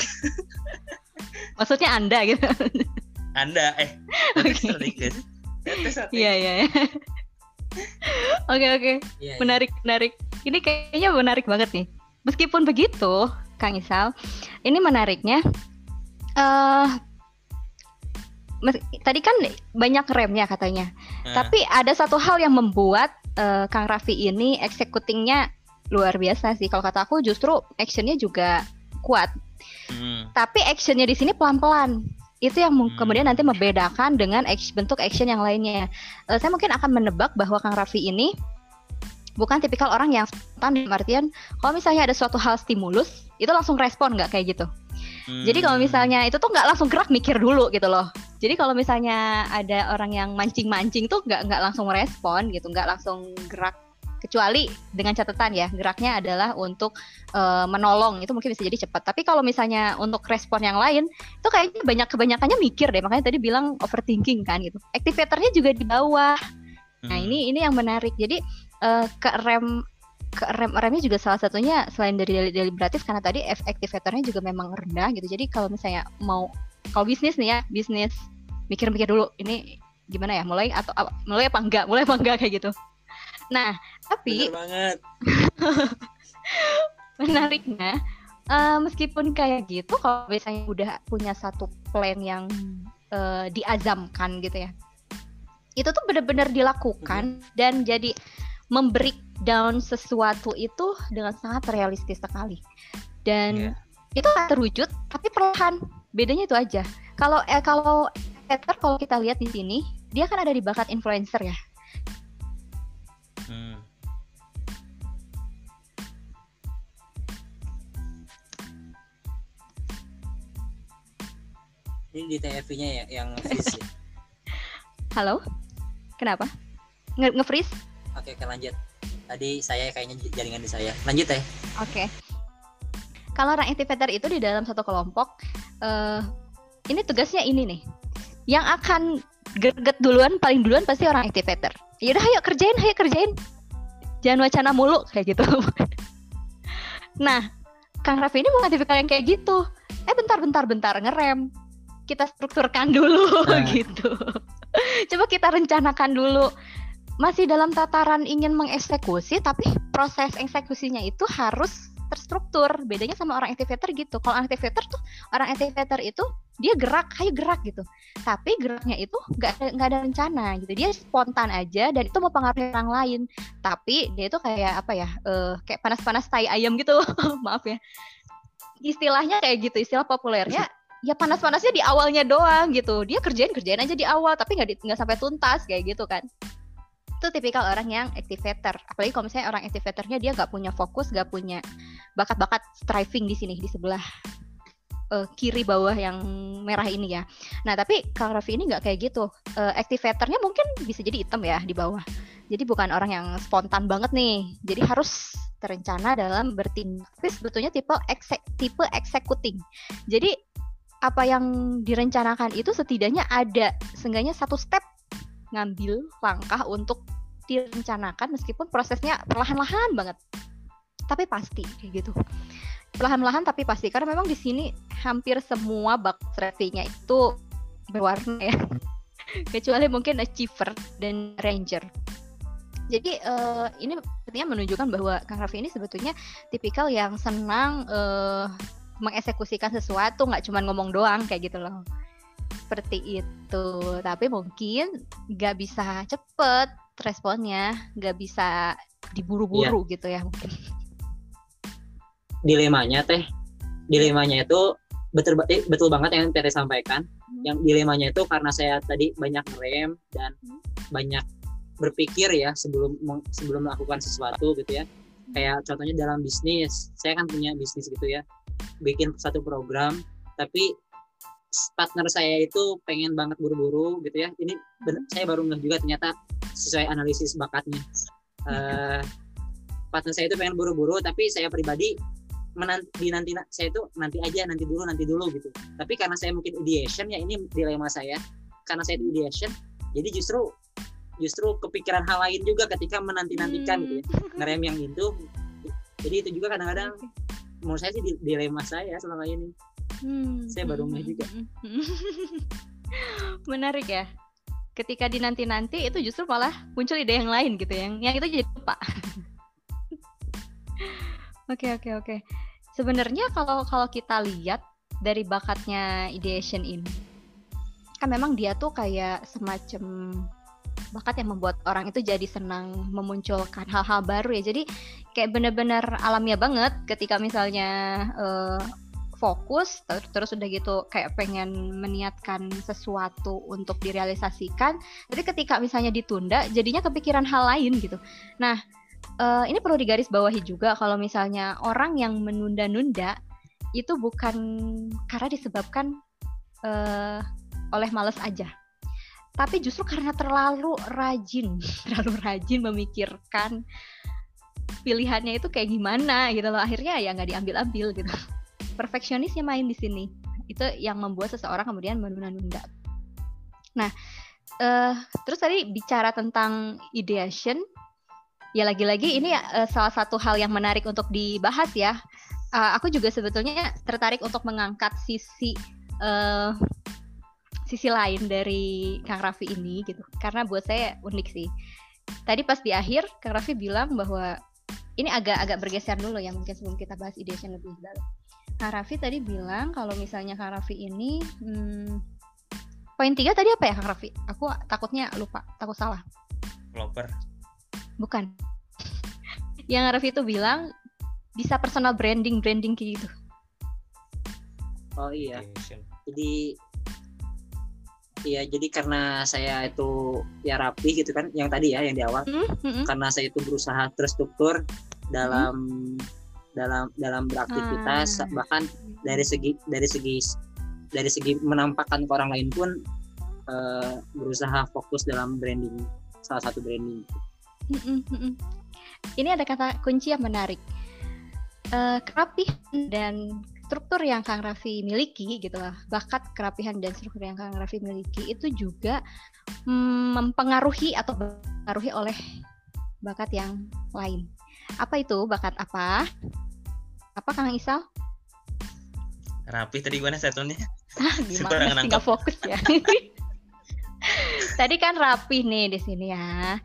[SPEAKER 1] Maksudnya anda gitu.
[SPEAKER 2] Anda eh
[SPEAKER 1] okay. iya iya oke oke. Iya, iya. menarik menarik. Ini kayaknya menarik banget nih. Meskipun begitu Kang Isal ini menariknya uh, tadi kan banyak remnya katanya. Hmm. Tapi ada satu hal yang membuat uh, Kang Raffi ini executingnya luar biasa sih. Kalau kata aku justru actionnya juga kuat. Hmm. Tapi actionnya di sini pelan-pelan. Itu yang hmm. kemudian nanti membedakan dengan action, bentuk action yang lainnya. Uh, saya mungkin akan menebak bahwa Kang Raffi ini bukan tipikal orang yang spontan artian kalau misalnya ada suatu hal stimulus itu langsung respon nggak kayak gitu. Hmm. Jadi kalau hmm. misalnya itu tuh nggak langsung gerak mikir dulu gitu loh. Jadi kalau misalnya ada orang yang mancing-mancing tuh nggak nggak langsung respon gitu, nggak langsung gerak kecuali dengan catatan ya geraknya adalah untuk uh, menolong itu mungkin bisa jadi cepat. Tapi kalau misalnya untuk respon yang lain itu kayaknya banyak kebanyakannya mikir deh. Makanya tadi bilang overthinking kan gitu. Activatornya juga di bawah. Nah, hmm. nah ini ini yang menarik. Jadi uh, ke rem ke rem remnya juga salah satunya selain dari deliberatif karena tadi F activatornya juga memang rendah gitu. Jadi kalau misalnya mau kalau bisnis nih ya bisnis mikir-mikir dulu ini gimana ya mulai atau mulai apa enggak mulai apa enggak kayak gitu nah tapi
[SPEAKER 3] Bener banget.
[SPEAKER 1] Menariknya uh, meskipun kayak gitu kalau misalnya udah punya satu plan yang uh, diazamkan gitu ya itu tuh benar-benar dilakukan hmm. dan jadi membreakdown sesuatu itu dengan sangat realistis sekali. Dan yeah. itu terwujud tapi perlahan. Bedanya itu aja. Kalau eh kalau Peter kalau kita lihat di sini dia kan ada di bakat influencer ya hmm.
[SPEAKER 3] ini di TFV-nya ya yang freeze ya?
[SPEAKER 1] Halo? Kenapa? Nge, nge freeze
[SPEAKER 3] oke oke lanjut. Tadi saya kayaknya jaringan di saya. Lanjut ya.
[SPEAKER 1] Oke. Kalau orang activator itu di dalam satu kelompok uh, ini tugasnya ini nih yang akan greget duluan paling duluan pasti orang activator. Yaudah ayo kerjain ayo kerjain. Jangan wacana mulu kayak gitu. Nah Kang Raffi ini bukan tipikal yang kayak gitu. Eh bentar bentar bentar ngerem. Kita strukturkan dulu nah. gitu. Coba kita rencanakan dulu. Masih dalam tataran ingin mengeksekusi tapi proses eksekusinya itu harus terstruktur bedanya sama orang activator gitu. Kalau activator tuh orang activator itu dia gerak ayo gerak gitu. Tapi geraknya itu nggak nggak ada rencana gitu. Dia spontan aja dan itu mau pengaruhi orang lain. Tapi dia itu kayak apa ya uh, kayak panas-panas tai ayam gitu. Maaf ya. Istilahnya kayak gitu istilah populernya ya panas-panasnya di awalnya doang gitu. Dia kerjain kerjain aja di awal tapi nggak nggak sampai tuntas kayak gitu kan itu tipikal orang yang activator. Apalagi kalau misalnya orang activatornya dia nggak punya fokus nggak punya bakat-bakat striving di sini di sebelah uh, kiri bawah yang merah ini ya. Nah tapi kalau Raffi ini nggak kayak gitu. Uh, activatornya mungkin bisa jadi hitam ya di bawah. Jadi bukan orang yang spontan banget nih. Jadi harus terencana dalam bertindak. Tapi sebetulnya tipe eksek, tipe executing jadi apa yang direncanakan itu setidaknya ada seenggaknya satu step ngambil langkah untuk direncanakan meskipun prosesnya perlahan-lahan banget. Tapi pasti kayak gitu. Perlahan-lahan tapi pasti karena memang di sini hampir semua bak strateginya itu berwarna ya. Kecuali mungkin achiever dan ranger. Jadi uh, ini artinya menunjukkan bahwa Kang Raffi ini sebetulnya tipikal yang senang uh, mengeksekusikan sesuatu nggak cuma ngomong doang kayak gitu loh seperti itu tapi mungkin nggak bisa cepet responnya nggak bisa diburu-buru iya. gitu ya mungkin
[SPEAKER 3] dilemanya teh dilemanya itu betul betul banget yang Tete sampaikan hmm. yang dilemanya itu karena saya tadi banyak rem dan hmm. banyak berpikir ya sebelum sebelum melakukan sesuatu gitu ya kayak contohnya dalam bisnis saya kan punya bisnis gitu ya bikin satu program tapi partner saya itu pengen banget buru-buru gitu ya. Ini bener, saya baru ngeh juga ternyata sesuai analisis bakatnya. Uh, partner saya itu pengen buru-buru tapi saya pribadi menanti nanti saya itu nanti aja nanti dulu nanti dulu gitu. Tapi karena saya mungkin ideation ya ini dilema saya. Karena saya itu ideation jadi justru justru kepikiran hal lain juga ketika menanti nantikan gitu ya.
[SPEAKER 1] Hmm.
[SPEAKER 3] ngerem yang itu. Jadi itu juga kadang-kadang menurut saya sih di- dilema saya selama ini
[SPEAKER 1] Hmm,
[SPEAKER 3] Saya baru
[SPEAKER 1] hmm,
[SPEAKER 3] ngeh juga.
[SPEAKER 1] hmm, hmm. Menarik ya. Ketika dinanti-nanti itu justru malah muncul ide yang lain gitu yang yang itu jadi lupa. Oke oke oke. Sebenarnya kalau kalau kita lihat dari bakatnya ideation ini, kan memang dia tuh kayak semacam bakat yang membuat orang itu jadi senang memunculkan hal-hal baru ya. Jadi kayak benar-benar alamiah banget ketika misalnya eh, fokus ter- terus udah gitu kayak pengen meniatkan sesuatu untuk direalisasikan tapi ketika misalnya ditunda jadinya kepikiran hal lain gitu. Nah eh, ini perlu digarisbawahi juga kalau misalnya orang yang menunda-nunda itu bukan karena disebabkan eh, oleh males aja tapi justru karena terlalu rajin terlalu rajin memikirkan pilihannya itu kayak gimana gitu loh. Akhirnya ya nggak diambil-ambil gitu perfeksionisnya main di sini. Itu yang membuat seseorang kemudian menunda-nunda. Nah eh, terus tadi bicara tentang ideation. Ya lagi-lagi ini eh, salah satu hal yang menarik untuk dibahas ya. Eh, aku juga sebetulnya tertarik untuk mengangkat sisi eh, sisi lain dari Kang Raffi ini gitu. Karena buat saya unik sih. Tadi pas di akhir Kang Raffi bilang bahwa ini agak-agak bergeser dulu ya mungkin sebelum kita bahas ideation lebih dalam Kang Raffi tadi bilang kalau misalnya Kang Raffi ini hmm, poin tiga tadi apa ya Kang Raffi? Aku takutnya lupa, takut salah.
[SPEAKER 2] Developer.
[SPEAKER 1] Bukan. Yang Kang Raffi itu bilang bisa personal branding branding kayak gitu.
[SPEAKER 3] oh iya jadi Iya, jadi karena saya itu ya rapi gitu kan, yang tadi ya, yang di awal.
[SPEAKER 1] Hmm, hmm, hmm.
[SPEAKER 3] Karena saya itu berusaha terstruktur dalam dalam dalam beraktivitas,
[SPEAKER 1] Ah.
[SPEAKER 3] bahkan dari segi dari segi dari segi menampakkan ke orang lain pun eh, berusaha fokus dalam branding salah satu branding.
[SPEAKER 1] Ini ada kata kunci yang menarik. Eh, kerapihan dan struktur yang Kang Raffi miliki gitu lah, bakat kerapihan dan struktur yang Kang Raffi miliki itu juga mm, mempengaruhi atau mempengaruhi oleh bakat yang lain. Apa itu bakat apa? Apa Kang Isal?
[SPEAKER 2] Rapi tadi gimana satunya?
[SPEAKER 1] Ah, gimana sih nggak fokus ya? Tadi kan rapi nih di sini ya.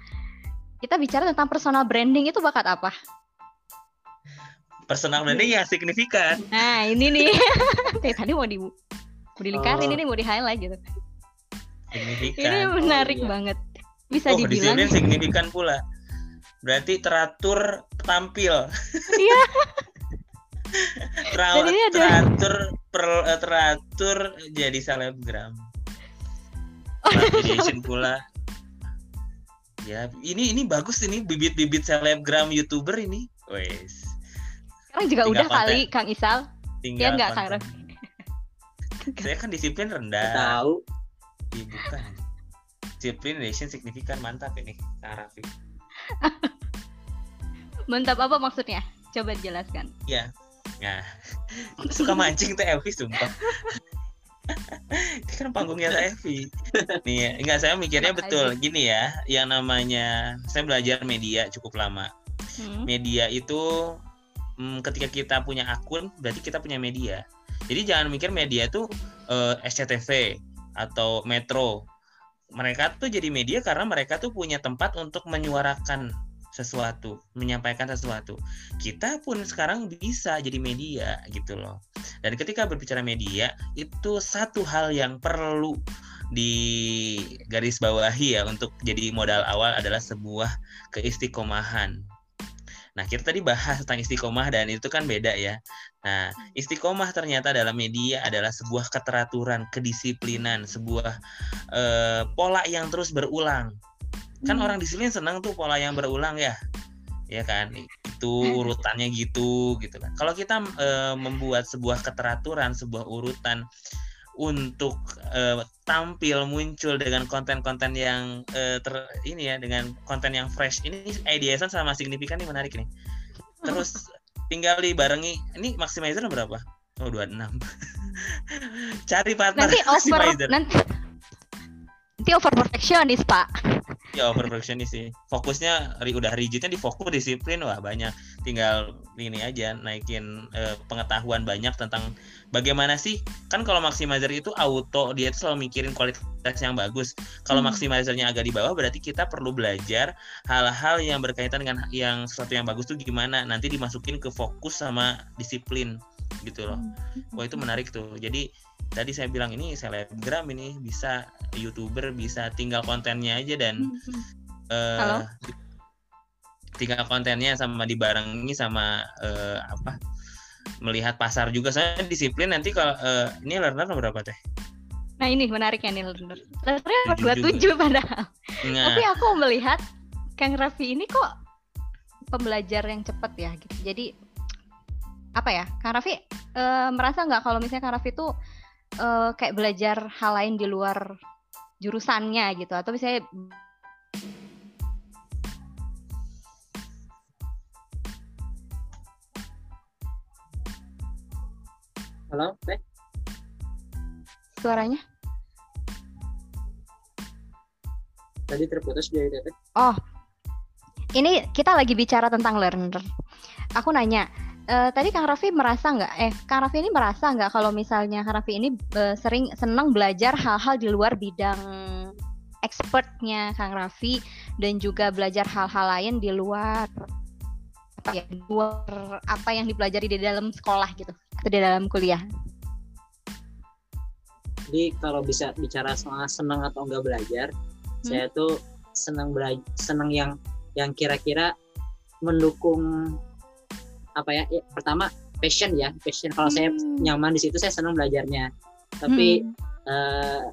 [SPEAKER 1] Kita bicara tentang personal branding itu bakat apa?
[SPEAKER 2] Personal branding ya signifikan.
[SPEAKER 1] Nah ini nih, tadi mau di mau dilingkarin
[SPEAKER 3] Oh.
[SPEAKER 1] ini mau di highlight gitu.
[SPEAKER 2] Signifikan.
[SPEAKER 1] Ini menarik
[SPEAKER 3] iya.
[SPEAKER 1] banget. Bisa
[SPEAKER 2] oh,
[SPEAKER 1] dibilang
[SPEAKER 2] disiplin signifikan pula. Berarti teratur tampil.
[SPEAKER 1] Iya. Ini ada-
[SPEAKER 2] teratur per- eh, teratur jadi selebgram.
[SPEAKER 1] Oh,
[SPEAKER 2] Validation pula. Ya, ini ini bagus ini bibit-bibit selebgram youtuber ini. Wes,
[SPEAKER 1] sekarang juga
[SPEAKER 2] tinggal
[SPEAKER 1] udah
[SPEAKER 2] konten.
[SPEAKER 1] kali Kang Isal.
[SPEAKER 2] tinggal
[SPEAKER 1] Ya nggak, Kang
[SPEAKER 2] konten. Saya kan disiplin rendah.
[SPEAKER 3] Tahu
[SPEAKER 2] Ih, bukan. Disiplin relation signifikan mantap ini, Kang Raffi.
[SPEAKER 1] Mantap apa maksudnya? Coba dijelaskan.
[SPEAKER 2] Iya. Nah, suka mancing tuh Elvi sumpah. Ini kan panggungnya Teh Elvi. Nih, ya, enggak saya mikirnya betul. Gini ya, yang namanya saya belajar media cukup lama.
[SPEAKER 1] Hmm.
[SPEAKER 2] Media itu hmm, ketika kita punya akun, berarti kita punya media. Jadi jangan mikir media itu eh, SCTV atau Metro. Mereka tuh jadi media karena mereka tuh punya tempat untuk menyuarakan sesuatu, menyampaikan sesuatu. Kita pun sekarang bisa jadi media gitu loh. Dan ketika berbicara media, itu satu hal yang perlu di garis bawahi ya untuk jadi modal awal adalah sebuah keistiqomahan. Nah, kita tadi bahas tentang istiqomah dan itu kan beda ya. Nah, istiqomah ternyata dalam media adalah sebuah keteraturan, kedisiplinan, sebuah eh, pola yang terus berulang. Kan
[SPEAKER 1] Hmm.
[SPEAKER 2] orang disiplin senang tuh pola yang berulang ya. Ya kan? Itu urutannya gitu gitu kan. Kalau kita eh, membuat sebuah keteraturan, sebuah urutan untuk eh, tampil muncul dengan konten-konten yang eh, ter ini ya dengan konten yang fresh ini ideasan sama signifikan ini menarik nih terus tinggal dibarengi ini maximizer berapa oh 26 cari partner
[SPEAKER 1] Nanti over nanti nanti over perfectionist Pak.
[SPEAKER 2] Ya over perfectionist sih. Fokusnya udah rigidnya di fokus disiplin wah banyak. Tinggal ini aja naikin eh, pengetahuan banyak tentang bagaimana sih kan kalau maximizer itu auto dia tuh selalu mikirin kualitas yang bagus. Kalau hmm. maximizernya agak di bawah berarti kita perlu belajar hal-hal yang berkaitan dengan yang sesuatu yang bagus tuh gimana. Nanti dimasukin ke fokus sama disiplin gitu loh. Wah itu menarik tuh. Jadi tadi saya bilang ini selebgram ini bisa youtuber bisa tinggal kontennya aja dan uh, tinggal kontennya sama dibarengi sama uh, apa melihat pasar juga. Saya disiplin nanti kalau uh, ini learner berapa teh?
[SPEAKER 1] Nah ini menarik ya nih learner. Learner dua tujuh padahal. Nah. tapi aku melihat Kang Raffi ini kok pembelajar yang cepat ya gitu. Jadi apa ya Kang Raffi uh, merasa nggak kalau misalnya Kang Raffi itu uh, kayak belajar hal lain di luar jurusannya gitu atau misalnya
[SPEAKER 3] Halo, Teh?
[SPEAKER 1] Suaranya?
[SPEAKER 3] Tadi terputus dari.
[SPEAKER 1] Oh, ini kita lagi bicara tentang learner. Aku nanya, uh, tadi Kang Raffi merasa nggak eh Kang Raffi ini merasa nggak kalau misalnya Kang Raffi ini uh, sering senang belajar hal-hal di luar bidang expertnya Kang Raffi dan juga belajar hal-hal lain di luar apa ya di luar apa yang dipelajari di dalam sekolah gitu atau di dalam kuliah.
[SPEAKER 3] Jadi kalau bisa bicara soal senang atau enggak belajar, hmm. saya tuh senang belajar senang yang yang kira-kira mendukung apa ya, ya pertama passion ya passion kalau hmm. saya nyaman di situ saya senang belajarnya tapi hmm. uh,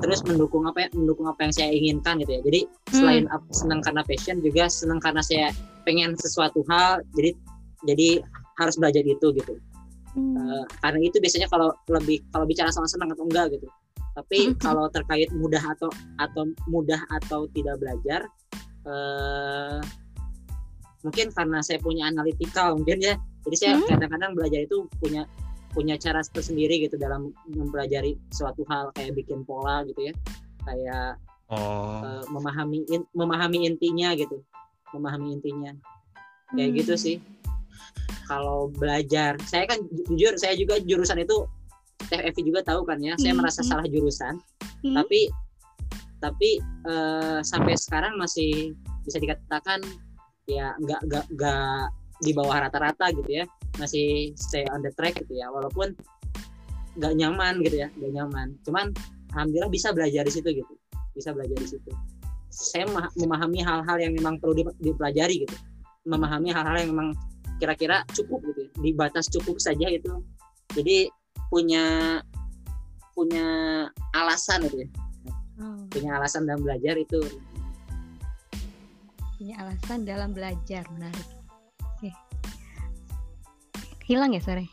[SPEAKER 3] terus mendukung apa ya mendukung apa yang saya inginkan gitu ya jadi hmm. selain senang karena passion juga senang karena saya pengen sesuatu hal jadi jadi harus belajar itu gitu hmm. uh, karena itu biasanya kalau lebih kalau bicara soal senang atau enggak gitu tapi hmm. kalau terkait mudah atau atau mudah atau tidak belajar uh, mungkin karena saya punya analitikal mungkin ya jadi saya hmm. kadang-kadang belajar itu punya punya cara tersendiri gitu dalam mempelajari suatu hal kayak bikin pola gitu ya kayak oh. uh, memahami in, memahami intinya gitu memahami intinya kayak hmm. gitu sih kalau belajar saya kan jujur saya juga jurusan itu TFV juga tahu kan ya saya hmm. merasa salah jurusan hmm. tapi tapi uh, sampai sekarang masih bisa dikatakan ya nggak nggak nggak di bawah rata-rata gitu ya. Masih stay on the track gitu ya. Walaupun nggak nyaman gitu ya nggak nyaman. Cuman alhamdulillah bisa belajar di situ gitu. Bisa belajar di situ. Saya memahami hal-hal yang memang perlu dipelajari gitu. Memahami hal-hal yang memang kira-kira cukup gitu ya. Di batas cukup saja itu jadi punya punya alasan gitu ya. Hmm. punya alasan dalam belajar itu
[SPEAKER 1] punya alasan dalam belajar menarik. Oke. Hilang ya sore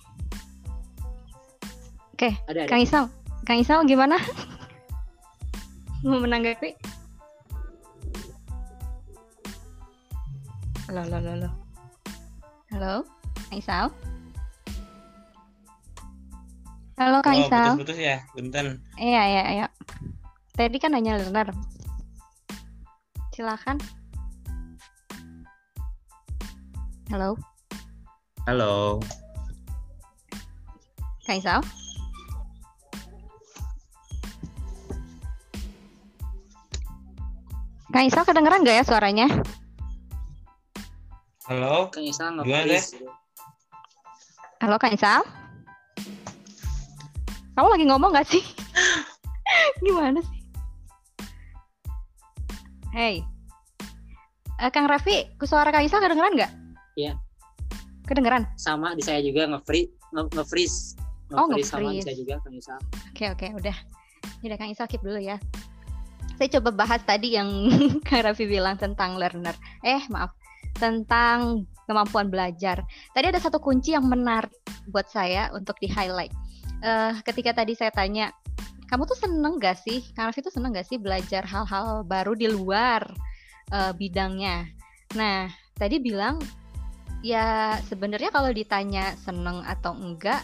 [SPEAKER 1] oke ada, ada. kang Isal kang Isal gimana? Mau menanggapi? Halo halo halo halo. Kang Isal halo kang oh, Isal
[SPEAKER 2] putus-putus ya bentar.
[SPEAKER 1] Iya iya iya. Tadi kan hanya learner silakan Halo.
[SPEAKER 2] Halo.
[SPEAKER 1] Kang Isal? Kang Isal kedengeran gak ya suaranya?
[SPEAKER 2] Halo.
[SPEAKER 3] Kang Isal nggak
[SPEAKER 1] Halo Kang Isal? Kamu lagi ngomong gak sih? Gimana sih? Hey, uh, Kang Raffi, suara Kang Isal kedengeran nggak?
[SPEAKER 3] Iya.
[SPEAKER 1] Kedengeran?
[SPEAKER 3] Sama di saya juga nge-free nge-freeze.
[SPEAKER 1] Nge oh, nge-freeze sama
[SPEAKER 3] di saya juga Kang Isa.
[SPEAKER 1] Oke, okay, oke, okay, udah. Udah Kang Isa keep dulu ya. Saya coba bahas tadi yang Kang Raffi bilang tentang learner. Eh, maaf. Tentang kemampuan belajar. Tadi ada satu kunci yang menarik buat saya untuk di-highlight. Uh, ketika tadi saya tanya, kamu tuh seneng gak sih? Kang Raffi tuh seneng gak sih belajar hal-hal baru di luar uh, bidangnya? Nah, tadi bilang ya sebenarnya kalau ditanya seneng atau enggak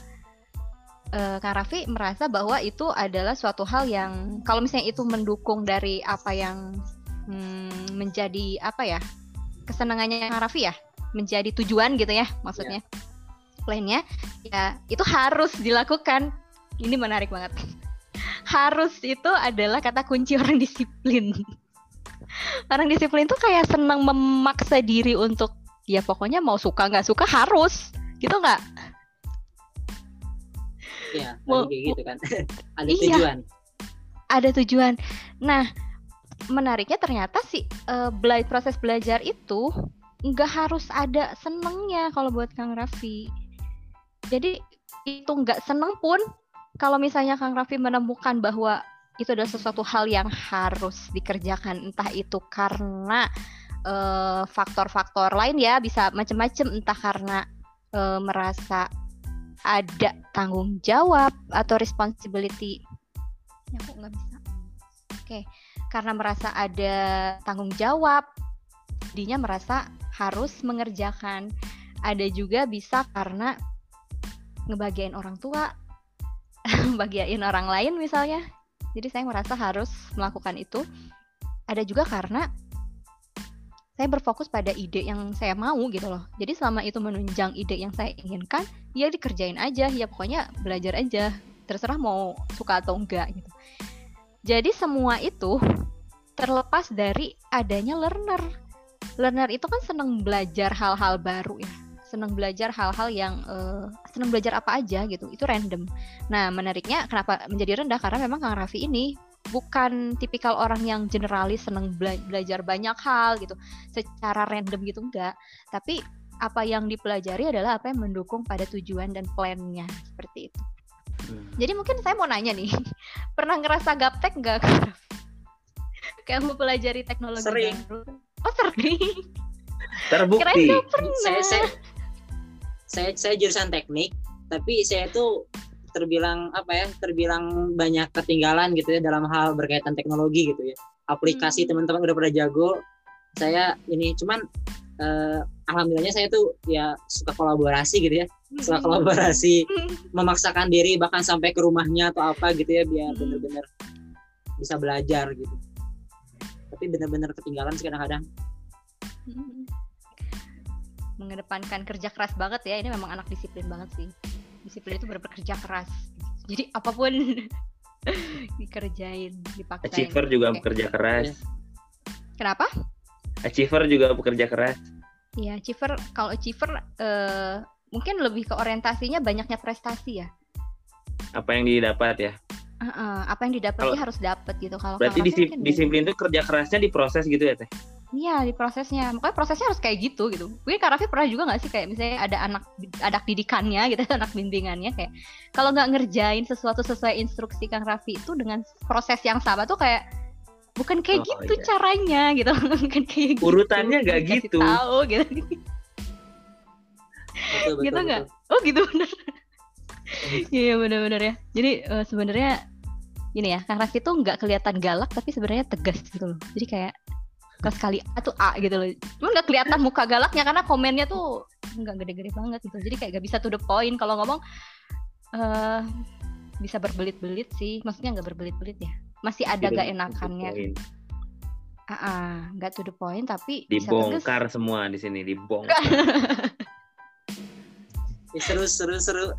[SPEAKER 1] uh, Kak Raffi merasa bahwa itu adalah suatu hal yang kalau misalnya itu mendukung dari apa yang hmm, menjadi apa ya kesenangannya Kang Raffi ya menjadi tujuan gitu ya maksudnya. Yeah. plannya ya itu harus dilakukan. Ini menarik banget. Harus itu adalah kata kunci orang disiplin. Orang disiplin tuh kayak senang memaksa diri untuk ya pokoknya mau suka nggak suka harus. Gitu nggak?
[SPEAKER 3] Ya mau, kayak gitu kan. Ada iya, tujuan.
[SPEAKER 1] Ada tujuan. Nah menariknya ternyata sih uh, bela proses belajar itu nggak harus ada senengnya kalau buat Kang Raffi. Jadi itu nggak seneng pun kalau misalnya Kang Raffi menemukan bahwa itu adalah sesuatu hal yang harus dikerjakan entah itu karena faktor-faktor uh, lain ya bisa macam-macam entah karena uh, merasa ada tanggung jawab atau responsibility ya kok nggak bisa oke okay. karena merasa ada tanggung jawab jadinya merasa harus mengerjakan ada juga bisa karena ngebagian orang tua bagiain orang lain misalnya. Jadi saya merasa harus melakukan itu. Ada juga karena saya berfokus pada ide yang saya mau gitu loh. Jadi selama itu menunjang ide yang saya inginkan, ya dikerjain aja, ya pokoknya belajar aja. Terserah mau suka atau enggak gitu. Jadi semua itu terlepas dari adanya learner. Learner itu kan senang belajar hal-hal baru ya senang belajar hal-hal yang uh, senang belajar apa aja gitu itu random nah menariknya kenapa menjadi rendah karena memang kang Raffi ini bukan tipikal orang yang generalis senang bela belajar banyak hal gitu secara random gitu enggak. Tapi apa yang dipelajari adalah apa yang mendukung pada tujuan dan plannya seperti itu. Hmm. jadi mungkin saya mau nanya nih pernah ngerasa gaptek nggak kayak mau pelajari teknologi
[SPEAKER 3] sering.
[SPEAKER 1] baru. Oh sering.
[SPEAKER 2] Terbukti.
[SPEAKER 3] Saya, saya saya saya jurusan teknik tapi saya tuh terbilang apa ya terbilang banyak ketinggalan gitu ya dalam hal berkaitan teknologi gitu ya aplikasi hmm. teman-teman udah pada jago saya ini cuman uh, alhamdulillahnya saya tuh ya suka kolaborasi gitu ya suka hmm. kolaborasi memaksakan diri bahkan sampai ke rumahnya atau apa gitu ya biar hmm. bener-bener bisa belajar gitu tapi bener-bener ketinggalan sih kadang-kadang
[SPEAKER 1] mengedepankan kerja keras banget ya ini memang anak disiplin banget sih disiplin itu bekerja keras jadi apa pun dikerjain dipakai
[SPEAKER 2] achiever juga okay. bekerja keras
[SPEAKER 1] kenapa
[SPEAKER 2] achiever juga bekerja keras
[SPEAKER 1] Iya, achiever kalau achiever uh, mungkin lebih ke orientasinya banyaknya prestasi ya.
[SPEAKER 2] Apa yang didapat ya?
[SPEAKER 1] Uh, uh, apa yang didapat harus dapat gitu. Kalau
[SPEAKER 2] berarti disip, disiplin itu kerja kerasnya diproses gitu ya teh?
[SPEAKER 1] Iya di prosesnya, makanya prosesnya harus kayak gitu gitu. Mungkin Kak Raffi pernah juga nggak sih kayak misalnya ada anak anak didikannya gitu, anak bimbingannya kayak kalau nggak ngerjain sesuatu sesuai instruksi Kang Raffi itu dengan proses yang sama tuh kayak bukan kayak oh, gitu iya. caranya gitu, bukan kayak
[SPEAKER 2] gitu. Urutannya nggak gitu.
[SPEAKER 1] Tahu gitu. gitu nggak? Oh gitu bener. Iya bener-bener ya. Jadi uh, sebenarnya ini ya Kang Raffi tuh nggak kelihatan galak tapi sebenarnya tegas gitu loh. Jadi kayak suka sekali A tuh A gitu loh. Cuman nggak kelihatan muka galaknya karena komennya tuh nggak gede-gede banget gitu. Jadi kayak gak bisa to the point. Kalau ngomong uh, bisa berbelit-belit sih. Maksudnya nggak berbelit-belit ya. Masih ada gak enakannya. Ah nggak uh, to the point tapi
[SPEAKER 2] dibongkar semua di sini dibongkar.
[SPEAKER 3] Seru seru seru.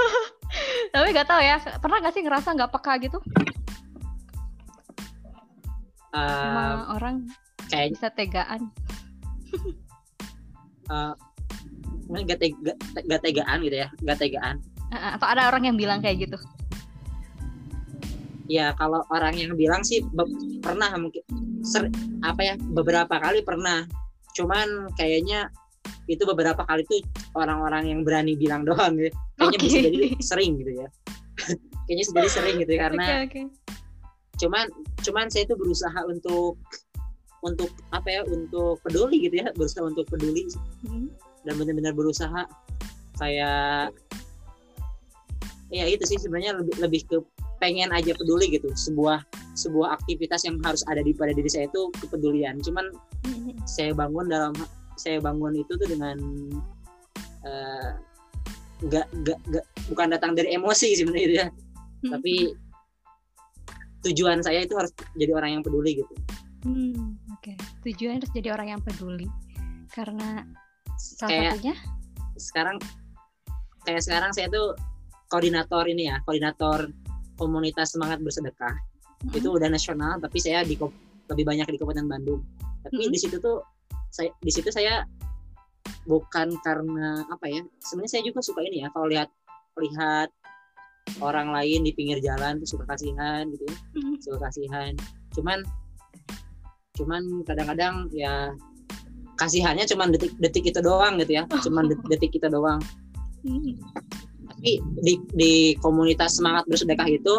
[SPEAKER 1] Tapi nggak tahu ya pernah nggak sih ngerasa nggak peka gitu? Uh, orang kayak bisa tegaan.
[SPEAKER 3] Uh, gak, tega, gak tegaan gitu ya gak tegaan.
[SPEAKER 1] Uh, atau ada orang yang bilang kayak gitu?
[SPEAKER 3] Ya kalau orang yang bilang sih pernah mungkin ser, apa ya beberapa kali pernah. Cuman kayaknya itu beberapa kali tuh orang-orang yang berani bilang doang ya. Kayaknya okay. bisa jadi sering gitu ya. Kayaknya jadi sering gitu ya karena okay, okay. cuman cuman saya tuh berusaha untuk untuk apa ya untuk peduli gitu ya berusaha untuk peduli hmm. dan benar-benar berusaha. Kayak ya itu sih sebenarnya lebih lebih ke pengen aja peduli gitu. Sebuah sebuah aktivitas yang harus ada di pada diri saya itu kepedulian. Cuman hmm. saya bangun dalam saya bangun itu tuh dengan uh, nggak nggak bukan datang dari emosi sebenarnya ya. Hmm. tapi tujuan saya itu harus jadi orang yang peduli gitu.
[SPEAKER 1] Hmm, oke. Okay. Tujuan harus jadi orang yang peduli. Karena salah kayak, satunya
[SPEAKER 3] sekarang kayak sekarang saya tuh koordinator ini ya, koordinator komunitas semangat bersedekah. Hmm. Itu udah nasional, tapi saya di lebih banyak di Kabupaten Bandung. Tapi hmm. di situ tuh saya di situ saya bukan karena apa ya? Sebenarnya saya juga suka ini ya, kalau lihat lihat orang lain di pinggir jalan suka kasihan gitu ya. Hmm. Suka kasihan. Cuman cuman kadang-kadang ya kasihannya cuman detik-detik itu doang gitu ya. Cuman detik kita doang. Tapi di di komunitas semangat bersedekah itu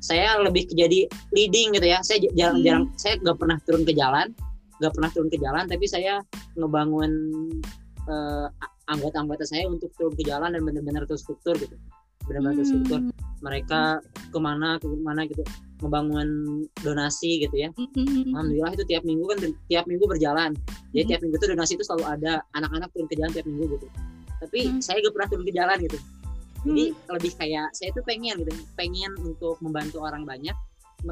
[SPEAKER 3] saya lebih jadi leading gitu ya. Saya jarang-jarang hmm. saya nggak pernah turun ke jalan nggak pernah turun ke jalan tapi saya ngebangun uh, anggota-anggota saya untuk turun ke jalan dan benar-benar terstruktur gitu benar-benar terstruktur hmm. mereka ke mana ke mana gitu ngebangun donasi gitu ya. Mm-hmm. Alhamdulillah itu tiap minggu kan tiap minggu berjalan. Jadi mm-hmm. tiap minggu itu donasi itu selalu ada anak-anak turun ke jalan tiap minggu gitu. Tapi mm-hmm. saya gak pernah turun ke jalan gitu. Jadi mm-hmm. lebih kayak saya itu pengen gitu, pengen untuk membantu orang banyak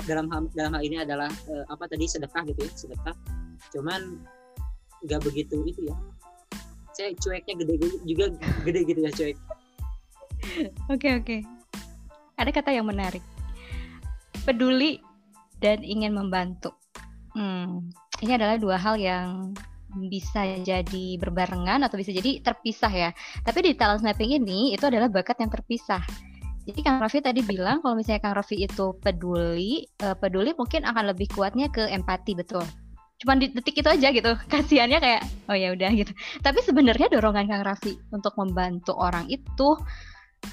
[SPEAKER 3] dalam hal dalam hal ini adalah uh, apa tadi sedekah gitu ya, sedekah. Cuman nggak begitu itu ya. Saya cueknya gede juga gede gitu ya cuek.
[SPEAKER 1] Oke oke. Ada kata yang menarik peduli dan ingin membantu. Hmm, ini adalah dua hal yang bisa jadi berbarengan atau bisa jadi terpisah ya. Tapi di talent mapping ini itu adalah bakat yang terpisah. Jadi Kang Raffi tadi bilang kalau misalnya Kang Raffi itu peduli, uh, peduli mungkin akan lebih kuatnya ke empati betul. Cuman di detik itu aja gitu, kasihannya kayak oh ya udah gitu. Tapi sebenarnya dorongan Kang Raffi untuk membantu orang itu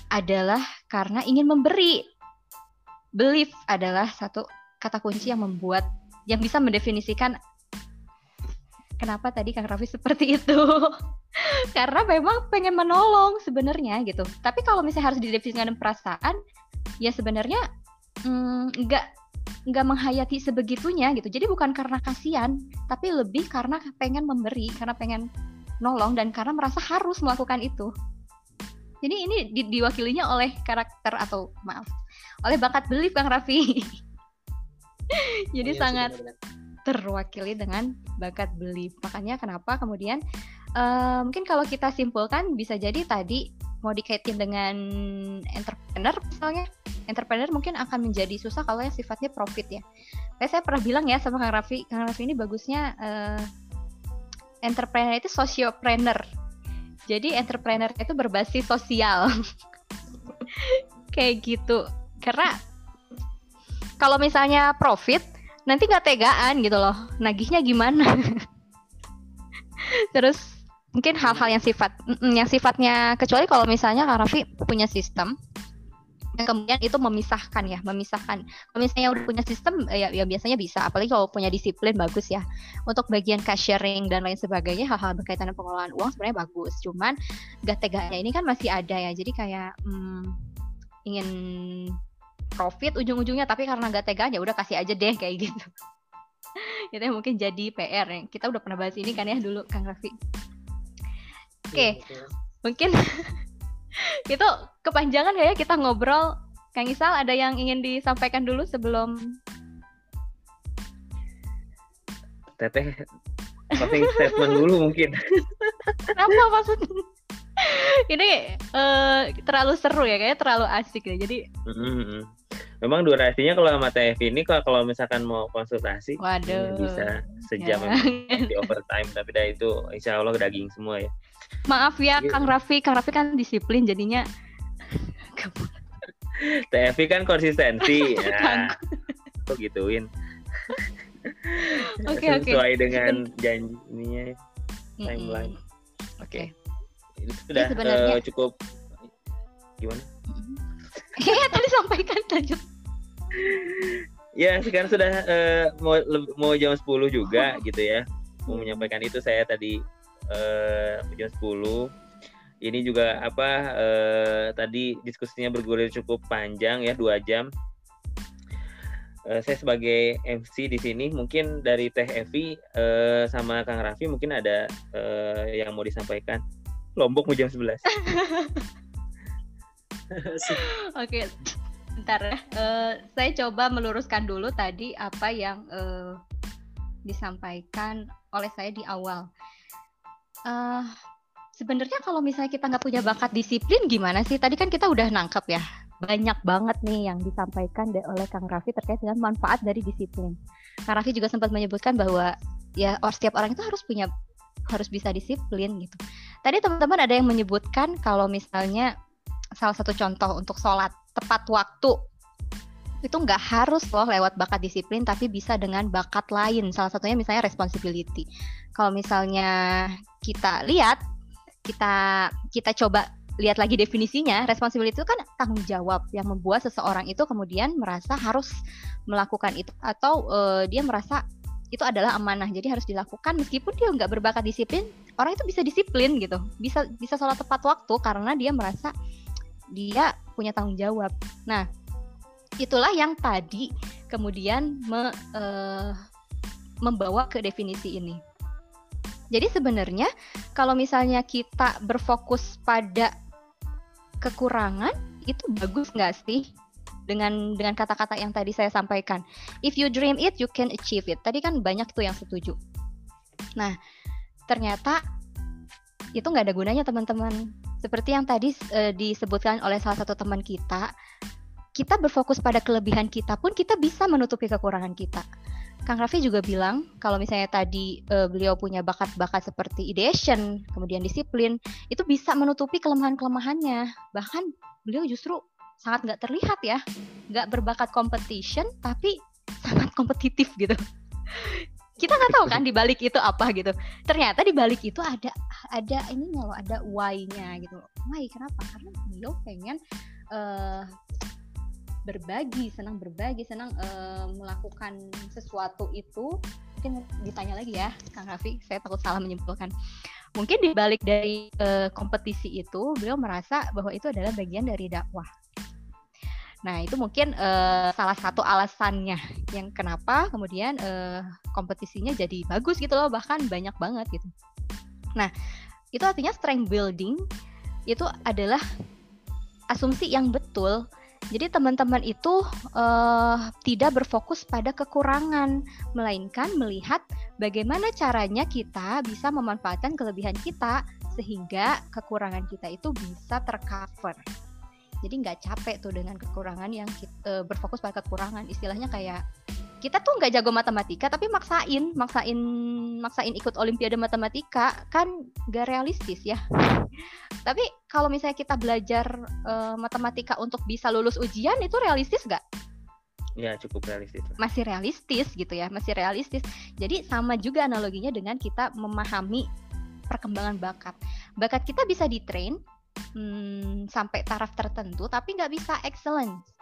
[SPEAKER 1] adalah karena ingin memberi belief adalah satu kata kunci yang membuat yang bisa mendefinisikan kenapa tadi Kang Raffi seperti itu. Karena memang pengen menolong sebenarnya gitu. Tapi kalau misalnya harus didefinisikan perasaan, ya sebenarnya mm, nggak mm, nggak menghayati sebegitunya gitu. Jadi bukan karena kasihan, tapi lebih karena pengen memberi, karena pengen nolong dan karena merasa harus melakukan itu. Jadi ini di, diwakilinya oleh karakter atau maaf, oleh bakat belief Kang Raffi. Jadi oh, iya, sangat terwakili dengan bakat belief. Makanya kenapa kemudian uh, mungkin kalau kita simpulkan bisa jadi tadi mau dikaitin dengan entrepreneur misalnya entrepreneur mungkin akan menjadi susah kalau yang sifatnya profit ya. Kayak saya pernah bilang ya sama Kang Raffi, Kang Raffi ini bagusnya uh, entrepreneur itu sociopreneur jadi entrepreneur itu berbasis sosial. Kayak gitu. Karena kalau misalnya profit, nanti nggak tegaan gitu loh. Nagihnya gimana? Terus mungkin hal-hal yang sifat yang sifatnya kecuali kalau misalnya Kak Raffi punya sistem dan kemudian itu memisahkan ya memisahkan. Kalau misalnya udah punya sistem eh, ya, ya biasanya bisa. Apalagi kalau punya disiplin bagus ya. Untuk bagian cashiering dan lain sebagainya hal-hal berkaitan dengan pengelolaan uang sebenarnya bagus. Cuman gak teganya ini kan masih ada ya. Jadi kayak hmm, ingin profit ujung-ujungnya tapi karena gak teganya udah kasih aja deh kayak gitu. Itu yang mungkin jadi PR ya kita udah pernah bahas ini kan ya dulu Kang Raffi. Oke okay. Iya, mungkin itu kepanjangan ya kita ngobrol. Kang Isal ada yang ingin disampaikan dulu sebelum
[SPEAKER 2] Teteh closing statement dulu mungkin.
[SPEAKER 1] Kenapa maksudnya? Ini uh, terlalu seru ya, kayaknya terlalu asik ya. Jadi mm-hmm.
[SPEAKER 2] Memang durasinya kalau sama TF ini kalau misalkan mau konsultasi
[SPEAKER 1] Waduh.
[SPEAKER 2] bisa sejam ya. di overtime tapi dah itu insya Allah daging semua ya.
[SPEAKER 1] Maaf ya Kang Raffi, Kang Raffi kan disiplin jadinya
[SPEAKER 2] TFI kan konsistensi ya. Kok gituin.
[SPEAKER 1] Oke oke.
[SPEAKER 2] Sesuai dengan janjinya timeline. Oke. Okay. Itu sudah sebenarnya... uh, cukup gimana?
[SPEAKER 1] Iya tadi sampaikan lanjut.
[SPEAKER 2] ya sekarang sudah uh, mau mau jam 10 juga gitu ya. Mau menyampaikan itu saya tadi uh, jam 10 ini juga apa uh, tadi diskusinya bergulir cukup panjang ya dua jam. Uh, saya sebagai MC di sini mungkin dari Teh Evi sama Kang Raffi mungkin ada uh, yang mau disampaikan. Lombok mau jam 11
[SPEAKER 1] Oke, bentar ya. Uh, saya coba meluruskan dulu tadi apa yang uh, disampaikan oleh saya di awal. Uh, Sebenarnya kalau misalnya kita nggak punya bakat disiplin gimana sih? Tadi kan kita udah nangkep ya banyak banget nih yang disampaikan oleh Kang Raffi terkait dengan manfaat dari disiplin. Kang Raffi juga sempat menyebutkan bahwa ya setiap orang itu harus punya harus bisa disiplin gitu. Tadi teman-teman ada yang menyebutkan kalau misalnya salah satu contoh untuk sholat tepat waktu itu nggak harus loh lewat bakat disiplin tapi bisa dengan bakat lain. Salah satunya misalnya responsibility. Kalau misalnya kita lihat kita kita coba lihat lagi definisinya, responsibility itu kan tanggung jawab yang membuat seseorang itu kemudian merasa harus melakukan itu atau uh, dia merasa itu adalah amanah. Jadi harus dilakukan meskipun dia nggak berbakat disiplin orang itu bisa disiplin gitu. Bisa bisa sholat tepat waktu karena dia merasa dia punya tanggung jawab nah itulah yang tadi kemudian me, uh, membawa ke definisi ini jadi sebenarnya kalau misalnya kita berfokus pada kekurangan itu bagus nggak sih? Dengan dengan kata-kata yang tadi saya sampaikan. If you dream it, you can achieve it. Tadi kan banyak tuh yang setuju. Nah, ternyata itu nggak ada gunanya teman-teman. Seperti yang tadi e, disebutkan oleh salah satu teman kita, kita berfokus pada kelebihan kita pun kita bisa menutupi kekurangan kita. Kang Raffi juga bilang kalau misalnya tadi uh, beliau punya bakat-bakat seperti ideation, kemudian disiplin, itu bisa menutupi kelemahan-kelemahannya. Bahkan beliau justru sangat nggak terlihat ya, nggak berbakat competition, tapi sangat kompetitif gitu. Kita nggak tahu kan di balik itu apa gitu. Ternyata di balik itu ada ada ini loh, ada why-nya gitu. Why kenapa? Karena beliau pengen uh, berbagi, senang berbagi, senang uh, melakukan sesuatu itu. Mungkin ditanya lagi ya, Kang Raffi, saya takut salah menyimpulkan. Mungkin di balik dari uh, kompetisi itu, beliau merasa bahwa itu adalah bagian dari dakwah. Nah, itu mungkin uh, salah satu alasannya yang kenapa kemudian uh, kompetisinya jadi bagus gitu loh, bahkan banyak banget gitu. Nah, itu artinya strength building itu adalah asumsi yang betul jadi teman-teman itu uh, tidak berfokus pada kekurangan, melainkan melihat bagaimana caranya kita bisa memanfaatkan kelebihan kita sehingga kekurangan kita itu bisa tercover. Jadi nggak capek tuh dengan kekurangan yang kita, uh, berfokus pada kekurangan. Istilahnya kayak kita tuh nggak jago matematika tapi maksain maksain maksain ikut olimpiade matematika kan gak realistis ya tapi kalau misalnya kita belajar uh, matematika untuk bisa lulus ujian itu realistis nggak
[SPEAKER 2] Ya cukup realistis.
[SPEAKER 1] Masih realistis gitu ya, masih realistis. Jadi sama juga analoginya dengan kita memahami perkembangan bakat. Bakat kita bisa ditrain hmm, sampai taraf tertentu, tapi nggak bisa excellence.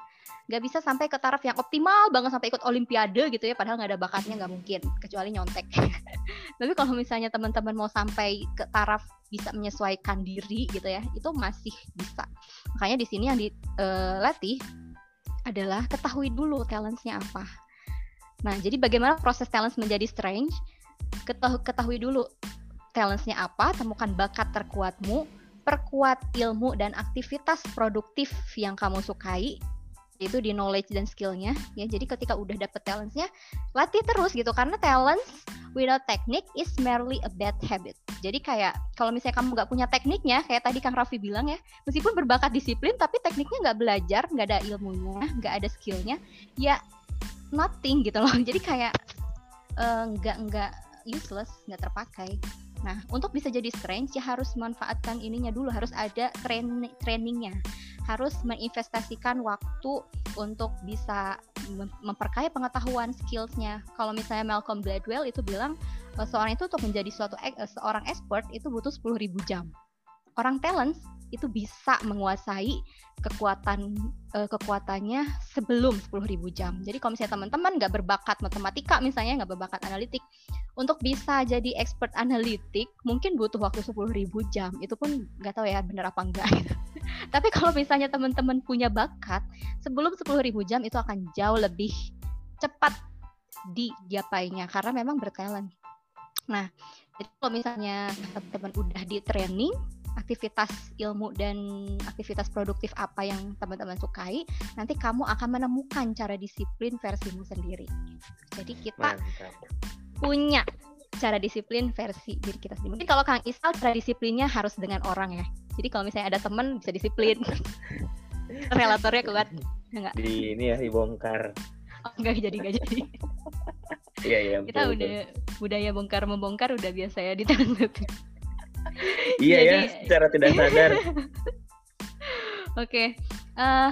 [SPEAKER 1] Nggak bisa sampai ke taraf yang optimal banget sampai ikut olimpiade gitu ya padahal nggak ada bakatnya nggak mungkin kecuali nyontek. Tapi kalau misalnya teman-teman mau sampai ke taraf bisa menyesuaikan diri gitu ya itu masih bisa. Makanya di sini yang dilatih eh, adalah ketahui dulu talentsnya apa. Nah jadi bagaimana proses talents menjadi strange? Ketahui, ketahui dulu talentsnya apa temukan bakat terkuatmu perkuat ilmu dan aktivitas produktif yang kamu sukai itu di knowledge dan skillnya ya. Jadi ketika udah dapet talentsnya latih terus gitu. Karena talents without technique is merely a bad habit. Jadi kayak kalau misalnya kamu nggak punya tekniknya kayak tadi kang Raffi bilang ya meskipun berbakat disiplin tapi tekniknya nggak belajar nggak ada ilmunya nggak ada skillnya ya nothing gitu loh. Jadi kayak uh, nggak nggak useless nggak terpakai Nah, untuk bisa jadi strange ya harus manfaatkan ininya dulu, harus ada train trainingnya harus menginvestasikan waktu untuk bisa memperkaya pengetahuan skillsnya. Kalau misalnya Malcolm Gladwell itu bilang eh, seorang itu untuk menjadi suatu eh, seorang expert itu butuh 10.000 jam. Orang talent itu bisa menguasai kekuatan uh, kekuatannya sebelum 10.000 jam. Jadi kalau misalnya teman-teman nggak berbakat matematika misalnya nggak berbakat analitik, untuk bisa jadi expert analitik mungkin butuh waktu 10.000 jam. Itu pun nggak tahu ya benar apa enggak. Tapi kalau misalnya teman-teman punya bakat, sebelum 10.000 jam itu akan jauh lebih cepat digapainya karena memang bertalent. Nah, jadi kalau misalnya teman-teman udah di training, aktivitas ilmu dan aktivitas produktif apa yang teman-teman sukai, nanti kamu akan menemukan cara disiplin versimu sendiri. Jadi kita Mantap. Punya cara disiplin versi diri kita sendiri. Mungkin kalau Kang Isal cara disiplinnya harus dengan orang ya. Jadi kalau misalnya ada temen bisa disiplin. Relatornya kuat.
[SPEAKER 2] Enggak. Di ini ya dibongkar.
[SPEAKER 1] Oh, enggak jadi enggak jadi.
[SPEAKER 2] Iya iya.
[SPEAKER 1] Kita betul, udah betul. budaya bongkar membongkar udah biasa ya di tangan
[SPEAKER 2] Iya ya, secara tidak sadar.
[SPEAKER 1] Oke. Okay. Uh, eh,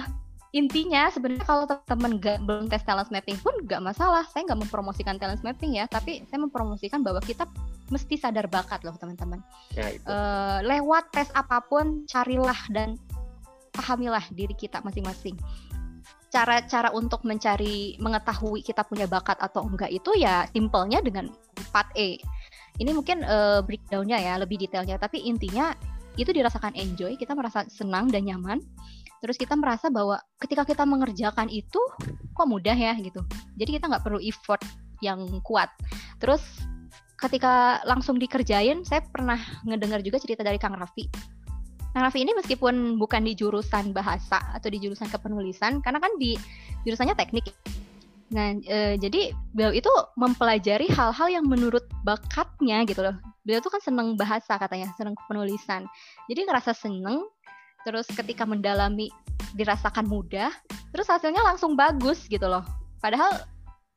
[SPEAKER 1] intinya sebenarnya kalau teman-teman nggak belum tes talent mapping pun nggak masalah. Saya nggak mempromosikan talent mapping ya tapi saya mempromosikan bahwa kita mesti sadar bakat loh teman-teman. Ya, uh, lewat tes apa pun carilah dan pahamilah diri kita masing-masing. Cara-cara untuk mencari mengetahui kita punya bakat atau enggak itu ya simpelnya dengan 4E ini mungkin uh, breakdownnya ya lebih detailnya. Tapi intinya itu dirasakan enjoy kita merasa senang dan nyaman terus kita merasa bahwa ketika kita mengerjakan itu kok mudah ya gitu jadi kita nggak perlu effort yang kuat terus ketika langsung dikerjain saya pernah ngedengar juga cerita dari Kang Raffi Kang Raffi ini meskipun bukan di jurusan bahasa atau di jurusan kepenulisan karena kan di jurusannya teknik Nah, e, jadi beliau itu mempelajari hal-hal yang menurut bakatnya gitu loh. Beliau tuh kan seneng bahasa katanya, seneng penulisan. Jadi ngerasa seneng terus ketika mendalami dirasakan mudah, terus hasilnya langsung bagus gitu loh. Padahal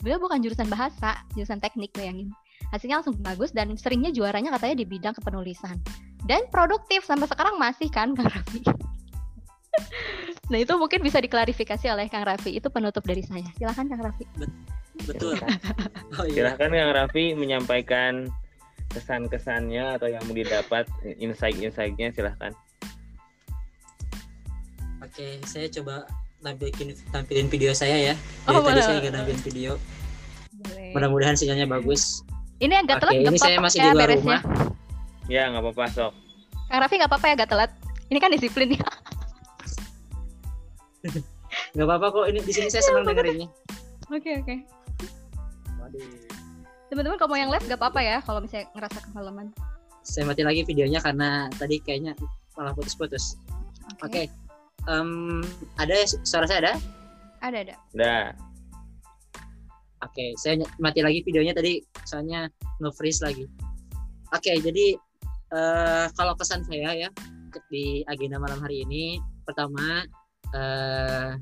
[SPEAKER 1] beliau bukan jurusan bahasa, jurusan teknik bayangin. Hasilnya langsung bagus dan seringnya juaranya katanya di bidang kepenulisan. Dan produktif sampai sekarang masih kan Kang Raffi. nah itu mungkin bisa diklarifikasi oleh Kang Raffi. Itu penutup dari saya. Silahkan Kang Raffi.
[SPEAKER 3] Betul.
[SPEAKER 2] Oh, iya. Silahkan Kang Raffi menyampaikan kesan-kesannya atau yang mau didapat insight-insightnya silahkan.
[SPEAKER 3] Oke, saya coba tampilin tampilin video saya ya. Dari oh, tadi saya nggak nampilin video. Mudah-mudahan sinyalnya bagus.
[SPEAKER 1] Ini agak telat.
[SPEAKER 3] Oke, ini saya masih ya, di luar rumah.
[SPEAKER 2] Ya, nggak apa-apa sok.
[SPEAKER 1] Kang Raffi nggak apa-apa ya agak telat. Ini kan disiplin ya.
[SPEAKER 3] Nggak apa-apa kok. Ini di sini saya senang dengerinnya.
[SPEAKER 1] Oke oke. Teman-teman kalau mau yang live nggak apa-apa ya kalau misalnya ngerasa kemalaman.
[SPEAKER 3] Saya mati lagi videonya karena tadi kayaknya malah putus-putus. Oke. Okay. Okay um, ada suara saya ada?
[SPEAKER 1] Ada ada.
[SPEAKER 2] Ada.
[SPEAKER 3] Oke, okay, saya mati lagi videonya tadi soalnya no freeze lagi. Oke, okay, jadi uh, kalau kesan saya ya di agenda malam hari ini pertama uh,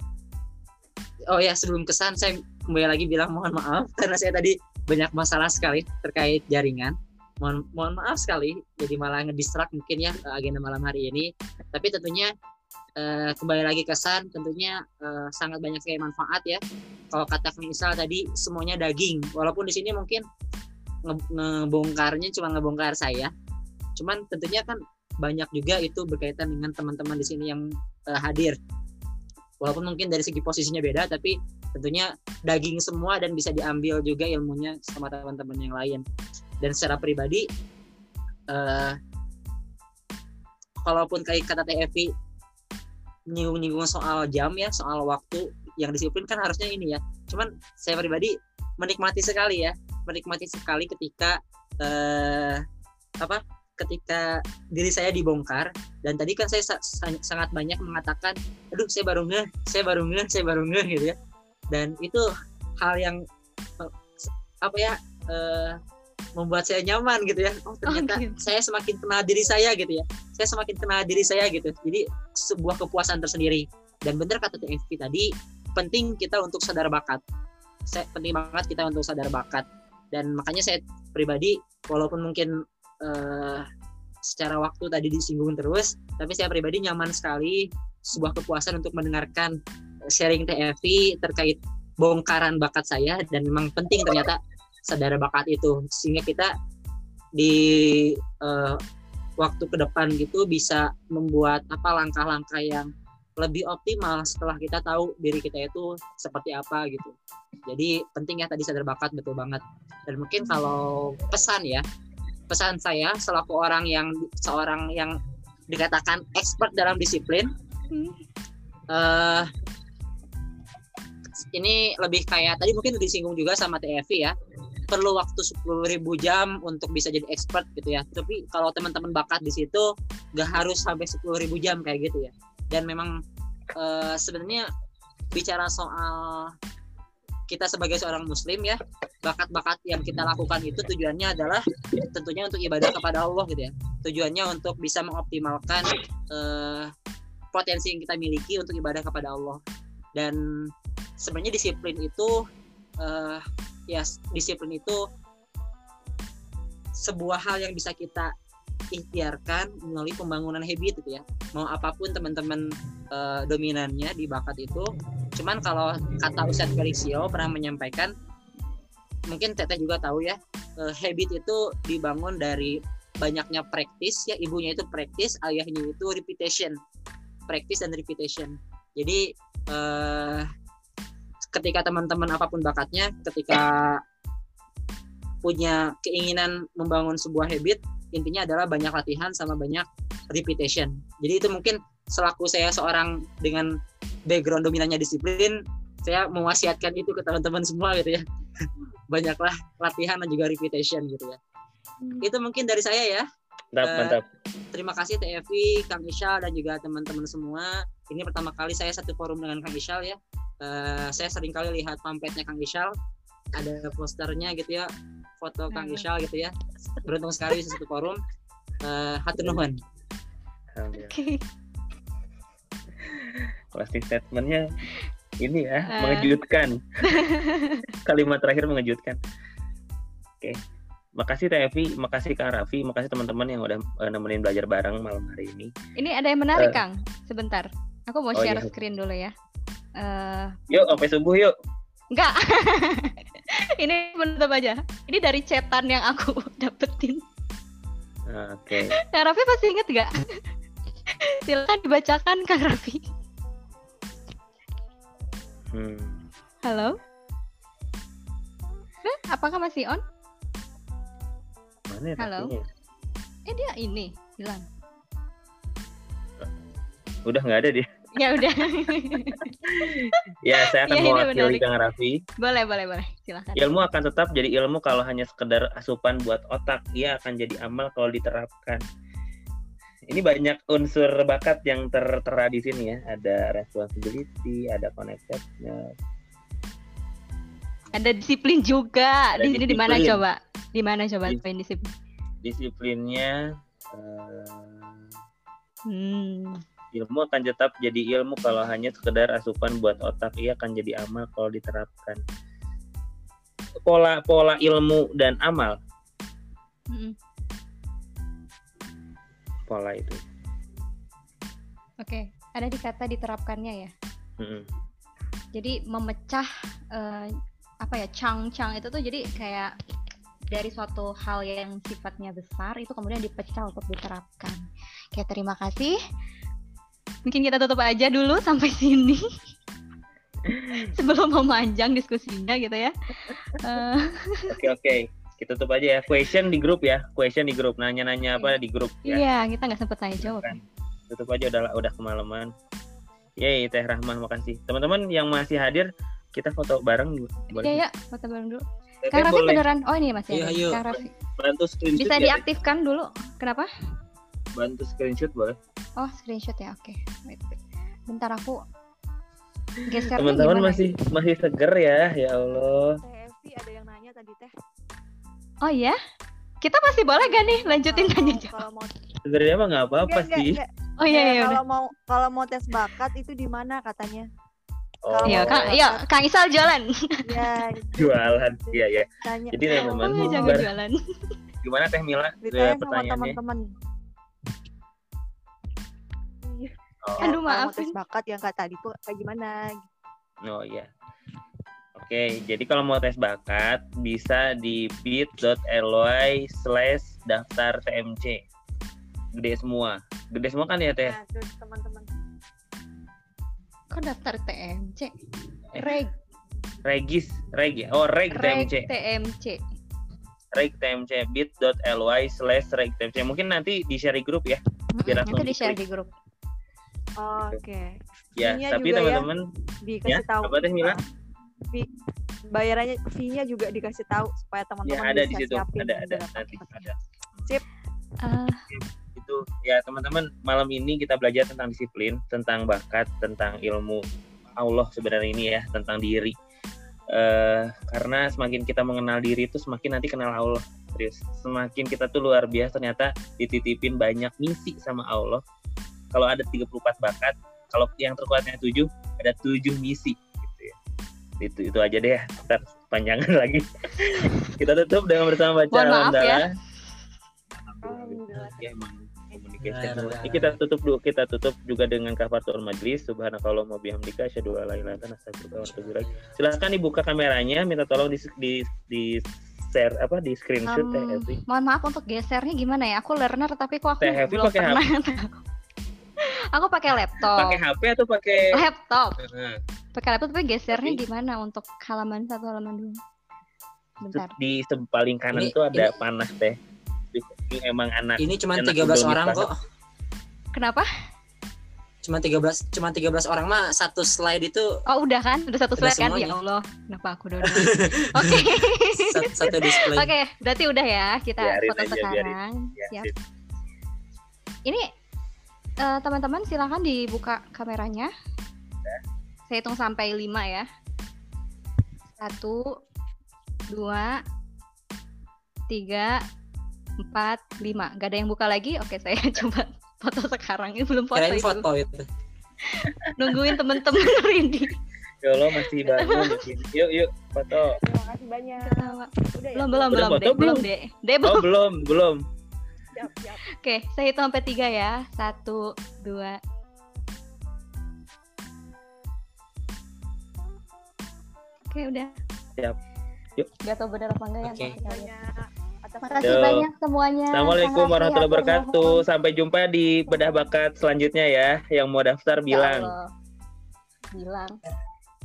[SPEAKER 3] oh ya sebelum kesan saya kembali lagi bilang mohon maaf karena saya tadi banyak masalah sekali terkait jaringan. Mohon mohon maaf sekali jadi malah ngedistrak mungkin ya agenda malam hari ini. Tapi tentunya uh, kembali lagi kesan tentunya uh, sangat banyak sekali manfaat ya. Kalau kata misal tadi semuanya daging. Walaupun di sini mungkin nge ngebongkarnya cuma ngebongkar saya. Cuman tentunya kan banyak juga itu berkaitan dengan teman-teman di sini yang uh, hadir. Walaupun mungkin dari segi posisinya beda tapi tentunya daging semua dan bisa diambil juga ilmunya sama teman-teman yang lain. Dan secara pribadi uh, kalaupun kayak kata TFI nyinggung-nyinggung soal jam ya, soal waktu yang disiplin kan harusnya ini ya. Cuman saya pribadi menikmati sekali ya, menikmati sekali ketika eh, apa? Ketika diri saya dibongkar dan tadi kan saya sa sangat banyak mengatakan, aduh saya baru ngeh, saya baru ngeh, saya baru ngeh gitu ya. Dan itu hal yang apa ya eh, membuat saya nyaman gitu ya. Oh ternyata oh, gitu. saya semakin kenal diri saya gitu ya. Saya semakin kenal diri saya gitu. Jadi sebuah kepuasan tersendiri. Dan benar kata TFP tadi penting kita untuk sadar bakat. Saya penting banget kita untuk sadar bakat. Dan makanya saya pribadi walaupun mungkin uh, secara waktu tadi disinggung terus tapi saya pribadi nyaman sekali sebuah kepuasan untuk mendengarkan sharing TFP terkait bongkaran bakat saya. Dan memang penting ternyata sadar bakat itu sehingga kita di uh, waktu ke depan gitu bisa membuat apa langkah-langkah yang lebih optimal setelah kita tahu diri kita itu seperti apa gitu. Jadi penting ya tadi sadar bakat betul banget. Dan mungkin kalau pesan ya, pesan saya selaku orang yang seorang yang dikatakan expert dalam disiplin, hmm. uh, ini lebih kayak tadi mungkin disinggung juga sama TFI ya perlu waktu sepuluh ribu jam untuk bisa jadi expert gitu ya. Tapi kalau teman-teman bakat di situ gak harus sampai sepuluh ribu jam kayak gitu ya. Dan memang uh, sebenarnya bicara soal kita sebagai seorang muslim ya bakat-bakat yang kita lakukan itu tujuannya adalah tentunya untuk ibadah kepada Allah gitu ya. Tujuannya untuk bisa mengoptimalkan uh, potensi yang kita miliki untuk ibadah kepada Allah. Dan sebenarnya disiplin itu uh, ya disiplin itu sebuah hal yang bisa kita ikhtiarkan melalui pembangunan habit gitu ya. Mau apa pun teman-teman uh, dominannya di bakat itu cuman kalau kata Ustadz Felixio pernah menyampaikan mungkin Teteh juga tahu ya uh, habit itu dibangun dari banyaknya praktis ya ibunya itu praktis ayahnya itu repetition praktis dan repetition. Jadi uh, ketika teman-teman apa pun bakatnya ketika punya keinginan membangun sebuah habit intinya adalah banyak latihan sama banyak repetition. Jadi itu mungkin selaku saya seorang dengan background dominannya disiplin saya mewasiatkan itu ke teman-teman semua gitu ya. Banyaklah latihan dan juga repetition gitu ya. Hmm. itu mungkin dari saya ya
[SPEAKER 2] mantap, uh, mantap.
[SPEAKER 3] terima kasih TFI Kang Isyal dan juga teman-teman semua ini pertama kali saya satu forum dengan Kang Isyal ya uh, saya sering kali lihat pamfletnya Kang Isyal ada posternya gitu ya foto Kang hmm. Isyal gitu ya beruntung sekali di satu forum uh, hatur nuhun
[SPEAKER 2] Oke. Pasti statementnya ini ya uh. mengejutkan. Kalimat terakhir mengejutkan. Oke. Makasih Tevi, makasih Kang Raffi, makasih teman-teman yang udah uh, nemenin belajar bareng malam hari ini.
[SPEAKER 1] Ini ada yang menarik uh, Kang, sebentar. Aku mau oh, share iya. screen dulu ya.
[SPEAKER 2] Uh, yuk, sampai subuh yuk.
[SPEAKER 1] Enggak. ini menutup aja. Ini dari cetan yang aku dapetin.
[SPEAKER 2] Oke. Okay.
[SPEAKER 1] Kang Raffi pasti inget gak? Silakan dibacakan Kang Raffi. Hmm. Halo? Eh, apakah masih on?
[SPEAKER 2] Ya Halo? Tapinya?
[SPEAKER 1] Eh dia ini hilang.
[SPEAKER 2] Udah nggak ada dia.
[SPEAKER 1] Ya udah.
[SPEAKER 2] ya saya akan ya, mewakili Kang Raffi.
[SPEAKER 1] Boleh boleh boleh silakan.
[SPEAKER 2] Ilmu akan tetap jadi ilmu kalau hanya sekedar asupan buat otak. Ia akan jadi amal kalau diterapkan ini banyak unsur bakat yang tertera di sini ya. Ada responsibility, ada connectedness.
[SPEAKER 1] Ada disiplin juga. Ada di sini di mana coba? Di mana coba Dis disiplin?
[SPEAKER 2] Disiplinnya uh, hmm. ilmu akan tetap jadi ilmu kalau hanya sekedar asupan buat otak. Ia akan jadi amal kalau diterapkan. Pola pola ilmu dan amal. Hmm pola itu.
[SPEAKER 1] Oke, ada di kata diterapkannya ya. Mm-hmm. Jadi memecah uh, apa ya cang-cang itu tuh jadi kayak dari suatu hal yang sifatnya besar itu kemudian dipecah untuk diterapkan. Oke, terima kasih. Mungkin kita tutup aja dulu sampai sini. Sebelum memanjang diskusinya gitu ya.
[SPEAKER 2] Oke uh... oke. Okay, okay kita tutup aja ya question di grup ya question di grup nanya-nanya apa di grup
[SPEAKER 1] ya iya kita nggak sempet tanya jawab kan.
[SPEAKER 2] tutup aja udah udah kemalaman Yeay Teh Rahmah makasih teman-teman yang masih hadir kita foto bareng
[SPEAKER 1] boleh iya ya foto bareng dulu Kang Raffi beneran oh ini masih
[SPEAKER 2] iya, ayo.
[SPEAKER 1] Kang Raffi
[SPEAKER 2] bantu screenshot
[SPEAKER 1] bisa ya, diaktifkan ya. dulu kenapa
[SPEAKER 2] bantu screenshot boleh
[SPEAKER 1] oh screenshot ya oke okay. bentar aku geser
[SPEAKER 2] teman-teman masih masih seger ya ya Allah
[SPEAKER 4] Teh ada yang nanya tadi teh
[SPEAKER 1] Oh iya? Kita masih boleh gak nih lanjutin tanya jawab?
[SPEAKER 2] Mau... Sebenarnya emang nggak apa-apa sih.
[SPEAKER 4] Enggak, Oh iya iya. Kalau mau kalau mau tes bakat itu di mana katanya?
[SPEAKER 1] Oh. Iya, Kang, ya, Kang Isal jualan.
[SPEAKER 2] Iya. jualan. Iya, iya. Jadi teman-teman, oh, jangan jualan. Gimana Teh Mila?
[SPEAKER 4] Ditanya sama teman-teman. Oh. Aduh maaf. tes bakat yang kata tadi tuh kayak gimana?
[SPEAKER 2] Oh iya. Oke, jadi kalau mau tes bakat bisa di bit.ly slash daftar TMC. Gede semua. Gede semua kan ya Teh? Nah, teman-teman.
[SPEAKER 1] Kok daftar TMC? Eh, reg.
[SPEAKER 2] Regis, reg ya? Oh, reg, reg TMC.
[SPEAKER 1] TMC.
[SPEAKER 2] Reg TMC bit.ly slash reg TMC. Mungkin nanti di share di grup ya.
[SPEAKER 1] Biar nanti di share di grup.
[SPEAKER 4] Oh, Oke. Okay.
[SPEAKER 2] Ya, tapi ya teman-teman
[SPEAKER 4] ya, dikasih ya, tahu.
[SPEAKER 2] Apa Teh Mila?
[SPEAKER 4] fee bayarannya fee-nya juga dikasih tahu supaya teman-teman
[SPEAKER 2] ya, ada bisa di situ. siapin ada ada nanti ada
[SPEAKER 4] sip
[SPEAKER 1] uh.
[SPEAKER 2] Itu ya teman-teman malam ini kita belajar tentang disiplin tentang bakat tentang ilmu Allah sebenarnya ini ya tentang diri. Uh, karena semakin kita mengenal diri itu semakin nanti kenal Allah. Serius semakin kita tuh luar biasa ternyata dititipin banyak misi sama Allah. Kalau ada 34 bakat kalau yang terkuatnya tujuh ada tujuh misi gitu ya. Itu itu aja deh ntar panjangan lagi. Kita tutup dengan bersama baca
[SPEAKER 1] maaf ya.
[SPEAKER 2] ya emang Ini kita tutup dulu kita tutup juga dengan kafaratul majlis subhanakallah wa bihamdika asyhadu an la ilaha illa anta Silakan dibuka kameranya minta tolong di di, di share apa di screenshot um, Teh Evi.
[SPEAKER 1] Mohon maaf untuk gesernya gimana ya? Aku learner tapi kok aku
[SPEAKER 2] Teh
[SPEAKER 1] belum
[SPEAKER 2] pakai
[SPEAKER 1] pernah. aku pakai laptop.
[SPEAKER 2] Pakai HP atau pakai
[SPEAKER 1] laptop? Pakai laptop tapi gesernya tapi... gimana untuk halaman satu halaman dua?
[SPEAKER 2] Bentar. Di paling kanan ini, tuh ada ini... panah teh. Ini emang anak.
[SPEAKER 3] Ini cuma 13 orang kok.
[SPEAKER 1] Kenapa?
[SPEAKER 3] cuma 13 cuma 13 orang mah satu slide itu
[SPEAKER 1] Oh, udah kan? Udah satu slide kan? Ya Allah, kenapa aku udah Oke.
[SPEAKER 3] Okay. satu, satu display.
[SPEAKER 1] Oke, okay, berarti udah ya kita biarin foto aja, sekarang. Ya, Siap. Ini uh, teman-teman silakan dibuka kameranya. Ya. Saya hitung sampai 5 ya. Satu, dua, tiga, empat, lima. Gak ada yang buka lagi? Oke, saya coba foto sekarang ini belum foto
[SPEAKER 3] Kirain
[SPEAKER 1] itu.
[SPEAKER 3] foto itu.
[SPEAKER 1] Nungguin temen-temen Rindy.
[SPEAKER 2] Ya Allah masih bangun Yuk yuk foto.
[SPEAKER 7] Terima kasih banyak.
[SPEAKER 1] Udah ya? Belum belum belum foto, deh, belum deh. Deh
[SPEAKER 2] belum. Oh, belum belum.
[SPEAKER 1] Siap, siap. Oke, saya hitung sampai tiga ya. Satu, dua. Oke, udah.
[SPEAKER 2] Siap. Yuk.
[SPEAKER 1] Gak tau bener apa enggak
[SPEAKER 3] okay.
[SPEAKER 1] ya. Terima kasih banyak semuanya.
[SPEAKER 2] Assalamualaikum warahmatullahi wabarakatuh. Sampai jumpa di bedah bakat selanjutnya ya. Yang mau daftar ya bilang.
[SPEAKER 1] bilang.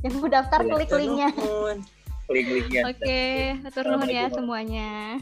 [SPEAKER 1] Yang mau daftar klik linknya.
[SPEAKER 2] Klik linknya.
[SPEAKER 1] Oke, okay. atur nuhun ya semuanya.